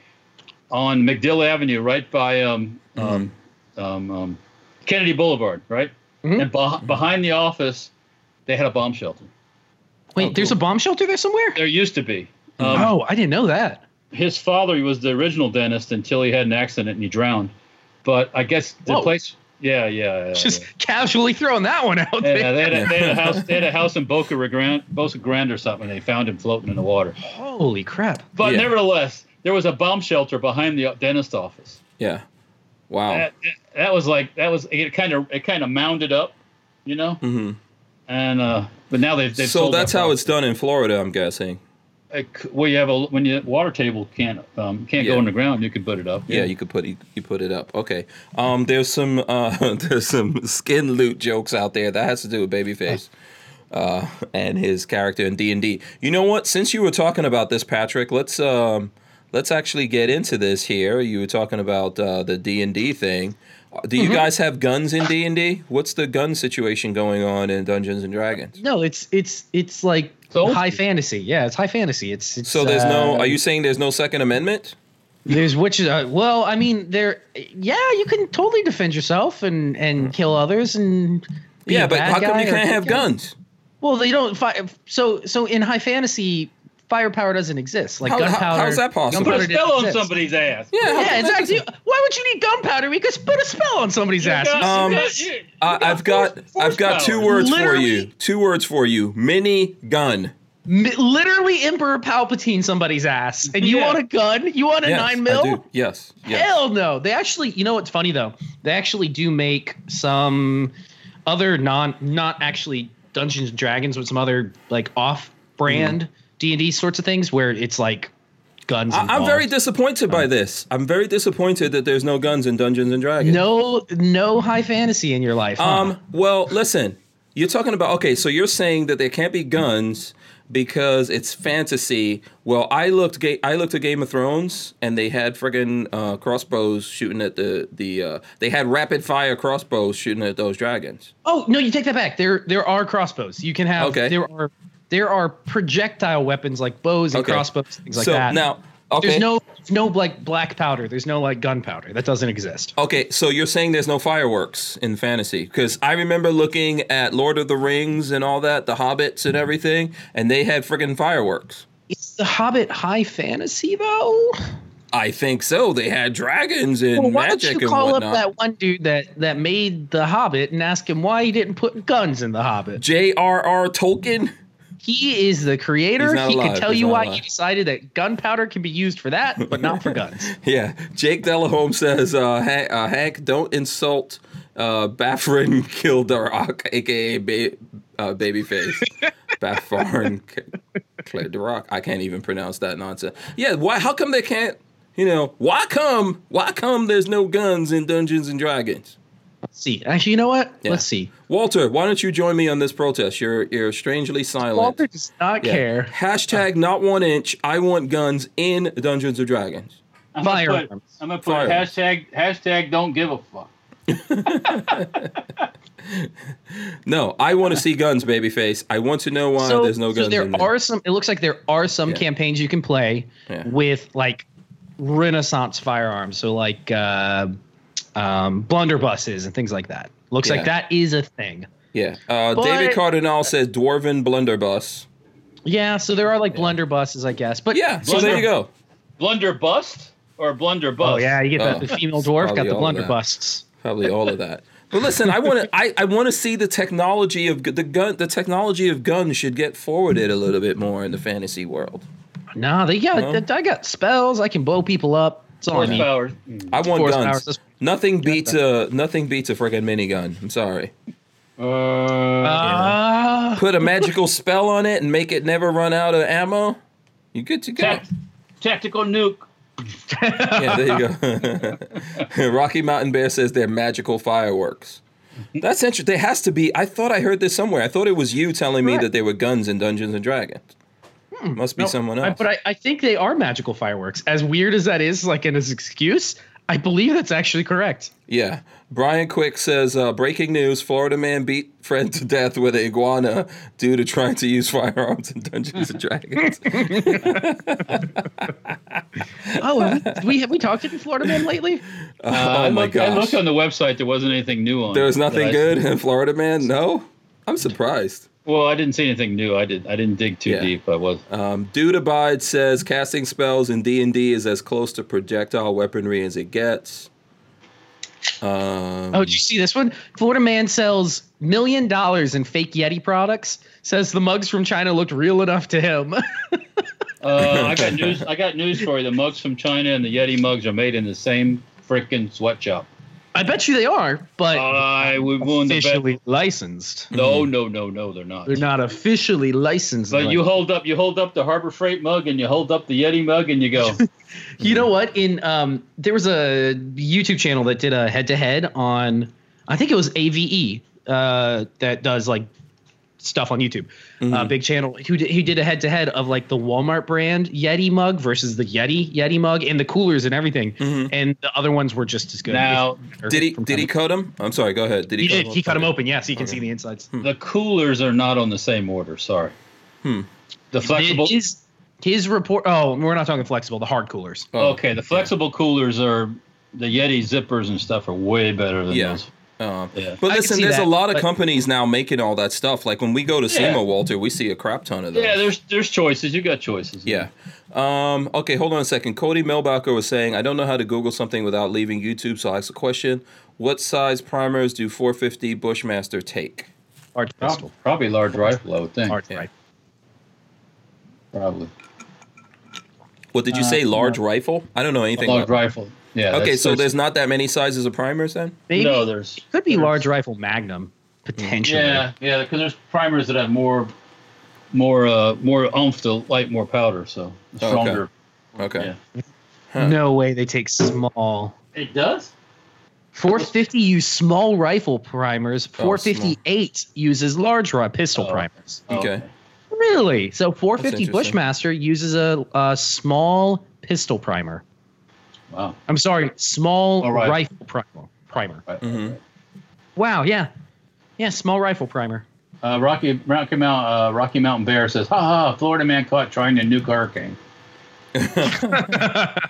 on MacDill Avenue, right by um um, Mm-hmm. um, um Kennedy Boulevard, right? Mhm. And beh behind the office, they had a bomb shelter. Wait, Oh, there's a bomb shelter there somewhere? There used to be. Um, oh, I didn't know that. his father was the original dentist until he had an accident and he drowned. But I guess the Whoa. place, yeah, yeah, yeah. Just yeah. casually throwing that one out Yeah, there. they had, a, they had a house. They had a house in Boca Grande, Boca Grande or something. And they found him floating in the water. Holy crap! But Yeah. nevertheless, there was a bomb shelter behind the dentist office. Yeah. Wow. That, that was like that was it. Kind of it kind of mounded up, you know. hmm And uh, but now they've, they've So that's that how it's done in Florida, I'm guessing. It well, you have a when your water table can't um, can't Yeah. go in the ground, you can put it up. Yeah, you could put you, you put it up. Okay. Um, there's some uh, there's some skin loot jokes out there that has to do with Babyface, uh, and his character in D and D. You know what? Since you were talking about this, Patrick, let's um, let's actually get into this here. You were talking about uh, the D and D thing. Uh, Do you guys have guns in D and D? What's the gun situation going on in Dungeons and Dragons? No, it's it's it's like So- high fantasy. Yeah, it's high fantasy. It's, it's So there's no. uh, Are you saying there's no Second Amendment? There's which uh, well, I mean, there. Yeah, you can totally defend yourself and and kill others and. Be yeah, a but how come you can't have guy. guns? Well, they don't. Fi- so so in high fantasy, firepower doesn't exist. Like How- how- gunpowder. how's that possible? Put a spell on exist. somebody's ass. Yeah, Yeah, exactly. doesn't- Why would you need gunpowder? We could put a spell on somebody's ass. got- Um, you got- you- you got I've got force- force I've got two powers. words for you. Two words for you. Mini gun. Mi- literally, Emperor Palpatine somebody's ass, and you Yeah. want a gun? You want a Yes, nine I mil? do. Yes. Yes. Hell no. They actually, you know what's funny though? They actually do make some other non, not actually Dungeons and Dragons, but some other like off-brand Mm-hmm. D and D sorts of things where it's like guns. I'm very disappointed by this. I'm very disappointed that there's no guns in Dungeons and Dragons. no no high fantasy in your life. huh? Um. Well, listen. You're talking about okay. So you're saying that there can't be guns because it's fantasy. Well, I looked. Ga- I looked at Game of Thrones, and they had friggin' uh, crossbows shooting at the the. Uh, they had rapid fire crossbows shooting at those dragons. Oh no, you take that back. There there are crossbows. You can have Okay. there are there are projectile weapons like bows and Okay. crossbows, things like so that. now, okay. there's no no like black powder. There's no like gunpowder. That doesn't exist. Okay, so you're saying there's no fireworks in fantasy? Because I remember looking at Lord of the Rings and all that, the Hobbits and everything, and they had friggin' fireworks. Is the Hobbit high fantasy though? I think so. They had dragons and Well, why don't you call up that one dude that that made the Hobbit and ask him why he didn't put guns in the Hobbit? J.R.R. Tolkien. He is the creator. He alive. can tell He's you why alive. he decided that gunpowder can be used for that, but not for guns. Yeah, Jake Delahome says, uh, Hank, uh, Hank don't insult uh, Baffrin Kildarock, aka ba- uh, Babyface. Baffrin Kildarock. I can't even pronounce that nonsense. Yeah, why? How come they can't? You know, why come? Why come there's no guns in Dungeons and Dragons? Let's see. Actually, you know what? Yeah. Let's see. Walter, why don't you join me on this protest? You're you're strangely silent. Walter does not Yeah. care. Hashtag not one inch. I want guns in Dungeons and Dragons. I'm gonna put, Firearms. I'm gonna put Firearms. hashtag hashtag don't give a fuck. No, I want to see guns, babyface. I want to know why so, there's no guns. so there in there. are some. It looks like there are some Yeah. campaigns you can play Yeah. with like Renaissance firearms. So like uh, um, blunderbusses and things like that. Looks Yeah. like that is a thing. Yeah. Uh, But- David Cardinal says Dwarven Blunderbuss. Yeah. So there are like blunderbusses, I guess. But Yeah. So there you go. Blunderbust or blunder bust? Oh yeah, you get Oh. the, the female dwarf got the all blunderbusts. Probably all of that. But listen, I want to. I, I want to see the technology of the gun. The technology of guns should get forwarded a little bit more in the fantasy world. Nah, they got. No? I got spells. I can blow people up. That's all I need. Horsepower. I want Force guns. powers, that's- Nothing beats a nothing beats a friggin' minigun. I'm sorry. Uh, Ah. Put a magical spell on it and make it never run out of ammo. You good to go. tac- tactical nuke. Yeah, there you go. Rocky Mountain Bear says they're magical fireworks. That's interesting. There has to be. I thought I heard this somewhere. I thought it was you telling me that there were guns in Dungeons and Dragons. Must be No, someone I- else. but I, I think they are magical fireworks. As weird as that is, like in his excuse, I believe that's actually correct. yeah. Brian Quick says uh, breaking news: Florida man beat friend to death with an iguana due to trying to use firearms in Dungeons and Dragons. Oh, have we, we have we talked to the Florida man lately? Uh, oh my looked, I looked on the website. There wasn't anything new on. There was nothing good in Florida man. No, I'm surprised. Well, I didn't see anything new. I did. I didn't dig too Yeah. deep. I was. Um, Dude Abide says casting spells in D and D is as close to projectile weaponry as it gets. Um, Oh, did you see this one? Florida man sells million dollars in fake Yeti products. Says the mugs from China looked real enough to him. Uh, I got news. I got news for you. The mugs from China and the Yeti mugs are made in the same freaking sweatshop. I bet you they are, but I would willing to bet. officially licensed. No, no, no, no, they're not. They're not officially licensed. But you hold up, you hold up the Harbor Freight mug, and you hold up the Yeti mug, and you go, You know what? In um, there was a YouTube channel that did a head-to-head on, I think it was AVE, uh, that does like stuff on YouTube. Uh, big channel. Who did, he did a head-to-head of like the Walmart brand Yeti mug versus the Yeti Yeti mug and the coolers and everything, and the other ones were just as good. Now, did he did he time- cut him? I'm sorry. Go ahead. Did he? He cut did. He cut them open. Yeah, so you can see the insides. the coolers are not on the same order. Sorry. Hmm. The flexible. His his report. Oh, we're not talking flexible. The hard coolers. Oh, okay, the flexible coolers are the Yeti zippers and stuff are way better than Yeah. those. Um, Yeah. But listen, see there's a lot of companies now making all that stuff. Like when we go to Yeah. SEMA, Walter, we see a crap ton of those. Yeah, there's there's choices. You got choices. Yeah. Um, okay, hold on a second. Cody Melbacher was saying, I don't know how to Google something without leaving YouTube, so I asked a question. What size primers do 450 Bushmaster take? Hard Prob- pistol. Probably large rifle, I would think. Hard Yeah. right. Probably. What did you Uh, say? Large rifle? I don't know A anything. large About- rifle. Yeah. okay, that's- so there's not that many sizes of primers then? Maybe no, there's could be there's- large rifle Magnum potentially. Yeah, yeah, because there's primers that have more, more, uh, more oomph to light more powder, so Oh, stronger. Okay. Yeah. Huh. No way they take small. It does. 450 use small rifle primers. Oh, 458 uses large ri- pistol Oh. primers. Okay. Really? So 450. Bushmaster uses a, a small pistol primer. Wow. I'm sorry, small All right. rifle primer. Primer. Right. Mhm. Wow. Yeah. Yeah. Small rifle primer. Uh, Rocky Rocky Mount uh, Rocky Mountain Bear says, "Ha ha! Florida man caught trying to nuke hurricane."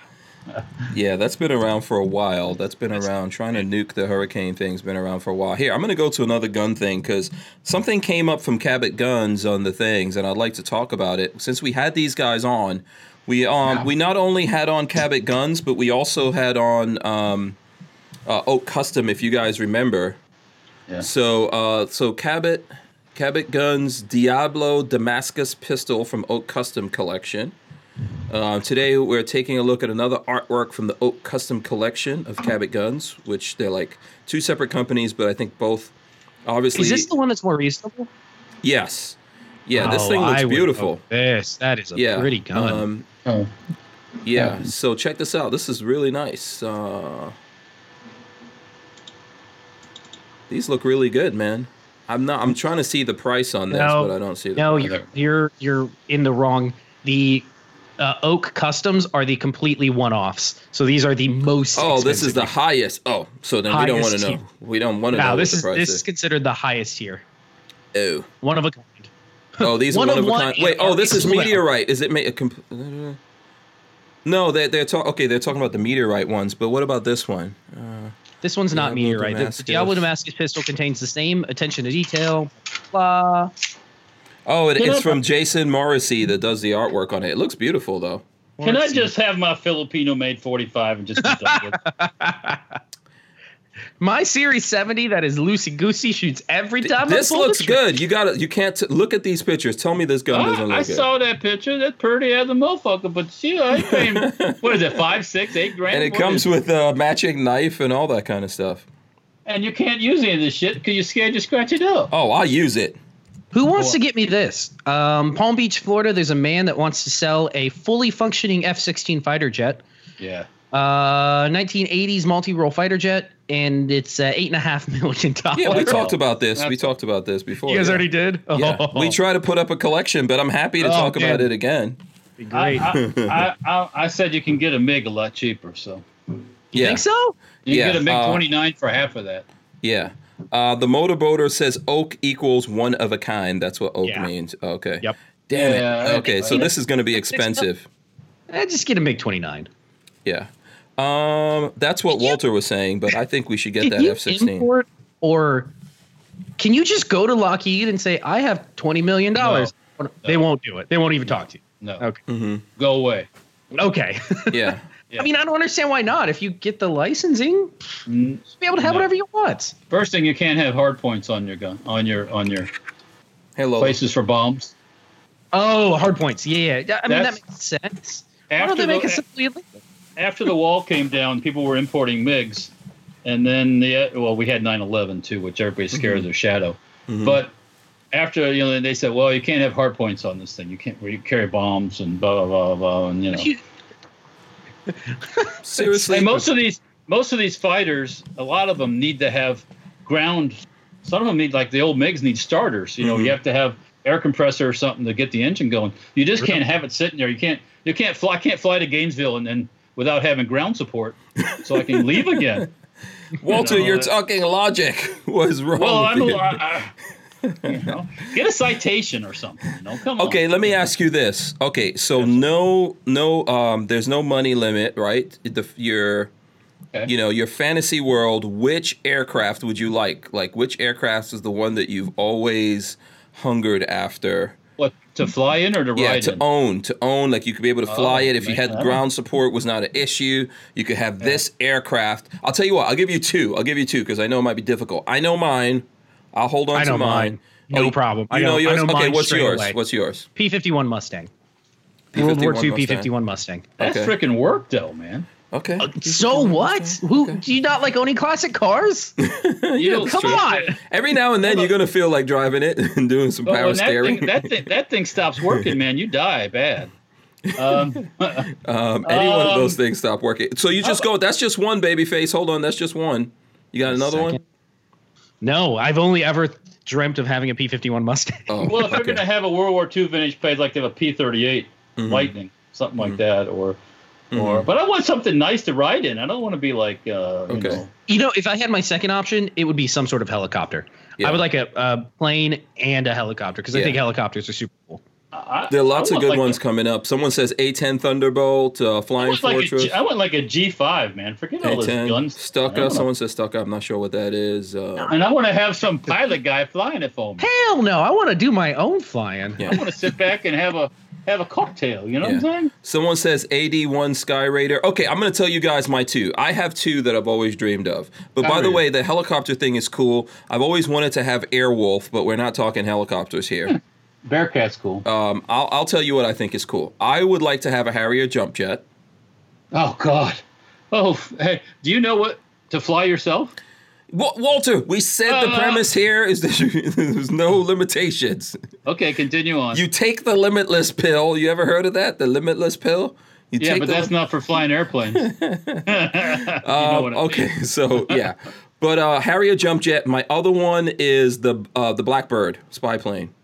Yeah, that's been around for a while. That's been around. Trying to nuke the hurricane thing's been around for a while. Here, I'm going to go to another gun thing because something came up from Cabot Guns on the things, and I'd like to talk about it. Since we had these guys on, we um Yeah. we not only had on Cabot Guns, but we also had on um, uh, Oak Custom, if you guys remember. Yeah. So uh, so Cabot Cabot Guns Diablo Damascus pistol from Oak Custom collection. Uh, today we're taking a look at another artwork from the Oak Custom collection of Cabot guns, which they're like two separate companies, but I think both obviously. Is this the one that's more reasonable? yes. Yeah, this Oh, thing looks I beautiful. vote This. That is a Yeah. pretty gun. Um, Oh. yeah. So check this out. This is really nice. Uh, these look really good, man. I'm not. I'm trying to see the price on this, No. but I don't see the. no, price. you're you're you're in the wrong. The uh, Oak Customs are the completely one-offs. So these are the most. Oh, this is expensive. the highest. Oh, so then we don't want to know. tier. We don't want to know Wow, what this the is price this is. is considered the highest tier. Oh. One of a kind. Oh, these One are one of of a one kind. Wait, oh, this is already sold out. meteorite. Is it ma- a comp- uh, No, they they're talking. Okay, they're talking about the meteorite ones, but what about this one? Uh, This one's not Diablo meteorite. The- The, Diablo Damascus pistol contains the same attention to detail. Blah. oh, it, it's I- from Jason Morrissey that does the artwork on it. It looks beautiful though. Can I just have my Filipino made 45 and just be done with it? My Series 70 that is loosey goosey shoots every time. I this pull looks trigger. good. You got to You can't t- look at these pictures. Tell me this gun doesn't I, look I good. saw that picture. That's pretty as a motherfucker, but shit, I ain't paying. what is it? Five, six, eight grand? and it comes with a matching knife and all that kind of stuff. And you can't use any of this shit because you're scared to scratch it up. Oh, I use it. Who wants Boy. to get me this? Um, Palm Beach, Florida. There's a man that wants to sell a fully functioning F-16 fighter jet, Yeah. Uh, 1980s multi-role fighter jet, and it's uh, eight and a half million dollars. Yeah, we Oh, talked about this. We talked about this before. You guys yeah. already did. Oh. Yeah, Oh, we try to put up a collection, but I'm happy to Oh, talk about it again. Be great. I, I, I, I said you can get a MiG a lot cheaper, so you yeah. think so? you Yeah, can get a MiG uh, 29 for half of that. Yeah. Uh, the motorboater says oak equals one of a kind. That's what oak Yeah. means. Okay. Yep. Damn Yeah, it. Okay, so this is going to be expensive. Eh, just get a MiG 29. Yeah. Um, that's what Walter was saying, but I think we should get that F-16. or can you just go to Lockheed and say I have 20 million dollars? They won't do it. They won't even talk to you. No, Okay. hmm go away. Okay. Yeah. Yeah. I mean, I don't understand why not. If you get the licensing, be able to have No. whatever you want. First thing, you can't have hard points on your gun, on your on your Hello. places for bombs. Oh, hard points. Yeah, yeah. I mean, that makes sense. Why don't they make the, it simply illegal? After the wall came down, people were importing MiGs, and then the well, we had 9/11 too, which everybody's scared of their shadow. Mhm. But after you know, they said, well, you can't have hard points on this thing. You can't where you carry bombs and blah blah blah blah, and you know. Seriously. And most of these most of these fighters, a lot of them need to have ground. Some of them need like the old MiGs need starters. You know, Mhm. you have to have air compressor or something to get the engine going. You just can't have it sitting there. You can't you can't fly. I can't fly to Gainesville and then without having ground support, so I can leave again. Walter, No, you're that- talking logic. Was wrong Well, I'm. you? I, you know, get a citation or something. You know, come on. Okay, let me ask you this. Okay, so no, no, um, there's no money limit, right? The your, Okay. you know, your fantasy world. Which aircraft would you like? Like, which aircraft is the one that you've always hungered after? What to mm-hmm. fly in or to ride? Yeah, ride to in? own, to own. Like you could be able to fly Oh, it. If you had ground support, was not an issue. You could have this aircraft. I'll tell you what. I'll give you two. I'll give you two because I know it might be difficult. I know mine. I'll hold on I to mine. mine. No oh, you- problem. You I know, know- I yours. know okay, mine what's yours? away. What's yours? P fifty one Mustang. World War P-51 II P Mustang. fifty one Mustang. That's okay. freaking work, though, man. Okay. So what? Who do you not like owning classic cars? You Come true. on. Every now and then you're gonna feel like driving it and doing some But power when that steering. thing, that thing that thing stops working, man, you die bad. Um, Um, any one of those Um, things stop working. So you just go. That's just one baby face. Hold on, that's just one. You got another one? No, I've only ever dreamt of having a P51 Mustang. Oh, well, if they're going to have a World War II vintage plate, like they have a P-38 Mm-hmm. Lightning, something like that, or, or. But I want something nice to ride in. I don't want to be like, uh, you know, You know, if I had my second option, it would be some sort of helicopter. Yeah. I would like a, a plane and a helicopter because Yeah. I think helicopters are super cool. I, There are lots of good like ones A, coming up. Someone says A10 Thunderbolt, uh, I Flying like a Fortress. G, I want like a G5, man. Forget all those A10 guns. Stuka. I wanna- Someone says Stuka. I'm not sure what that is. Uh, And I want to have some pilot guy flying it for me. Hell no! I want to do my own flying. Yeah. I want to sit back and have a have a cocktail. You know what I'm saying? Someone says AD1 Sky Raider. Okay, I'm going to tell you guys my two. I have two that I've always dreamed of. But by the way, the helicopter thing is cool. I've always wanted to have Airwolf, but we're not talking helicopters here. Bearcat's cool. um, I'll, I'll tell you what I think is cool. I would like to have a Harrier jump jet. oh God. Oh, hey, do you know what to fly yourself? Wa- Walter, we said the Uh. premise here is that there's no limitations. Okay, continue on. You take the limitless pill. You ever heard of that? The limitless pill? You yeah, take but the that's not for flying airplanes. you know Um, what I okay, mean. so yeah, but uh, Harrier jump jet. My other one is the uh, the Blackbird spy plane.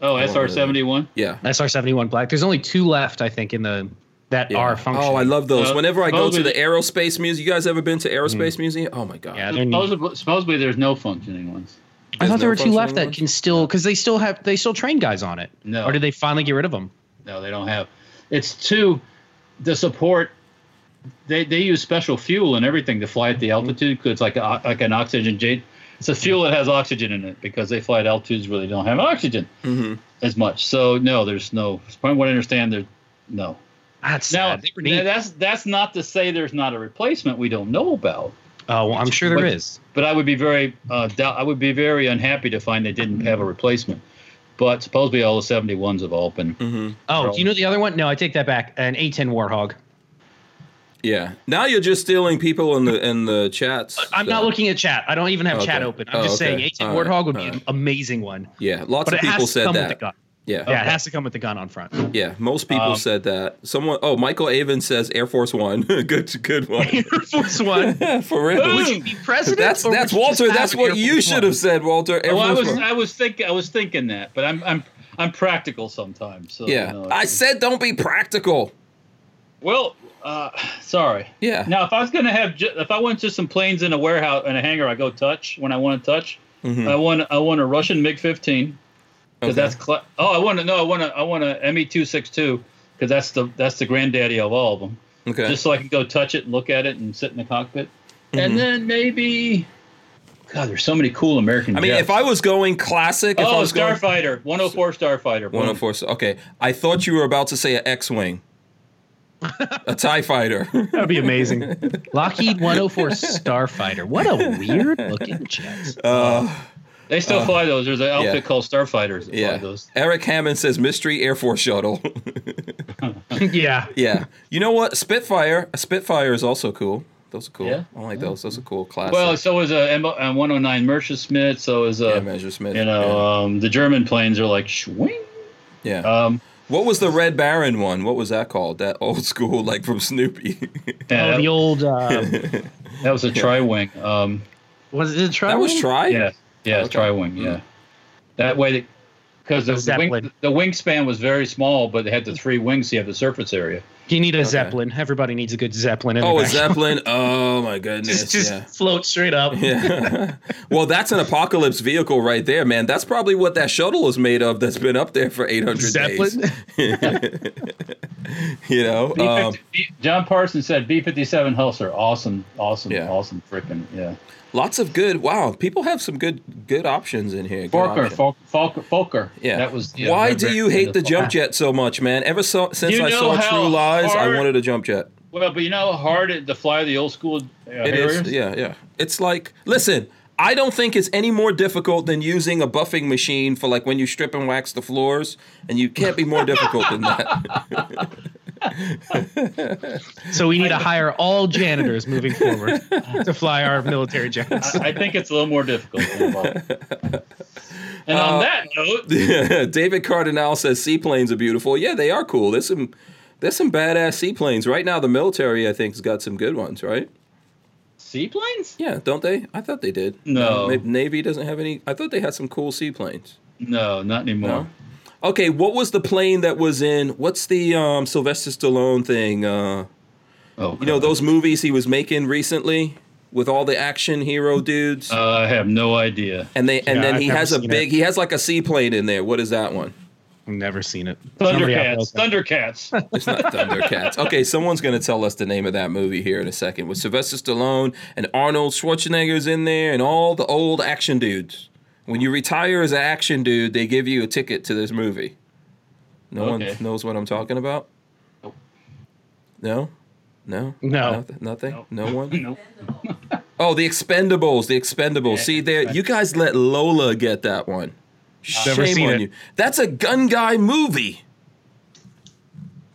Oh, SR seventy one. Yeah. SR seventy one black. There's only two left, I think, in the that Yeah. are functioning. Oh, I love those. Uh, Whenever I go to the aerospace museum, you guys ever been to aerospace museum? Oh my god. Yeah. Supposedly, supposedly, there's no functioning ones. I thought There's there were two left functioning that can still because they still have they still train guys on it. No. Or did they finally get rid of them? No, they don't have. It's two. The support. They, they use special fuel and everything to fly at the altitude because it's like a, like an oxygen jet. It's a fuel that has oxygen in it because they fly at altitudes where they don't have oxygen Mhm. as much. So no, there's no. From what I understand, there no. That's Now sad. They that's that's not to say there's not a replacement we don't know about. oh, well, I'm sure there but- is. But I would be very uh, doubt, I would be very unhappy to find they didn't have a replacement. But supposedly all the 71s have all been. Mm-hmm. Oh, do you know the other one? No, I take that back. An A10 Warthog. Yeah. Now you're just stealing people in the in the chats. I'm so- not looking at chat. I don't even have chat open. I'm Oh, just okay. saying A10 All right. Warthog would be All an amazing one. Yeah, lots But of people said come with the that. Gun. Yeah. Yeah, it has to come with the gun on front. Yeah, most people Um, said that. Someone, oh, Michael Avon says Air Force One. good, good one. Air Force One. For real. Would you be president? That's or that's Walter. That's what Air you Force should One? have said, Walter. Air Well, I was One. I was thinking I was thinking that, but I'm I'm I'm practical sometimes. So, yeah, you know, I said don't be practical. Well, uh, sorry. Yeah. Now, if I was gonna have, ju- if I want just some planes in a warehouse in a hangar, I go touch when I want to touch. Mhm. I want I want a Russian MiG 15 because Okay. that's cla oh I want to no I want to I want a ME 262 because that's the that's the granddaddy of all of them. Okay. Just so I can go touch it and look at it and sit in the cockpit, Mhm. and then maybe. God, there's so many cool American. I mean, jets. if I was going classic, if I oh was going Starfighter 104 Starfighter 104. Okay, I thought you were about to say an X-wing, a Tie Fighter. That'd be amazing. Lockheed 104 Starfighter. What a weird looking jet. Uh, They still fly those. There's an outfit yeah. called Starfighters that fly yeah. those. Eric Hammond says mystery Air Force shuttle. yeah. yeah. You know what? Spitfire. A Spitfire is also cool. Those are cool. Yeah. I like those. Those are cool. Classic. Well, so is a M- a 109 Messerschmitt. So is yeah, a Messerschmitt. you know um, the German planes are like swing. yeah. Um, what was the Red Baron one? What was that called? That old school, like from Snoopy. yeah, oh, the old. Uh, that was a tri wing. Um, was it a tri that was Try. yeah, yeah, Okay. tri wing. Yeah, that way because the, the, Zeppelin. wing, the wingspan was very small, but they had the three wings. So you have the surface area. You need a Zeppelin. Everybody needs a good Zeppelin. In Oh, a. Zeppelin. Oh my goodness. Just, just yeah. float straight up. Yeah. well, that's an apocalypse vehicle right there, man. That's probably what that shuttle is made of that's been up there for 800 Zeppelin. days. you know? B- Um, John Parsons said B-57 Husser. Awesome, awesome, Yeah. awesome, freaking yeah. Lots of good. Wow. People have some good good options in here. Fokker. Fol- Fokker, Fokker. Yeah. that was. yeah, Why do you hate the jump jet so much, man? Ever so, since You I saw True Lies, I wanted a jump jet. Well, but you know how hard it to fly the old school uh, It is. Yeah, yeah. It's like, listen, I don't think it's any more difficult than using a buffing machine for like when you strip and wax the floors, and you can't be more difficult than that. So we need to hire all janitors moving forward to fly our military jets. I, I think it's a little more difficult. than both. And Uh, on that note, David Cardinal says seaplanes are beautiful. Yeah, they are cool. There's some there's some badass seaplanes right now. The military, I think, has got some good ones, right? seaplanes? Yeah, don't they? I thought they did. No. Uh, maybe Navy doesn't have any. I thought they had some cool seaplanes. No, not anymore. No? Okay, what was the plane that was in? What's the um, Sylvester Stallone thing? Uh, Oh, you know those movies he was making recently with all the action hero dudes, Uh, I have no idea. and they and Yeah, then I've he has a big. it. He has like a seaplane in there. What is that one? I've never seen it. Thundercats. Thundercats. It's not Thundercats. Okay, someone's gonna tell us the name of that movie here in a second. With Sylvester Stallone and Arnold Schwarzenegger's in there, and all the old action dudes. When you retire as an action dude, they give you a ticket to this movie. No Okay. one knows what I'm talking about. Nope. No, no, No. Nothing? nothing? Nope. No one. no. Oh, the Expendables, the Expendables. See there, you guys let Lola get that one. Never Shame seen on it. you. That's a gun guy movie.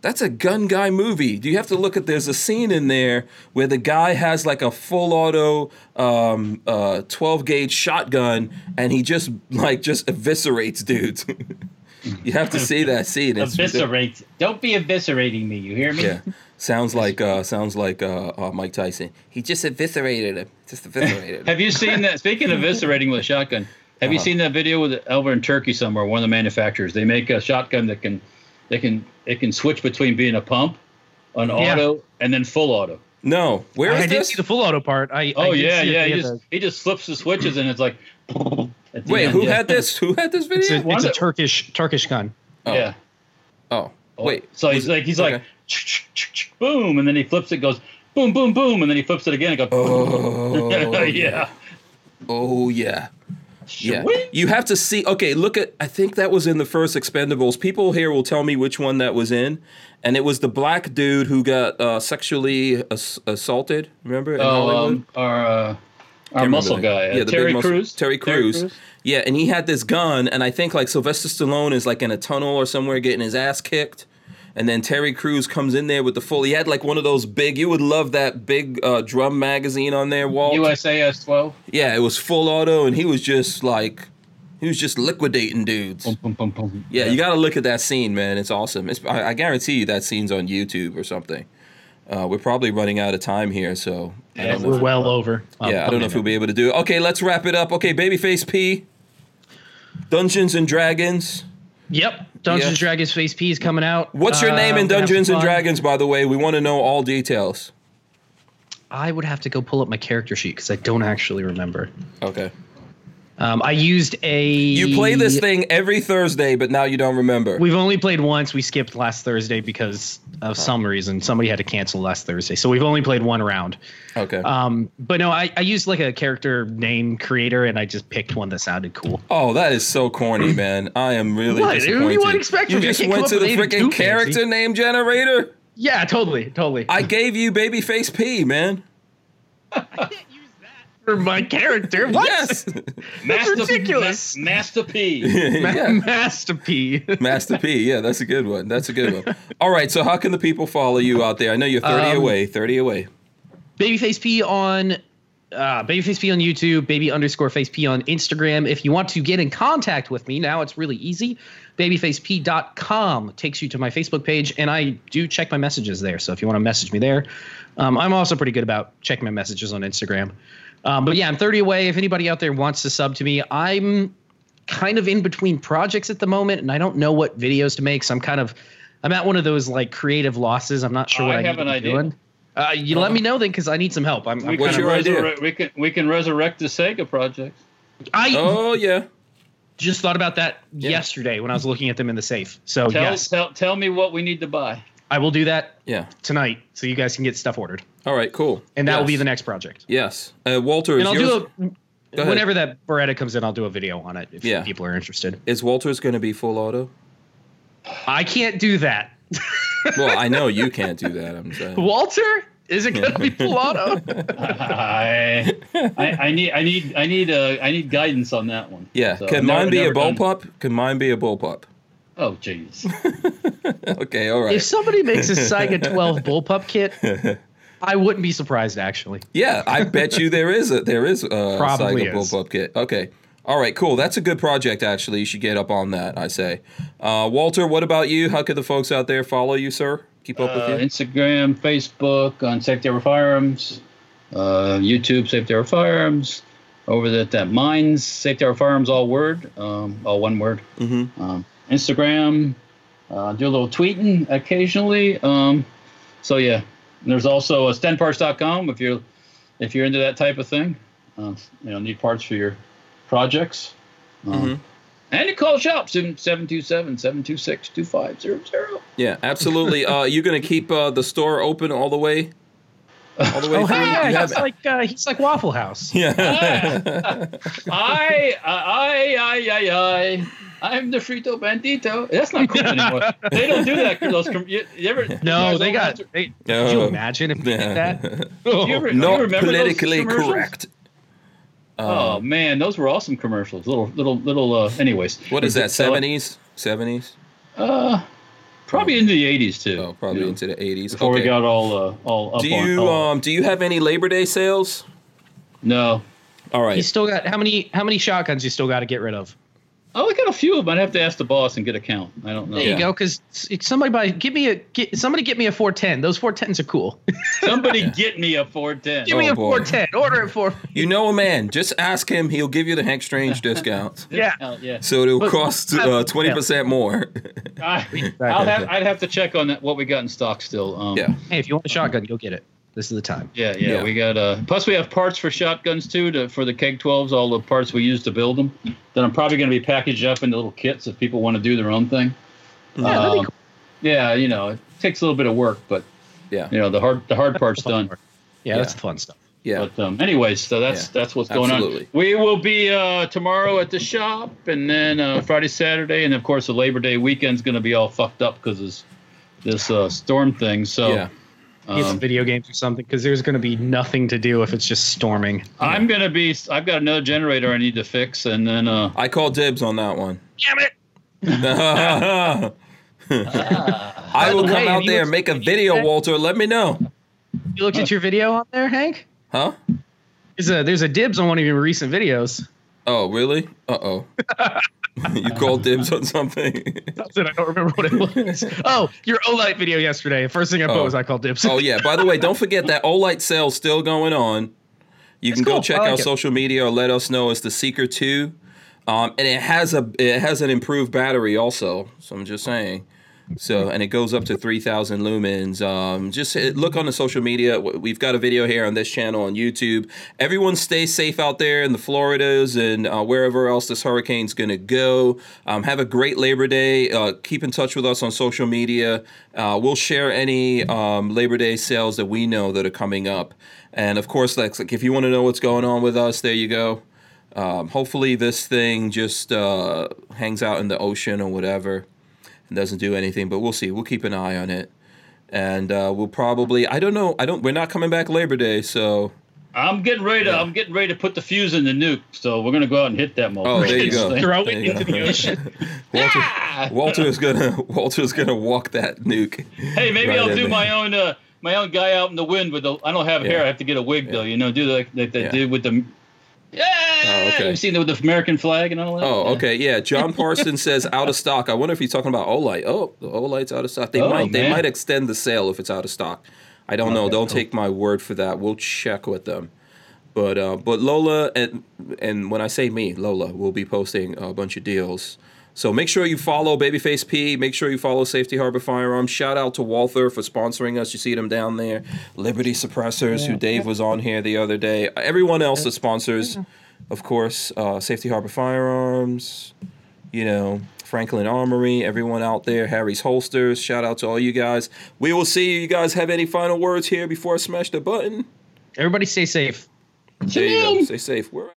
That's a gun guy movie. Do you have to look at? There's a scene in there where the guy has like a full auto, um, uh, 12 gauge shotgun, and he just like just eviscerates dudes. you have to see that scene. It's. Eviscerate. Don't be eviscerating me. You hear me? Yeah, sounds like uh, sounds like uh, uh, Mike Tyson. He just eviscerated him. Just eviscerated. him. Have you seen that? Speaking of eviscerating with a shotgun, have you Uh-huh. seen that video with Elver in Turkey somewhere? One of the manufacturers they make a shotgun that can, they can, it can switch between being a pump, an Yeah. auto, and then full auto. No, where is I did this? see the full auto part. I, I Oh did yeah, yeah. He just, he just flips the switches and it's like. Wait, end, who yeah. had this? Who had this It's video? a, it's a Turkish Turkish gun. Oh. Yeah. Oh, oh wait. So he's like, he's okay. like, boom, and then he flips it, goes boom, boom, boom, and then he flips it again and goes. Oh, yeah. Oh yeah. Yeah. Sweet. You have to see okay, look at I think that was in the first Expendables. People here will tell me which one that was in. And it was the black dude who got uh, sexually ass- assaulted, remember? In Oh, Hollywood? um, our uh, our muscle guy, that. uh, Yeah, the big Terry muscle- Crews. Terry Crews. Yeah, and he had this gun, and I think like Sylvester Stallone is like in a tunnel or somewhere getting his ass kicked. And then Terry Crews comes in there with the full. He had like one of those big. You would love that big uh, drum magazine on there, Walt. USAS 12. Yeah, it was full auto, and he was just like, he was just liquidating dudes. Boom, boom, boom, boom. Yeah, you got to look at that scene, man. It's awesome. It's, I, I guarantee you that scene's on YouTube or something. Uh, we're probably running out of time here, so I Yeah, don't know. We're If, well over. Um, yeah, I don't know if we'll be able to do it. Okay, let's wrap it up. Okay, Babyface P, Dungeons and Dragons. Yep. Dungeons Yes. Dragons Face P is coming out. What's your Uh, name in gonna have Dungeons and. Dragons, by the way? We want to know all details. I would have to go pull up my character sheet because I don't actually remember. Okay. Um, I used a. You play this thing every Thursday, but now you don't remember. We've only played once. We skipped last Thursday because of some reason. Somebody had to cancel last Thursday, so we've only played one round. Okay. Um, but no, I, I used like a character name creator, and I just picked one that sounded cool. Oh, that is so corny, man. I am really What? What do you disappointed. expect you from me? Just went to the freaking character fancy. name generator. Yeah, totally, totally. I gave you Babyface P, man. for my character. What? Yes. Master, ridiculous. Ma- Master P. yeah. Master P. Master P. Yeah, that's a good one. That's a good one. All right. So, how can the people follow you out there? I know you're 30 Um, away. 30 away. Babyface P on uh, Babyface P on YouTube, baby underscore face P on Instagram. If you want to get in contact with me, now it's really easy. BabyfaceP.com takes you to my Facebook page, and I do check my messages there. So if you want to message me there, um, I'm also pretty good about checking my messages on Instagram. Um, but yeah, I'm 30 away. If anybody out there wants to sub to me, I'm kind of in between projects at the moment, and I don't know what videos to make. So I'm kind of I'm at one of those like creative losses. I'm not sure what I I, have need an to idea. doing. Uh, you let me know then, because I need some help. I'm, We I'm What's can kind your idea? resurrect- We can we can resurrect the Saiga project. I Oh, yeah. just thought about that yesterday when I was looking at them in the safe. So Tell, yes, tell tell me what we need to buy. I will do that Yeah. tonight, so you guys can get stuff ordered, All right. Cool. and that will be the next project. Yes. Uh, Walter, is, And I'll yours, do a whenever that Beretta comes in, I'll do a video on it if Yeah. people are interested. is Walter's going to be full auto? I can't do that. Well, I know you can't do that. I'm saying. Walter, is it gonna be full auto? I, I I need I need I need uh, I need guidance on that one. Yeah. So, Can never- mine be a never done- bullpup? Can mine be a bullpup? Oh jeez. Okay. All right. if somebody makes a Saiga 12 bullpup kit, I wouldn't be surprised actually. Yeah, I bet you there is a there is a Probably Saiga is. bullpup kit. Okay. All right, cool. That's a good project, actually. You should get up on that, I say. Uh, Walter, what about you? How could the folks out there follow you, sir? Keep up Uh, with you? Instagram, Facebook, on Safety Harbor Firearms, uh, YouTube, Safety Harbor Firearms. Over at that Mines, Safety Harbor Firearms, all word, um, all one word. Mm-hmm. Um, Instagram, uh, do a little tweeting occasionally. Um, so yeah, and there's also uh, stenparts.com if you're if you're into that type of thing. Uh, you know, need parts for your projects. Um, Mhm. And you call shop 727-726-2500. Yeah, absolutely. uh, you're going to keep uh, the store open all the way? All the way Oh, through? hey, yeah, You he's have- like uh, he's like Waffle House. yeah. I, I, I, I, I, I'm the frito bandito. That's not cool anymore. They don't do that. Those, com- you, you ever, No, guys they got. They, No. Could you imagine if they did that? Do you, re- do you Not those politically commercials? correct. Oh Um, man, those were awesome commercials. Little, little, little. Uh, anyways, what is that? 70s? 70s? Uh, probably into the '80s too. Oh, probably you know, into the 80s. before we got all uh, all up do on. you all- um do you have any Labor Day sales? no. All right. You still got how many how many shotguns you still got to get rid of? Oh, I got a few of them. I'd have to ask the boss and get a count. I don't know. There Yeah. you go. Because somebody buy give me a get, somebody get me a 410. Those 410s are cool. Somebody get me a 410. give me Oh, a boy. 410. Order it for. You know a man. Just ask him. He'll give you the Hank Strange discounts. Yeah. Yeah. So it'll But- cost uh, 20% more. I, I'll have, I'd have to check on that, what we got in stock still. Um, yeah. Hey, if you want a shotgun, go get it. This is the time. Yeah, yeah, Yeah. we got. Uh, plus, we have parts for shotguns too. To, for the Keg 12s, all the parts we use to build them. Then I'm probably going to be packaged up into little kits if people want to do their own thing. Yeah, that'd be Um, yeah, you know, it takes a little bit of work, but Yeah. you know, the hard the hard part's Fun done. part. Yeah, that's the fun stuff. Yeah. But um, anyways, so that's Yeah. that's what's going Absolutely. on. We will be uh, tomorrow at the shop, and then uh, Friday, Saturday, and of course the Labor Day weekend's going to be all fucked up because this this uh, storm thing. So Yeah. Get some um, video games or something because there's going to be nothing to do if it's just storming. I'm going to be. I've got another generator I need to fix, and then uh, I call dibs on that one. Damn it! I will By come out there and make a video, internet? Walter. Let me know. You looked at your video on there, Hank? Huh? There's a there's a dibs on one of your recent videos. Oh, really? Uh oh. you called dibs on something? That's it. I don't remember what it was. oh, your Olight video yesterday. First thing I put Oh. was I called dibs. oh, yeah. By the way, don't forget that Olight sale's still going on. You That's can go check like out it. social media or let us know. It's the Seeker 2. Um, and it has a it has an improved battery also. So I'm just saying. So and it goes up to 3,000 lumens. Um, just look on the social media. We've got a video here on this channel on YouTube. Everyone stay safe out there in the Floridas and uh, wherever else this hurricane's gonna go. Um, have a great Labor Day. Uh, keep in touch with us on social media. Uh, we'll share any um, Labor Day sales that we know that are coming up. And of course, like, like if you want to know what's going on with us, there you go. Um, hopefully, this thing just uh, hangs out in the ocean or whatever and doesn't do anything. But we'll see. We'll keep an eye on it, and uh, we'll probably. I don't know. I don't. We're not coming back Labor Day, so I'm getting ready to. Yeah. I'm getting ready to put the fuse in the nuke. So we're gonna go out and hit that motherfucker. Oh, there you go. Throw There it into go. the ocean. Walter. Walter is gonna. Walter is gonna walk that nuke. Hey, maybe Right I'll do there. my own. Uh, my own guy out in the wind with the. I don't have Yeah. hair. I have to get a wig though. You know, do like they Yeah. did with the. Yeah. Oh, okay. You've seen it with the American flag and all that. Oh, okay, yeah. John Parsons says out of stock. I wonder if he's talking about Olight. Oh, the Olight's out of stock. They Oh, might. They might extend the sale if it's out of stock. I don't know. Don't cool. take my word for that. We'll check with them. But uh, but Lola and and when I say me, Lola will be posting a bunch of deals. So make sure you follow Babyface P. Make sure you follow Safety Harbor Firearms. Shout out to Walther for sponsoring us. You see them down there. Liberty Suppressors, who Dave was on here the other day. Everyone else that sponsors, of course, uh, Safety Harbor Firearms. You know, Franklin Armory. Everyone out there, Harry's Holsters. Shout out to all you guys. We will see. You guys have any final words here before I smash the button? Everybody stay safe. There you go. Stay safe. We're